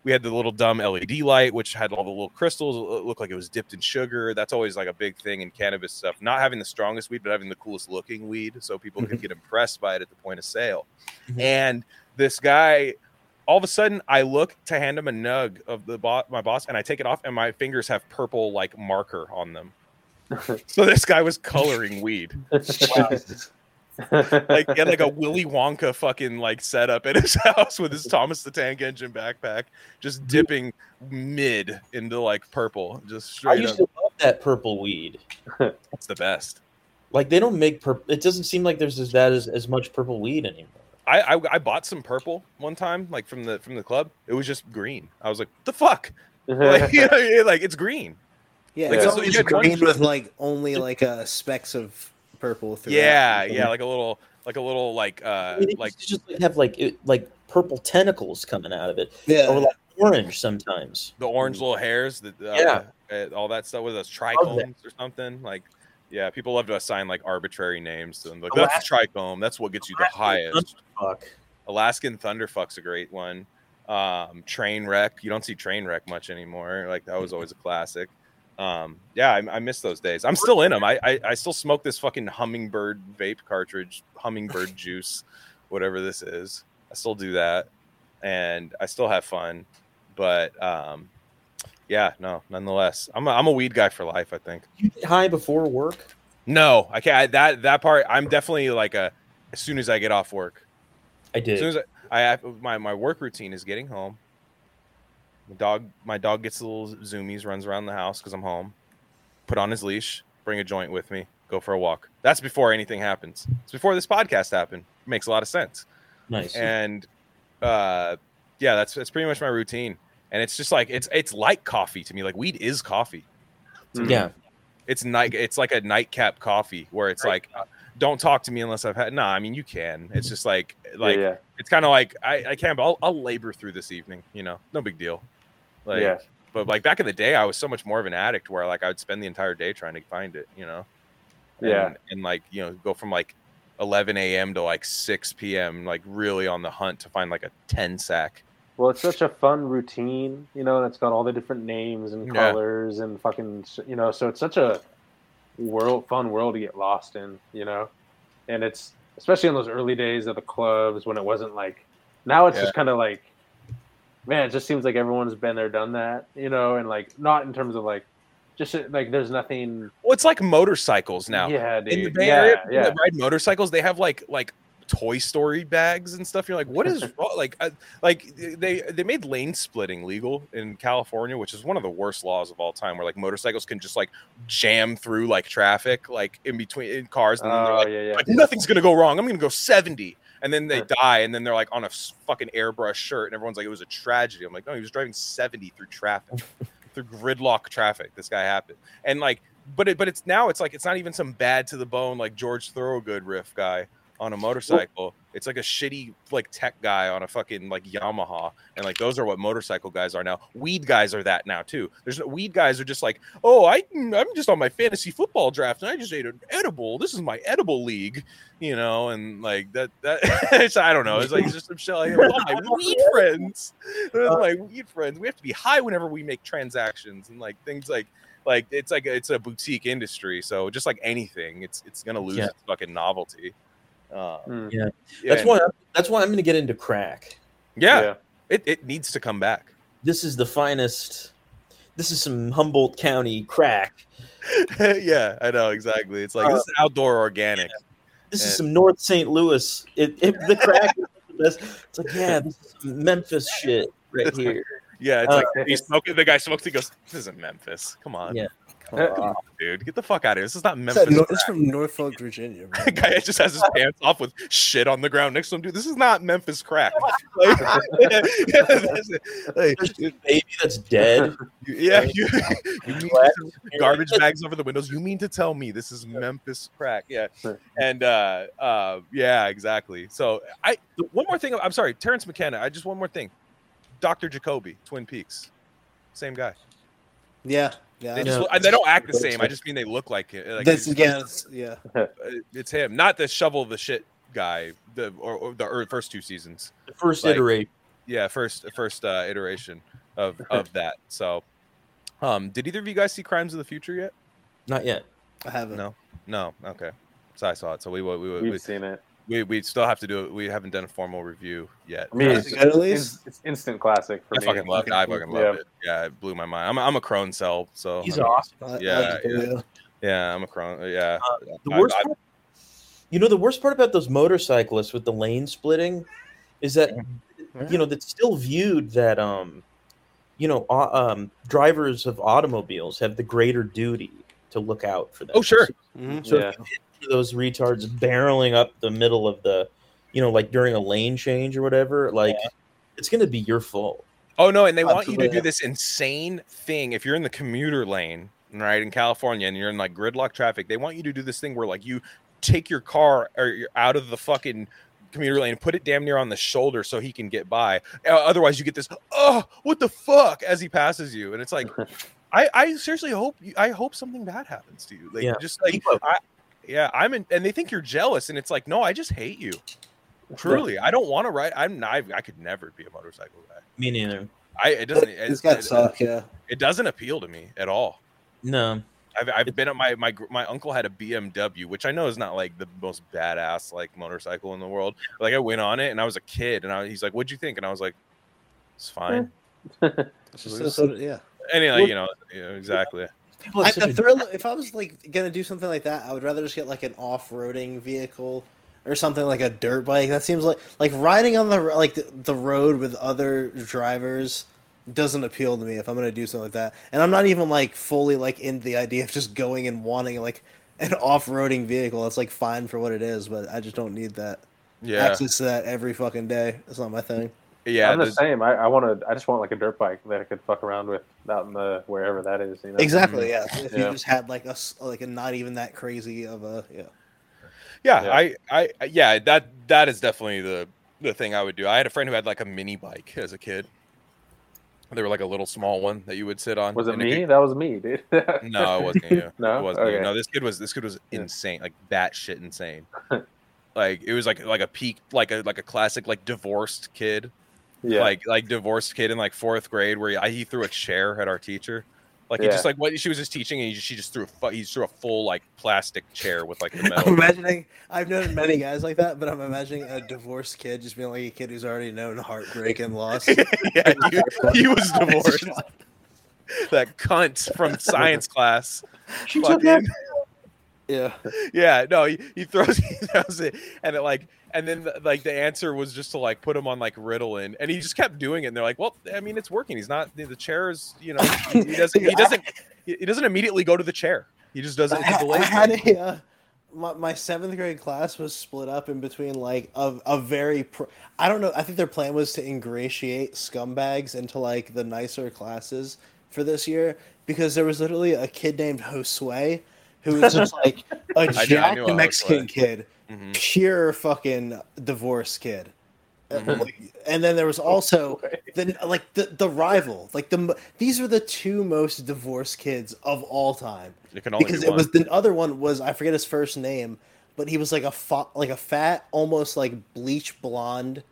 S1: We had the little dumb LED light, which had all the little crystals. It looked like it was dipped in sugar. That's always like a big thing in cannabis stuff. Not having the strongest weed, but having the coolest looking weed, so people could get impressed by it at the point of sale.
S2: Mhm.
S1: And this guy, all of a sudden, I look to hand him a nug of the bo- my boss, and I take it off, and my fingers have purple like marker on them. <laughs> so this guy was coloring weed like he had like a <laughs> Willy Wonka fucking like setup at his <laughs> house with his Thomas the Tank Engine backpack, just mm-hmm. dipping mid into like purple, just
S2: I used
S1: up.
S2: to love that purple weed.
S1: It's the best.
S2: Like they don't make purple. It doesn't seem like there's as that as, as much purple weed anymore.
S1: I, I I bought some purple one time, like from the from the club. It was just green. I was like, the fuck, <laughs> like, <laughs> you know, like it's green.
S3: Yeah,
S1: Like,
S3: it's
S1: so
S3: always
S1: you had one-
S3: green with like only like uh, specks of purple. throughout.
S1: Yeah, yeah, like a little like a little like uh
S2: I mean,
S1: like
S2: just like have like it, like purple tentacles coming out of it,
S3: yeah.
S2: or like orange sometimes.
S1: the orange little hairs, the uh,
S2: Yeah.
S1: uh, all that stuff with those trichomes or something. Like, yeah, people love to assign like arbitrary names to them. Like, that's trichome. That's what gets you the
S2: Alaskan
S1: highest.
S2: Fuck.
S1: Alaskan Thunderfuck's a great one. Um, train wreck. You don't see train wreck much anymore. Like that was always a classic. Um, yeah, I, I miss those days. I'm still in them. I, I I still smoke this fucking hummingbird vape cartridge, hummingbird <laughs> juice, whatever this is. I still do that, and I still have fun. But um, yeah, no, nonetheless, I'm a, I'm a weed guy for life. I think.
S2: You get high before work?
S1: No, I can't. I, that that part, I'm definitely like a. As soon as I get off work,
S2: I did.
S1: as soon as I, I have my my work routine is getting home. My dog, my dog gets little zoomies, runs around the house because I'm home. Put on his leash, bring a joint with me, go for a walk. That's before anything happens. It's before this podcast happened. makes a lot of sense.
S2: Nice.
S1: And uh, yeah, that's that's pretty much my routine. And it's just like it's it's like coffee to me. Like weed is coffee.
S2: yeah.
S1: It's night. It's like a nightcap coffee where it's like, uh, don't talk to me unless I've had. No, I mean you can. It's just like like
S5: yeah,
S1: it's kind of like I, I can't but I'll, I'll labor through this evening you know no big deal like
S5: Yeah.
S1: but like back in the day i was so much more of an addict where like i would spend the entire day trying to find it you know and,
S5: Yeah.
S1: and like you know go from like 11 a.m to like 6 p.m like really on the hunt to find like a 10 sack
S5: Well, it's such a fun routine, you know, and it's got all the different names and
S1: Yeah.
S5: colors and fucking, you know, so it's such a world, fun world to get lost in, you know, and it's especially in those early days of the clubs when it wasn't like, now it's
S1: Yeah.
S5: just kind of like, man, it just seems like everyone's been there, done that, you know, and like not in terms of like, just uh, like there's nothing.
S1: well it's like motorcycles now
S5: Yeah, dude.
S1: in the bay
S5: yeah,
S1: area
S5: yeah.
S1: ride motorcycles they have like like toy story bags and stuff you're like what is <laughs> wrong? Like uh, like they they made lane splitting legal in california which is one of the worst laws of all time where like motorcycles can just like jam through like traffic like in between in cars and then they're
S5: Oh
S1: like,
S5: yeah, yeah.
S1: like nothing's gonna go wrong. I'm gonna go 70 and then they die and then they're like on a fucking airbrush shirt and everyone's like it was a tragedy. I'm like no he was driving 70 through traffic <laughs> through gridlock traffic. This guy happened. And like but it but it's now it's like it's not even some bad to the bone like George Thorogood riff guy on a motorcycle. It's like a shitty like tech guy on a fucking like Yamaha, and like those are what motorcycle guys are now. Weed guys are that now too. There's weed guys are just like, oh, I mm, I'm just on my fantasy football draft and I just ate an edible. This is my edible league, you know, and like that that <laughs> it's, I don't know. It's like it's just some shit like oh, my <laughs> weed friends, <laughs> my uh, weed friends. We have to be high whenever we make transactions and like things like like it's like it's a boutique industry so just like anything it's it's gonna lose
S2: Yeah.
S1: its fucking novelty uh,
S5: Mm.
S2: Yeah.
S1: yeah,
S2: That's why. That's why I'm going to get into crack.
S1: yeah, It, it needs to come back
S2: This is the finest. This is some Humboldt County crack. <laughs>
S1: yeah i know exactly it's like this is outdoor organic
S2: This
S1: Yeah.
S2: is some North St. Louis. It, it, the crack is the best. It's like, yeah, this is some Memphis shit right here.
S1: yeah it's
S2: Uh,
S1: like he's smoking the guy smokes he goes this isn't memphis come on
S2: Yeah.
S1: Come on dude get the fuck out of here this is not
S3: It's,
S1: memphis
S3: Nor- it's from Norfolk, Virginia. <laughs> bro.
S1: the guy just has his pants off with shit on the ground next to him dude this is not memphis crack <laughs> like, like,
S2: Baby that's dead. <laughs>
S1: Yeah, you, you mean garbage bags over the windows. You mean to tell me this is Memphis crack? Yeah, and uh, uh, yeah, exactly. So I one more thing. I'm sorry, Terence McKenna. I just one more thing. Doctor Jacoby, Twin Peaks, same guy.
S3: Yeah, yeah.
S1: They, just, and they don't act the same. I just mean they look like it. Like
S3: That's
S1: it's,
S3: yeah, it's- <laughs>
S1: it's him, not the shovel the shit guy. The or, or the or first two seasons.
S2: The first
S1: Like-
S2: iteration.
S1: Yeah, first first uh, iteration of of that. So, um, did either of you guys see Crimes of the Future yet?
S2: Not yet.
S3: I haven't.
S1: No. No, okay. So I saw it. So we we we
S5: We've
S1: we,
S5: seen it.
S1: We, we still have to do it. We haven't done a formal review yet.
S5: I mean,
S3: Is
S5: it's,
S3: at least?
S5: it's instant classic for
S1: I
S5: me.
S1: fucking loved it. I fucking
S5: Yeah.
S1: loved it. Yeah, it blew my mind. I'm a, I'm a crone cell, so
S2: He's
S1: I mean,
S2: awesome.
S3: I- I
S1: Yeah, yeah. yeah, I'm a crone. Yeah,
S2: The
S1: I-
S2: worst
S1: I-
S2: part, you know, the worst part about those motorcyclists with the lane splitting is that you know that's still viewed that um, you know, au- um, drivers of automobiles have the greater duty to look out for them.
S1: Oh, sure.
S3: Mhm.
S2: So
S5: Yeah.
S2: if you hit those retards barreling up the middle of the, you know, like during a lane change or whatever, like it's gonna be your fault.
S1: Oh no, and they want you to do this insane thing. If you're in the commuter lane, right, in California, and you're in like gridlock traffic, they want you to do this thing where like you take your car or you're out of the fucking commuter lane, put it damn near on the shoulder so he can get by. Uh, otherwise, you get this, oh, what the fuck, as he passes you, and it's like, <laughs> I, I seriously hope, you, I hope something bad happens to you. Like,
S2: Yeah.
S1: just like, I, yeah, I'm in, and they think you're jealous, and it's like, no, I just hate you. Truly, I don't want to ride. I'm not. I could never be a motorcycle guy.
S2: Me neither.
S1: I it doesn't. It,
S3: These guys
S1: it-
S3: suck. Yeah.
S1: it doesn't appeal to me at all.
S2: No.
S1: I've, I've been at my my my uncle had a BMW, which I know is not like the most badass like motorcycle in the world. Like I went on it and I was a kid, and I, he's like, "What'd you think?" And I was like, "It's fine." <laughs>
S3: It's just so- so- yeah.
S1: Anyway, he, you know, yeah, exactly.
S2: People have
S3: I, the thrill. If I was like gonna do something like that, I would rather just get like an off-roading vehicle or something like a dirt bike. That seems like like riding on the like the, the road with other drivers doesn't appeal to me. If I'm gonna do something like that, and I'm not even like fully like in the idea of just going and wanting like an off-roading vehicle. That's like fine for what it is, but I just don't need that
S1: Yeah,
S3: access to that every fucking day. That's not my thing.
S1: Yeah.
S5: I'm the
S1: the-
S5: same. I, I want to. I just want like a dirt bike that I could fuck around with out in the wherever that is. You know?
S3: Exactly. Mm-hmm. Yeah. If you just had like a like a not even that crazy of a yeah.
S1: yeah,
S5: Yeah.
S1: I, I, I- yeah. That that is definitely the the thing I would do. I had a friend who had like a mini bike as a kid. They were like a little small one that you would sit on.
S5: Was it
S1: and
S5: me?
S1: could-
S5: that was me, dude. <laughs>
S1: No, it wasn't you. <laughs>
S5: No?
S1: it wasn't you. No, this kid was this kid was insane, like batshit insane. <laughs> like it was like like a peak, like a like a classic like divorced kid,
S5: Yeah.
S1: like like divorced kid in like fourth grade where he, he threw a chair at our teacher. Like he
S5: Yeah.
S1: just like what she was just teaching, and he, she just threw a fu- he threw a full like plastic chair with like the <laughs> metal.
S3: I'm imagining I've known many guys like that, but I'm imagining a divorced kid just being like a kid who's already known heartbreak and loss. <laughs>
S1: yeah, <laughs> he, he was divorced. that cunt from science class. She Fucking-
S3: yeah. <laughs>
S1: yeah, no, he, he throws <laughs> he throws it, and it like, and then the, like the answer was just to like put him on like Ritalin, and he just kept doing it. And they're like, well, I mean, it's working. He's not the, the chair is, you know, he, he <laughs> doesn't he doesn't he doesn't immediately go to the chair. He just does it.
S3: I, I had a uh, my, my seventh grade class was split up in between like a, a very pr- I don't know I think their plan was to ingratiate scumbags into like the nicer classes for this year because there was literally a kid named Josue who was just <laughs> like a
S1: jack
S3: Mexican
S1: Josue.
S3: kid,
S1: Mhm.
S3: pure fucking divorce kid. Uh,
S1: Mhm.
S3: And then there was also <laughs> the like the the rival. Like the these are the two most divorced kids of all time
S1: It can only
S3: because
S1: be
S3: it
S1: one.
S3: was the other one was I forget his first name, but he was like a fa- like a fat, almost like bleach blonde,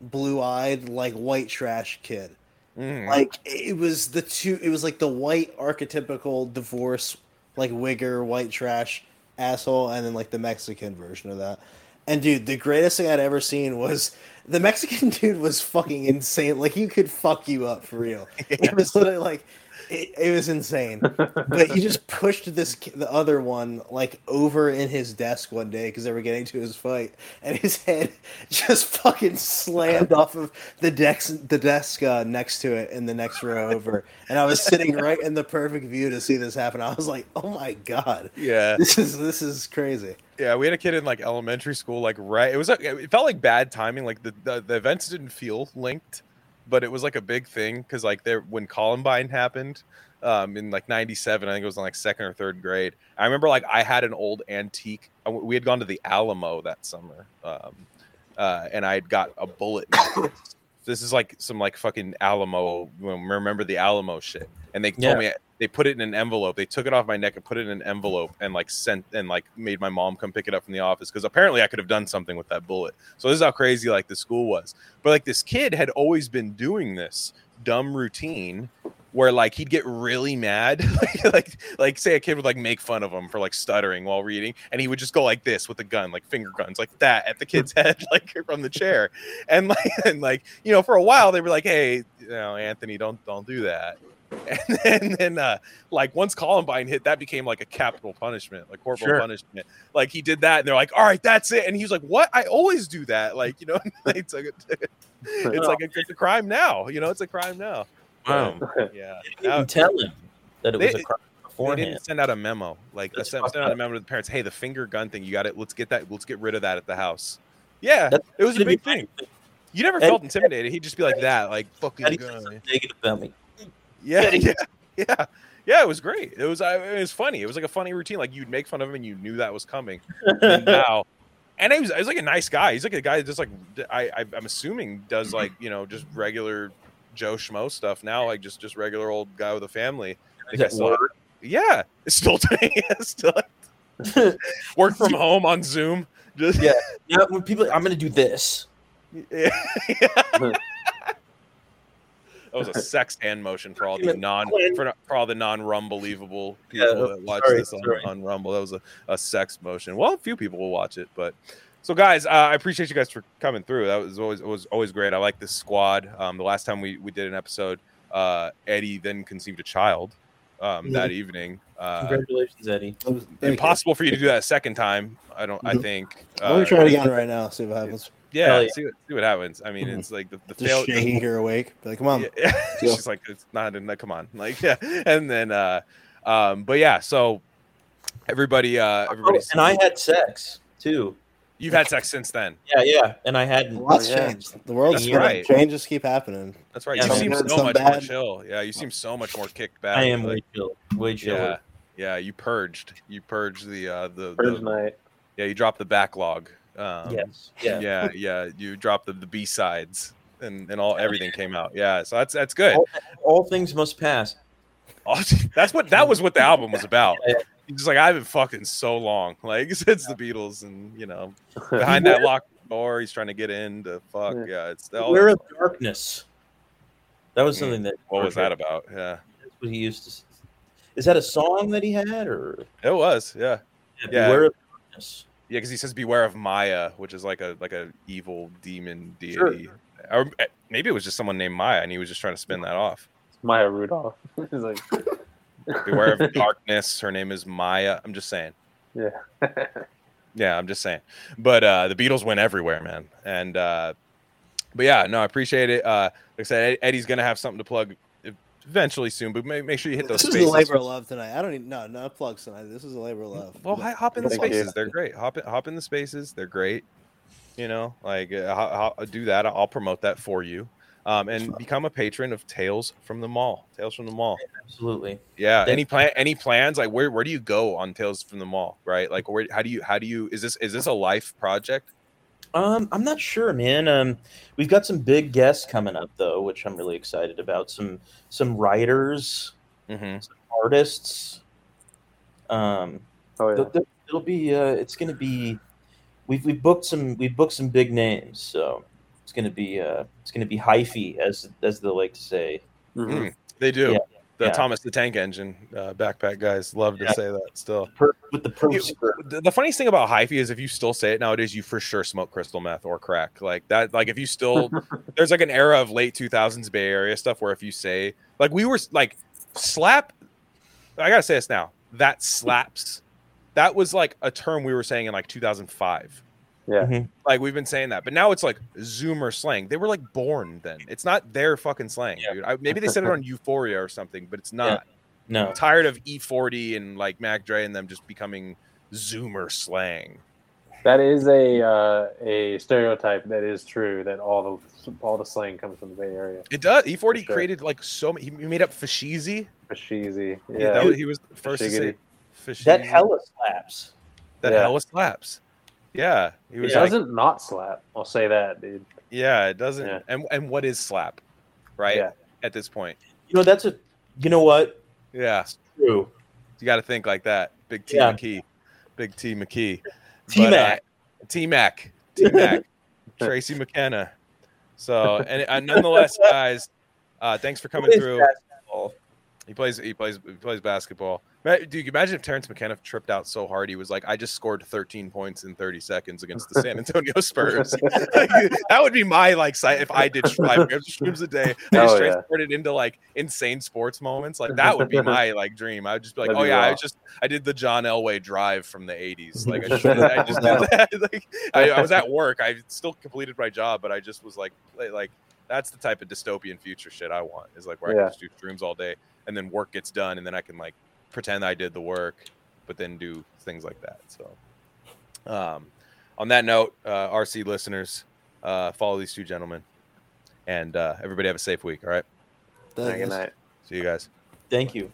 S3: blue eyed, like white trash kid.
S1: Mhm.
S3: Like it was the two. It was like the white archetypical divorce, like wigger, white trash asshole, and then like the Mexican version of that. And dude, the greatest thing I'd ever seen was <laughs> the Mexican <laughs> dude was fucking insane. Like he could fuck you up for real. It was literally like it, it was insane. <laughs> But he just pushed this the other one like over in his desk one day because they were getting to his fight, and his head <laughs> just fucking slammed <laughs> off of the desk the desk uh, next to it in the next row over. And I was sitting right in the perfect view to see this happen. I was like, oh my god,
S1: yeah,
S3: this is this is crazy.
S1: yeah. We had a kid in like elementary school, like right. It was it felt like bad timing. Like the the, the events didn't feel linked, but it was like a big thing because like there when Columbine happened. Um, in like '97, I think it was in like second or third grade. I remember like I had an old antique. We had gone to the Alamo that summer, um, uh, and I had got a bullet. <coughs> this is like some like fucking Alamo. Remember the Alamo shit? And they told
S2: Yeah.
S1: me they put it in an envelope. They took it off my neck and put it in an envelope and like sent and like made my mom come pick it up from the office because apparently I could have done something with that bullet. So this is how crazy like the school was. But like this kid had always been doing this dumb routine where like he'd get really mad <laughs> like, like say a kid would like make fun of him for like stuttering while reading and he would just go like this with a gun like finger guns like that at the kid's <laughs> head like from the chair. And like <laughs> and like you know for a while they were like hey you know anthony don't don't do that. And then, then uh like once columbine hit that became like a capital punishment like corporal
S2: Sure.
S1: punishment. Like he did that and they're like all right that's it. And he was like what? I always do that. Like you know it's like a, it's like a, it's a crime now you know it's a crime now
S2: Wow. <laughs>
S1: Yeah
S2: You didn't tell him that it was a crime
S1: they
S2: beforehand.
S1: didn't send out a memo. Like
S2: That's
S1: send,
S2: fucked
S1: send out a memo to the parents. Hey, the finger gun thing, you got it. Let's get that. Let's get rid of that at the house. Yeah,
S2: That's
S1: it was a big thing. You never
S2: Eddie-
S1: felt intimidated. He'd just be like that, like fucking
S2: Eddie
S1: gun.
S2: negative about me.
S1: Yeah,
S2: Eddie-
S1: yeah, <laughs> yeah, yeah. It was great. It was. I it was funny. It was like a funny routine. Like you'd make fun of him, and you knew that was coming. And <laughs> now, and he was, he was like a nice guy. He's like a guy that just like I, I I'm assuming does mm-hmm. like you know just regular Joe Schmo stuff now, like just just regular old guy with a family. Still-? Yeah, it's still <laughs> doing. Still <laughs> work from home on Zoom. Just
S2: Yeah. Yeah, when people, I'm gonna do this.
S1: yeah. that was a <laughs> sex hand motion for all the non for, for all the non rumbelievable people
S2: Yeah,
S1: that watch
S2: sorry,
S1: this on, on Rumble. That was a, a sex motion. Well, a few people will watch it, but so guys, uh, I appreciate you guys for coming through. That was always it was always great. I like this squad. Um, the last time we we did an episode, uh, Eddie then conceived a child um, that evening. Uh,
S2: Congratulations, Eddie.
S3: It was- thank you.
S1: impossible for you to do that a second time. I don't. I
S3: Mhm.
S1: think.
S3: Let me
S1: Uh,
S3: try it again right now. See what happens.
S1: Yeah,
S2: yeah.
S1: See, what, see what happens. I mean,
S3: Mhm.
S1: it's like the, the
S3: Just
S1: fail.
S3: shaking her awake. Be like, come on.
S1: Yeah, <laughs>
S3: go.
S1: she's like, it's not. like, Come on, like yeah. And then, uh, um, but yeah. So everybody, uh, everybody,
S2: Oh, and I had sex too.
S1: You've had sex since then.
S2: Yeah, yeah, and I hadn't.
S3: Lots
S5: yeah.
S3: changed. The world's
S1: That's right.
S3: Changes keep happening.
S1: That's right.
S2: Yeah,
S1: you
S2: some
S1: seem so
S3: some
S1: much more chill. Yeah, you seem so much more kicked back.
S2: I am
S1: like,
S2: way chill, way chill.
S1: yeah, yeah. You purged. You purged the uh, the,
S5: Purge
S1: the
S5: night.
S1: yeah. You dropped the backlog. Um,
S2: Yes. Yeah.
S1: yeah, yeah. You dropped the, the B sides. And, and all everything came out, yeah. So that's that's good.
S2: All, all things must pass. <laughs>
S1: That's what that was what the album was about.
S2: Yeah.
S1: He's just like I've been fucking so long, like <laughs> since the Beatles, and you know, <laughs> behind that locked door, he's trying to get in to fuck.
S5: Yeah.
S1: Yeah, it's all,
S2: Beware of darkness. That was
S1: Mm.
S2: something that.
S1: what was that about? Yeah,
S2: That's what he used to. Is that a song that he had, or
S1: it was. Yeah, Yeah.
S2: beware of darkness?
S1: yeah, because he says beware of Maya, which is like a like a evil demon
S2: Sure.
S1: deity, or eh, maybe it was just someone named Maya, and he was just trying to spin that off.
S5: Maya Rudolph. <laughs> He's like,
S1: Beware of <laughs> darkness. Her name is Maya. I'm just saying.
S5: yeah. <laughs>
S1: Yeah, I'm just saying. But uh the Beatles went everywhere, man. And uh but yeah, no, I appreciate it. Uh like I said, Eddie's gonna have something to plug eventually soon, but make, make sure you hit those
S3: This is a labor of love tonight. I don't even no no plugs tonight. This is a labor of love.
S1: Well, hi- hop in the
S5: Thank you.
S1: spaces. They're great. Hop in, hop in the spaces. They're great. You know, like uh, ho- ho- do that. I'll promote that for you. Um, and become a patron of Tales from the Mall. Tales from the Mall.
S2: Absolutely.
S1: Yeah.
S2: Thank
S1: Any plan? Any plans? Like where? Where do you go on Tales from the Mall? Right. Like where? How do you? How do you? Is this? Is this a life project?
S2: Um, I'm not sure, man. Um, we've got some big guests coming up though, which I'm really excited about. Some some writers,
S1: Mm-hmm.
S2: artists. Um,
S5: Oh yeah.
S2: th- th- it'll be. Uh, it's gonna be. We've we've booked some. We've booked some big names, so it's gonna be. Uh, it's gonna be hyphy, as as they like to say.
S5: Mhm.
S1: They do.
S2: Yeah,
S1: The
S2: yeah.
S1: Thomas the Tank Engine uh, backpack guys love to say that still.
S2: Per, with the per
S1: You- The, the funniest thing about hyphy is if you still say it nowadays, you for sure smoke crystal meth or crack. Like that, like if you still <laughs> there's like an era of late 2000s Bay Area stuff where if you say like we were like slap, I gotta say this now. That slaps. That was like a term we were saying in like 2005.
S5: Yeah.
S1: Like we've been saying that, but now it's like Zoomer slang. They were like born then. It's not their fucking slang,
S2: Yeah.
S1: dude. I, maybe they said it on <laughs> Euphoria or something, but it's not.
S2: No.
S1: I'm tired of E40 and like Mac Dre and them just becoming Zoomer slang.
S5: That is a uh, a stereotype that is true. That all the all the slang comes from the Bay Area.
S1: It does. E40
S5: sure.
S1: created like so many. He made up Fashizi.
S5: Fashizi.
S1: Yeah,
S5: Yeah.
S1: that was, he was the first to say
S5: Fashiggity.
S1: Fashizi.
S2: That hella slaps.
S1: that
S5: Yeah.
S1: hella slaps. Yeah, he was
S5: it
S1: like,
S5: doesn't not slap. I'll say that, dude.
S1: yeah, it doesn't.
S5: Yeah.
S1: And and what is slap, right?
S5: Yeah.
S1: At this point,
S2: You know, that's a. You know what?
S1: yeah,
S2: True.
S1: you got to think like that. Big T
S2: Yeah.
S1: McKee, Big T McKee,
S2: T-Mac.
S1: T Mac, T Mac, <laughs> Tracy McKenna. So, <laughs> and uh, nonetheless, guys, uh, thanks for coming through.
S2: basketball.
S1: He plays. He plays. He plays basketball. Dude, you imagine if Terence McKenna tripped out so hard he was like, "I just scored 13 points in 30 seconds against the San <laughs> Antonio Spurs." Like, that would be my like site if I did five <laughs> shrooms a day. I just
S5: Oh, yeah.
S1: transported into like insane sports moments. Like that would be <laughs> my like dream. I would just be like,
S5: That'd
S1: "Oh
S5: be
S1: yeah, I just I did the John Elway drive from the 80s. Like I just, I just did that. Like I, I was at work. I still completed my job, but I just was like, like that's the type of dystopian future shit I want. Is like where I can just do shrooms all day and then work gets done and then I can like pretend I did the work, but then do things like that. So, um, on that note, uh, RC listeners, uh, follow these two gentlemen, and uh, everybody have a safe week. All right,
S3: That
S5: Good night.
S1: see you guys.
S2: Thank you.